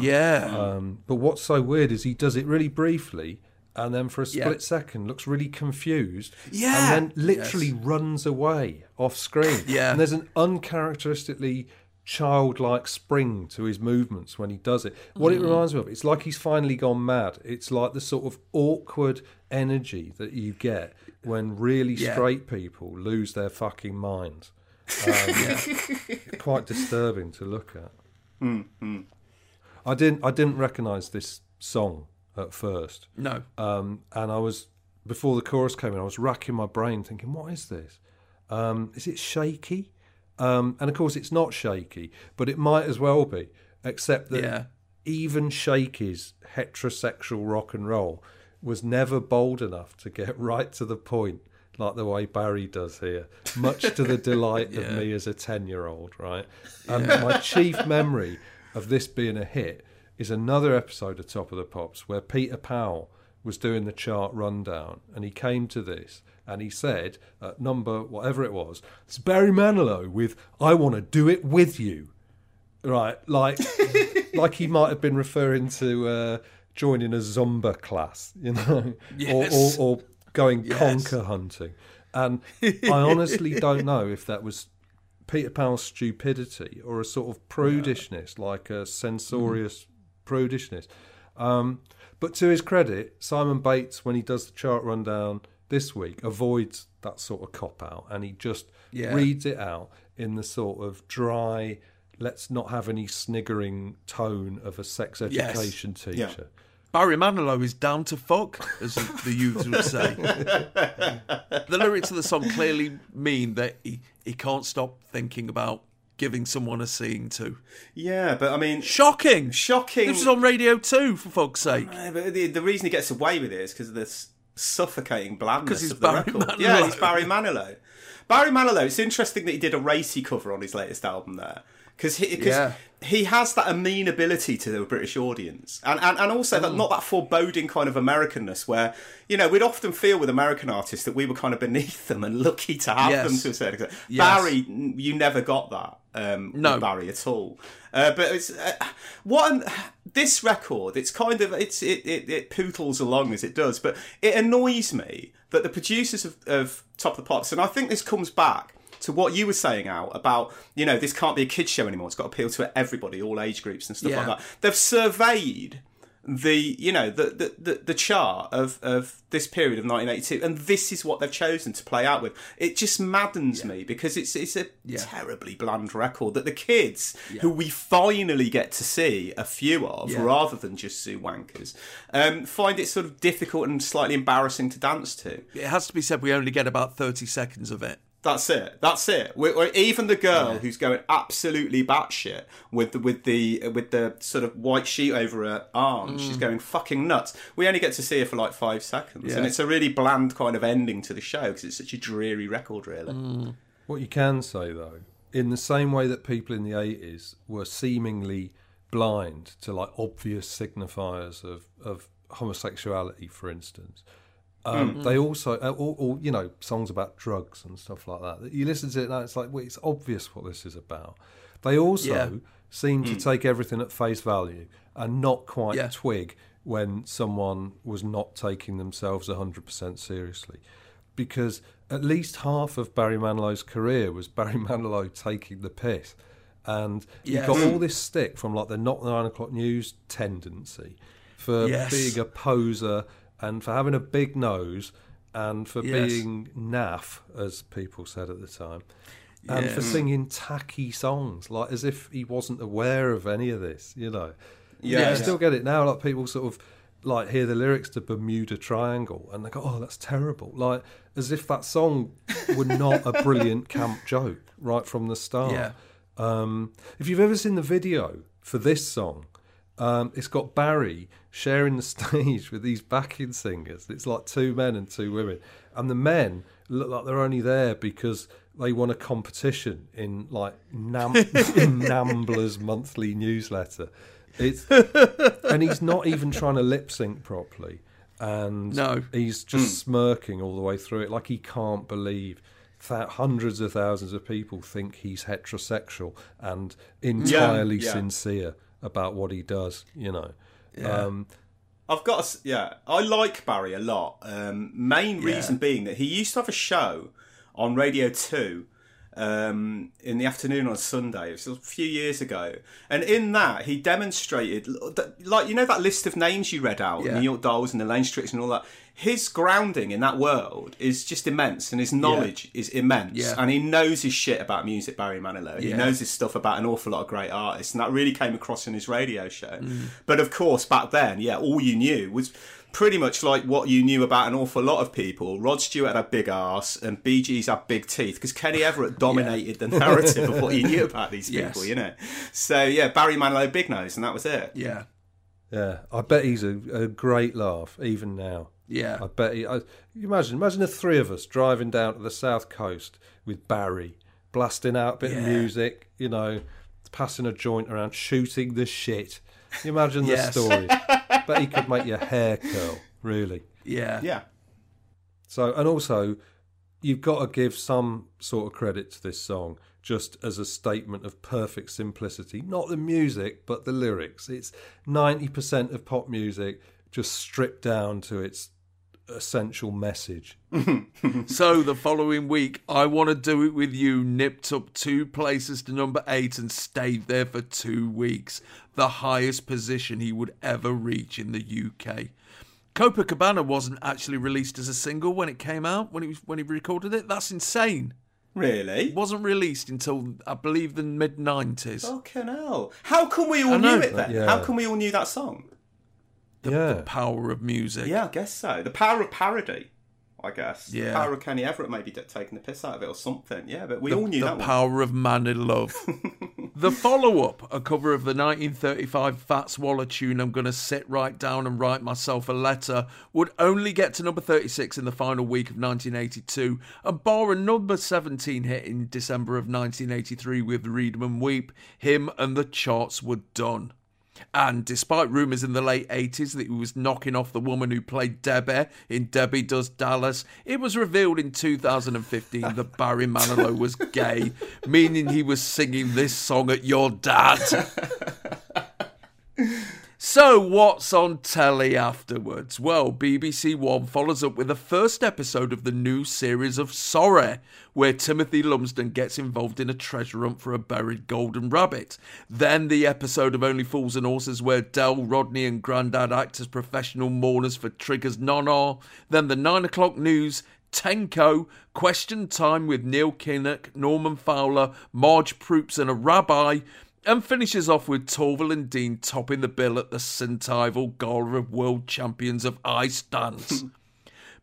S1: Yeah.
S2: Um, but what's so weird is he does it really briefly and then for a split
S1: Yeah.
S2: second looks really confused.
S1: Yeah.
S2: And then literally runs away off screen.
S1: Yeah.
S2: And there's an uncharacteristically childlike spring to his movements when he does it. What it
S1: Mm.
S2: reminds me of, it's like he's finally gone mad. It's like the sort of awkward energy that you get when really
S1: Yeah.
S2: straight people lose their fucking minds. [laughs] Um, Quite disturbing to look at.
S3: Mm,
S2: I didn't I didn't recognise this song at first.
S1: No.
S2: Um, and I was before the chorus came in, I was racking my brain thinking, what is this? Um, is it shaky? Um, and of course, it's not shaky, but it might as well be. Except that
S1: Yeah.
S2: even Shaky's heterosexual rock and roll was never bold enough to get [laughs] right to the point like the way Barry does here, much to the [laughs] delight of me as a 10 year old, right? And my chief memory of this being a hit is another episode of Top of the Pops where Peter Powell was doing the chart rundown and he came to this and he said, at number whatever it was, it's Barry Manilow with I Want to Do It With You. Right, like [laughs] like he might have been referring to uh, joining a Zumba class, you know,
S1: Yes.
S2: or, or, or going
S1: Yes.
S2: conker hunting. And I honestly don't know if that was Peter Powell's stupidity or a sort of prudishness, like a censorious prudishness. Um, but to his credit, Simon Bates, when he does the chart rundown, this week avoids that sort of cop out, and he just
S1: Yeah.
S2: reads it out in the sort of dry. Let's not have any sniggering tone of a sex
S1: Yes.
S2: education teacher.
S1: Barry Manilow is down to fuck, as the youths would say. the lyrics of the song clearly mean that he, he can't stop thinking about giving someone a scene to.
S3: Yeah, but I mean,
S1: Shocking!
S3: shocking.
S1: This is on Radio 2, for fuck's sake.
S3: But the, the reason he gets away with it is because of this suffocating blandness
S1: he's
S3: of the
S1: Barry
S3: record.
S1: Manilow.
S3: Yeah, he's Barry Manilow. Barry Manilow. It's interesting that he did a racy cover on his latest album there because he, 'cause
S1: Yeah.
S3: He has that amenability to the British audience, and and, and also
S1: Mm.
S3: that not that foreboding kind of Americanness where you know we'd often feel with American artists that we were kind of beneath them and lucky to have
S1: Yes.
S3: them to a certain extent.
S1: Yes.
S3: Barry, you never got that. Um,
S1: No.
S3: Barry at all. Uh, but it's uh, what an, this record. It's kind of it's it, it it pootles along as it does, but it annoys me that the producers of, of Top of the Pops, and I think this comes back to what you were saying out about you know this can't be a kids show anymore. It's got to appeal to everybody, all age groups and stuff
S1: Yeah.
S3: like that. They've surveyed the you know the, the the the chart of of this period of 1982 and this is what they've chosen to play out with it just maddens me because it's it's a
S1: Yeah.
S3: terribly bland record that the kids who we finally get to see a few of
S1: Yeah.
S3: rather than just Sue Wankers um, find it sort of difficult and slightly embarrassing to dance to
S1: It has to be said we only get about 30 seconds of it.
S3: That's it. That's it. we we even the girl who's going absolutely batshit with the with the with the sort of white sheet over her arm, she's mm. going fucking nuts. We only get to see her for like five seconds, and it's a really bland kind of ending to the show because it's such a dreary record, really. Mm.
S2: What you can say though, in the same way that people in the eighties were seemingly blind to like obvious signifiers of of homosexuality, for instance, um, they also, uh, or, or you know, songs about drugs and stuff like that. You listen to it now, it's like, well, it's obvious what this is about. They also
S1: Yeah.
S2: seem to take everything at face value and not quite
S1: Yeah.
S2: twig when someone was not taking themselves 100% seriously. Because at least half of Barry Manilow's career was [laughs] Barry Manilow taking the piss. And
S1: Yes.
S2: you got all this stick from like the not nine o'clock news tendency for
S1: Yes.
S2: being a poser and for having a big nose and for
S1: Yes.
S2: being naff, as people said at the time, and
S1: Yeah.
S2: for singing tacky songs, like as if he wasn't aware of any of this, you know.
S3: Yeah,
S2: I
S3: yeah.
S2: still get it now. Like people sort of like hear the lyrics to Bermuda Triangle and they go, "Oh, that's terrible!" Like as if that song were not a brilliant camp joke right from the start.
S1: Yeah.
S2: Um, if you've ever seen the video for this song, um, it's got Barry sharing the [laughs] stage with these backing singers. It's like two men and two women, and the men look like they're only there because they won a competition in like Nam- [laughs] in Nambla's monthly newsletter. It's and he's not even trying to lip sync properly, and
S1: No.
S2: he's just smirking all the way through it, like he can't believe that hundreds of thousands of people think he's heterosexual and entirely
S3: yeah.
S2: sincere about what he does. You know, um,
S3: I've got, a yeah, I like Barry a lot. Um, main reason being that he used to have a show on Radio Two um, in the afternoon on Sunday. It was a few years ago, and in that he demonstrated, like you know, that list of names you read out,
S1: Yeah.
S3: New York Dolls and the Lane Stricks and all that. His grounding in that world is just immense, and his knowledge is immense,
S1: Yeah.
S3: and he knows his shit about music. Barry Manilow, he knows his stuff about an awful lot of great artists, and that really came across in his radio show.
S1: Mm.
S3: But of course, back then, yeah, all you knew was pretty much like what you knew about an awful lot of people. Rod Stewart had a big ass, and Bee Gees had big teeth because Kenny Everett [laughs] dominated the narrative of what you knew about these [laughs] people.
S1: Yes.
S3: You know, so yeah, Barry Manilow, big nose, and that was it.
S1: Yeah.
S2: yeah, I bet he's a, a great laugh even now.
S1: Yeah.
S2: I bet he. I, you imagine, imagine the three of us driving down to the south coast with Barry, blasting out a bit of music, you know, passing a joint around, shooting the shit. You imagine the story. but he could make your hair curl, really.
S1: Yeah.
S3: Yeah,
S2: So, and also, you've got to give some sort of credit to this song, just as a statement of perfect simplicity. Not the music, but the lyrics. It's ninety percent of pop music just stripped down to its essential message. [laughs]
S1: So the following week, I want to do it with you. Nipped up two places to number eight and stayed there for two weeks. The highest position he would ever reach in the UK. Copacabana wasn't actually released as a single when it came out when he was, when he recorded it. That's insane.
S3: Really?
S1: It wasn't released until I believe the mid nineties.
S3: Fucking hell. How come we all
S1: I know.
S3: knew it then?
S2: Yeah.
S3: How come we all knew that song?
S2: Yeah.
S1: The power of music.
S3: Yeah, I guess so. The power of parody, I guess.
S1: Yeah.
S3: The power of Kenny Everett maybe d- taking the piss out of it or something. Yeah, but we
S1: the,
S3: all knew
S1: the
S3: that one.
S1: power of man in love. [laughs] the follow up, a cover of the 1935 Fats Waller tune, I'm Gonna Sit Right Down and Write Myself a Letter, would only get to number 36 in the final week of 1982 and bar a number 17 hit in December of 1983 with Read 'em and Weep, him and the charts were done. And despite rumours in the late 80s that he was knocking off the woman who played Debbie in Debbie Does Dallas, it was revealed in 2015 that Barry Manilow was gay, [laughs] meaning he was singing this song at your dad. [laughs] So, what's on telly afterwards? Well, BBC One follows up with the first episode of the new series of Sorry, where Timothy Lumsden gets involved in a treasure hunt for a buried golden rabbit. Then the episode of Only Fools and Horses, where Del, Rodney, and Grandad act as professional mourners for Trigger's Nana. Then the 9 o'clock news. Tenko, Question Time with Neil Kinnock, Norman Fowler, Marje Proops, and a rabbi and finishes off with Torvill and Dean topping the bill at the Centival Gala of World Champions of Ice Dance. [laughs]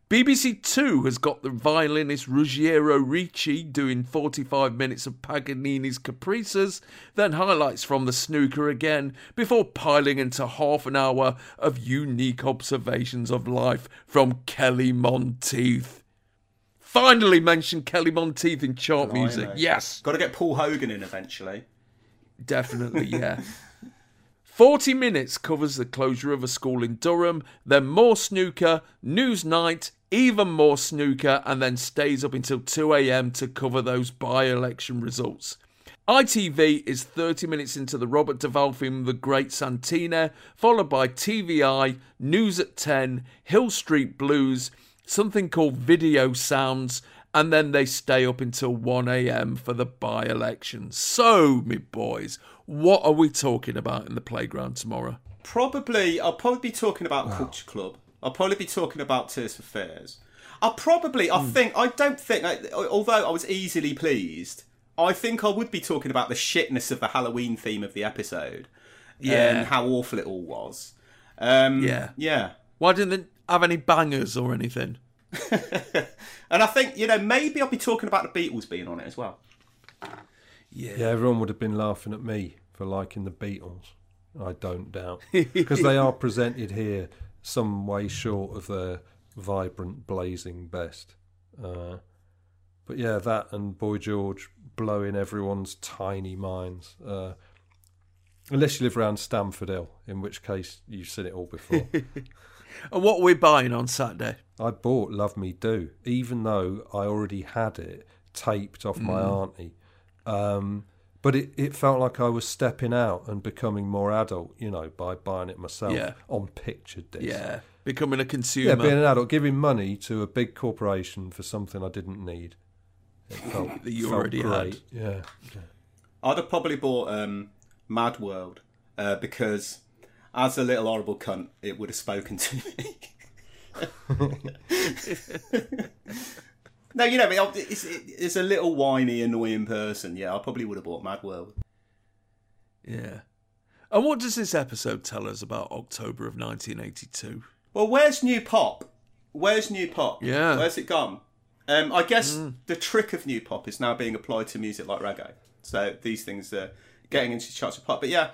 S1: BBC Two has got the violinist Ruggiero Ricci doing 45 minutes of Paganini's Caprices, then highlights from the snooker again, before piling into half an hour of unique observations of life from Kelly Monteith. Finally mentioned Kelly Monteith in chart music. Yes.
S3: Got to get Paul Hogan in eventually.
S1: Definitely, yeah. 40 minutes covers the closure of a school in Durham, then more snooker, news night, even more snooker, and then stays up until 2am to cover those by election results. ITV is 30 minutes into the Robert Duvall film The Great Santini, followed by TV Eye, News at 10, Hill Street Blues, something called Video Sounds, and then they stay up until 1am for the by election. So, me boys, what are we talking about in the playground tomorrow?
S3: Probably, I'll probably be talking about Culture Club. I'll probably be talking about Tears for Fears. I'll probably, I think, I don't think, I, although I was easily pleased, I think I would be talking about the shitness of the Halloween theme of the episode.
S1: Yeah.
S3: And how awful it all was. Um,
S1: Yeah.
S3: Yeah.
S1: Why didn't they have any bangers or anything? [laughs]
S3: And I think, you know, maybe I'll be talking about the Beatles being on it as well.
S1: Yeah.
S2: Yeah, everyone would have been laughing at me for liking the Beatles. I don't doubt. [laughs] Because they are presented here some way short of their vibrant, blazing best. Uh, but yeah, that and Boy George blowing everyone's tiny minds. Uh, unless you live around Stamford Hill, in which case you've seen it all before. [laughs]
S1: And what we're we buying on Saturday?
S2: I bought Love Me Do, even though I already had it taped off my
S1: Mm.
S2: auntie. Um, but it, it felt like I was stepping out and becoming more adult, you know, by buying it myself
S1: Yeah.
S2: on picture disc.
S1: Yeah, becoming a consumer.
S2: Yeah, being an adult, giving money to a big corporation for something I didn't need. It [laughs] felt,
S1: That you
S2: felt
S1: already had.
S2: great. Yeah.
S3: I'd have probably bought um, Mad World uh, because, as a little horrible cunt, it would have spoken to me. [laughs] no, you know, it's, it's a little whiny, annoying person. Yeah, I probably would have bought Mad World.
S1: Yeah. And what does this episode tell us about October of 1982?
S3: Well, where's New Pop? Where's New Pop?
S1: Yeah.
S3: Where's it gone? Um, I guess the trick of New Pop is now being applied to music like reggae. So these things are getting into charts of pop. But yeah,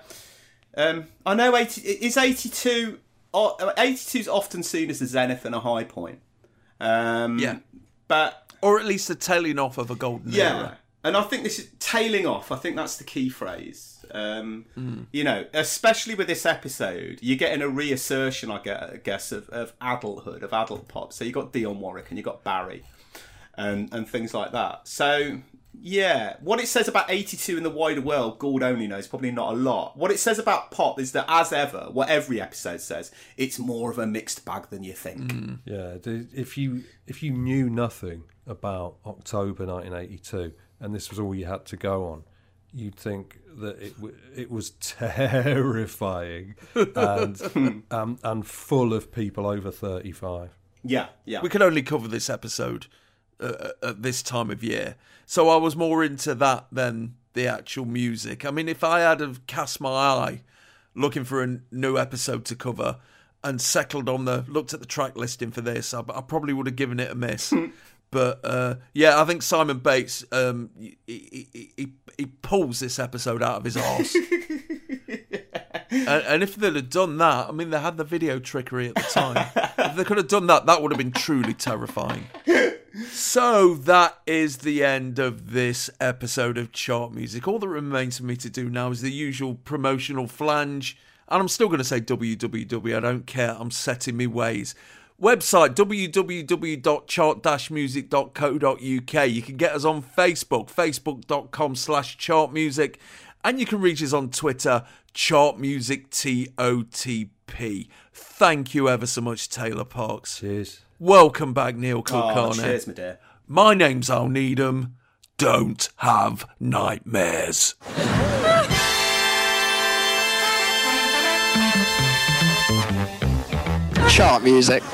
S3: um, I know 80, is 82. uh, 82 is often seen as a zenith and a high point. Um,
S1: Yeah.
S3: But
S1: Or at least the tailing off of a golden era.
S3: yeah,
S1: era.
S3: and I think this is tailing off. I think that's the key phrase. Um, You know, especially with this episode, you're getting a reassertion, I guess, of, of adulthood, of adult pop. So you got Dionne Warwick and you got Barry, and and things like that. So yeah, what it says about 82 in the wider world, Gould only knows, probably not a lot. What it says about pop is that, as ever, what every episode says, it's more of a mixed bag than you think.
S2: Yeah, if you if you knew nothing about October 1982 and this was all you had to go on, you'd think that it it was [laughs] terrifying and [laughs] um, and full of people over thirty five.
S3: Yeah, yeah.
S1: We can only cover this episode uh, at this time of year, so I was more into that than the actual music. I mean, if I had have cast my eye looking for a new episode to cover and settled on the looked at the track listing for this, I, I probably would have given it a miss. but uh, yeah, I think Simon Bates um, he, he, he, he pulls this episode out of his arse. [laughs] and, and if they'd have done that, I mean, they had the video trickery at the time. if they could have done that, that would have been truly terrifying. [laughs] So that is the end of this episode of Chart Music. All that remains for me to do now is the usual promotional flange. And I'm still going to say www. I don't care. I'm setting me ways. Website www.chart-music.co.uk. You can get us on Facebook, facebook.com slash chartmusic. And you can reach us on Twitter, chartmusictotp. Thank you ever so much, Taylor Parkes.
S2: Cheers.
S1: Welcome back, Neil
S3: Oh, cheers, my dear.
S1: My name's Al Needham. Don't have nightmares.
S10: Chart music.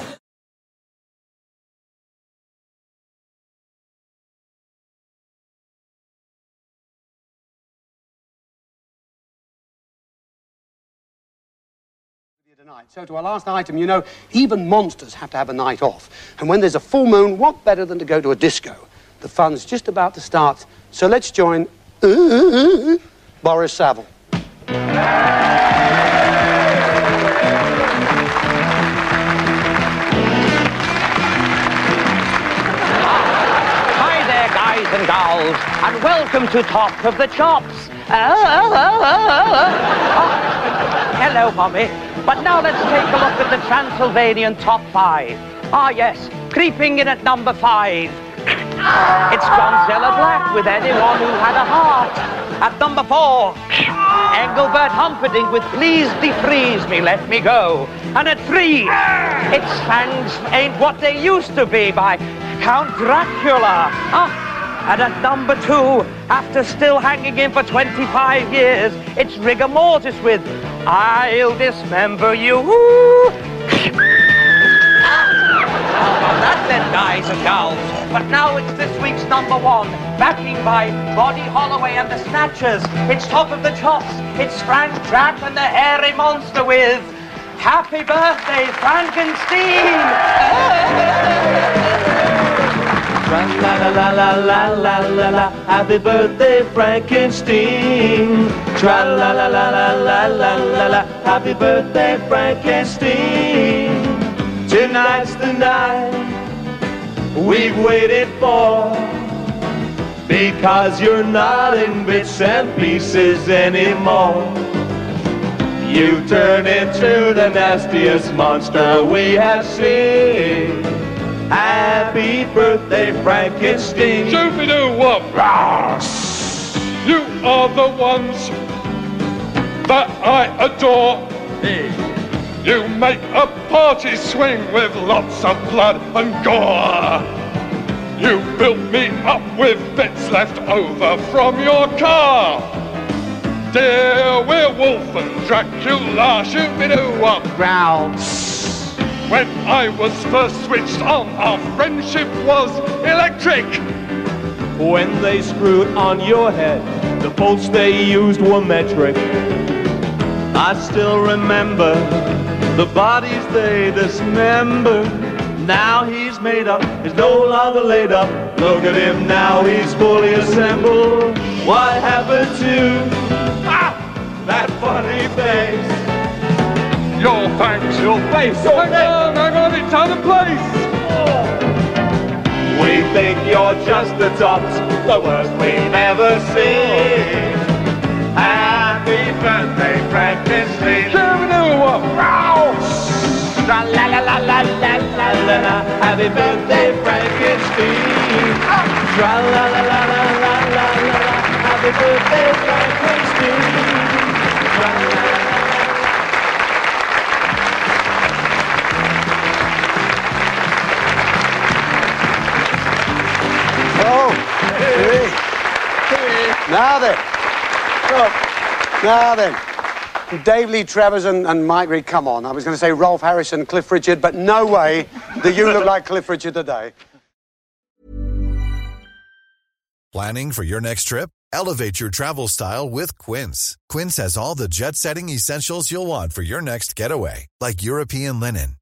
S11: Tonight. So to our last item, you know, even monsters have to have a night off. And when there's a full moon, what better than to go to a disco? The fun's just about to start. So let's join uh, Boris Saville.
S12: Hi there, guys and gals, and welcome to Top of the Chops. Oh, oh, oh, oh, oh. Oh, hello, Bobby. But now let's take a look at the Transylvanian top five. Ah, yes, creeping in at number five. It's Godzilla Black with anyone who had a heart. At number four, Engelbert Humperdinck with Please Defreeze Me, Let Me Go. And at three, Its Fangs Ain't What They Used to Be by Count Dracula. Ah, and at number two, after still hanging in for 25 years, it's Rigor Mortis with I'll Dismember You. [laughs] That then, guys and gals? But now it's this week's number one, backing by Body Holloway and the Snatchers. It's top of the chops. It's Frank Trapp and the Hairy Monster with Happy Birthday, Frankenstein! [laughs]
S13: La la la la la la la la Happy birthday Frankenstein Tra la la la la la la la la Happy birthday Frankenstein Tonight's the night we've waited for Because you're not in bits and pieces anymore You turn into the nastiest monster we have seen Happy birthday, Frankenstein.
S14: Doobie-doo wop. You are the ones that I adore. You make a party swing with lots of blood and gore. You built me up with bits left over from your car. Dear werewolf and Dracula, shoo-be-doo wop.
S12: Growl.
S14: When I was first switched on, our friendship was electric.
S13: When they screwed on your head, the bolts they used were metric. I still remember the bodies they dismembered. Now he's made up, he's no longer laid up. Look at him now, he's fully assembled. What happened to ah, that funny face?
S14: your thanks, your face. Your Hang on, hang on, it's out of place.
S13: We think you're just the tops, the worst we've ever seen. Happy birthday, Frankenstein. German Owl. La la la la la la la la. Happy birthday, Frankenstein. Tra la la la la la la la. Happy birthday, Frankenstein. Tra la la.
S11: Now then, Now then, Dave Lee Travis and, and Mike Read, come on. I was going to say Rolf Harrison, Cliff Richard, but no way do you look like Cliff Richard today.
S15: Planning for your next trip? Elevate your travel style with Quince. Quince has all the jet setting essentials you'll want for your next getaway, like European linen,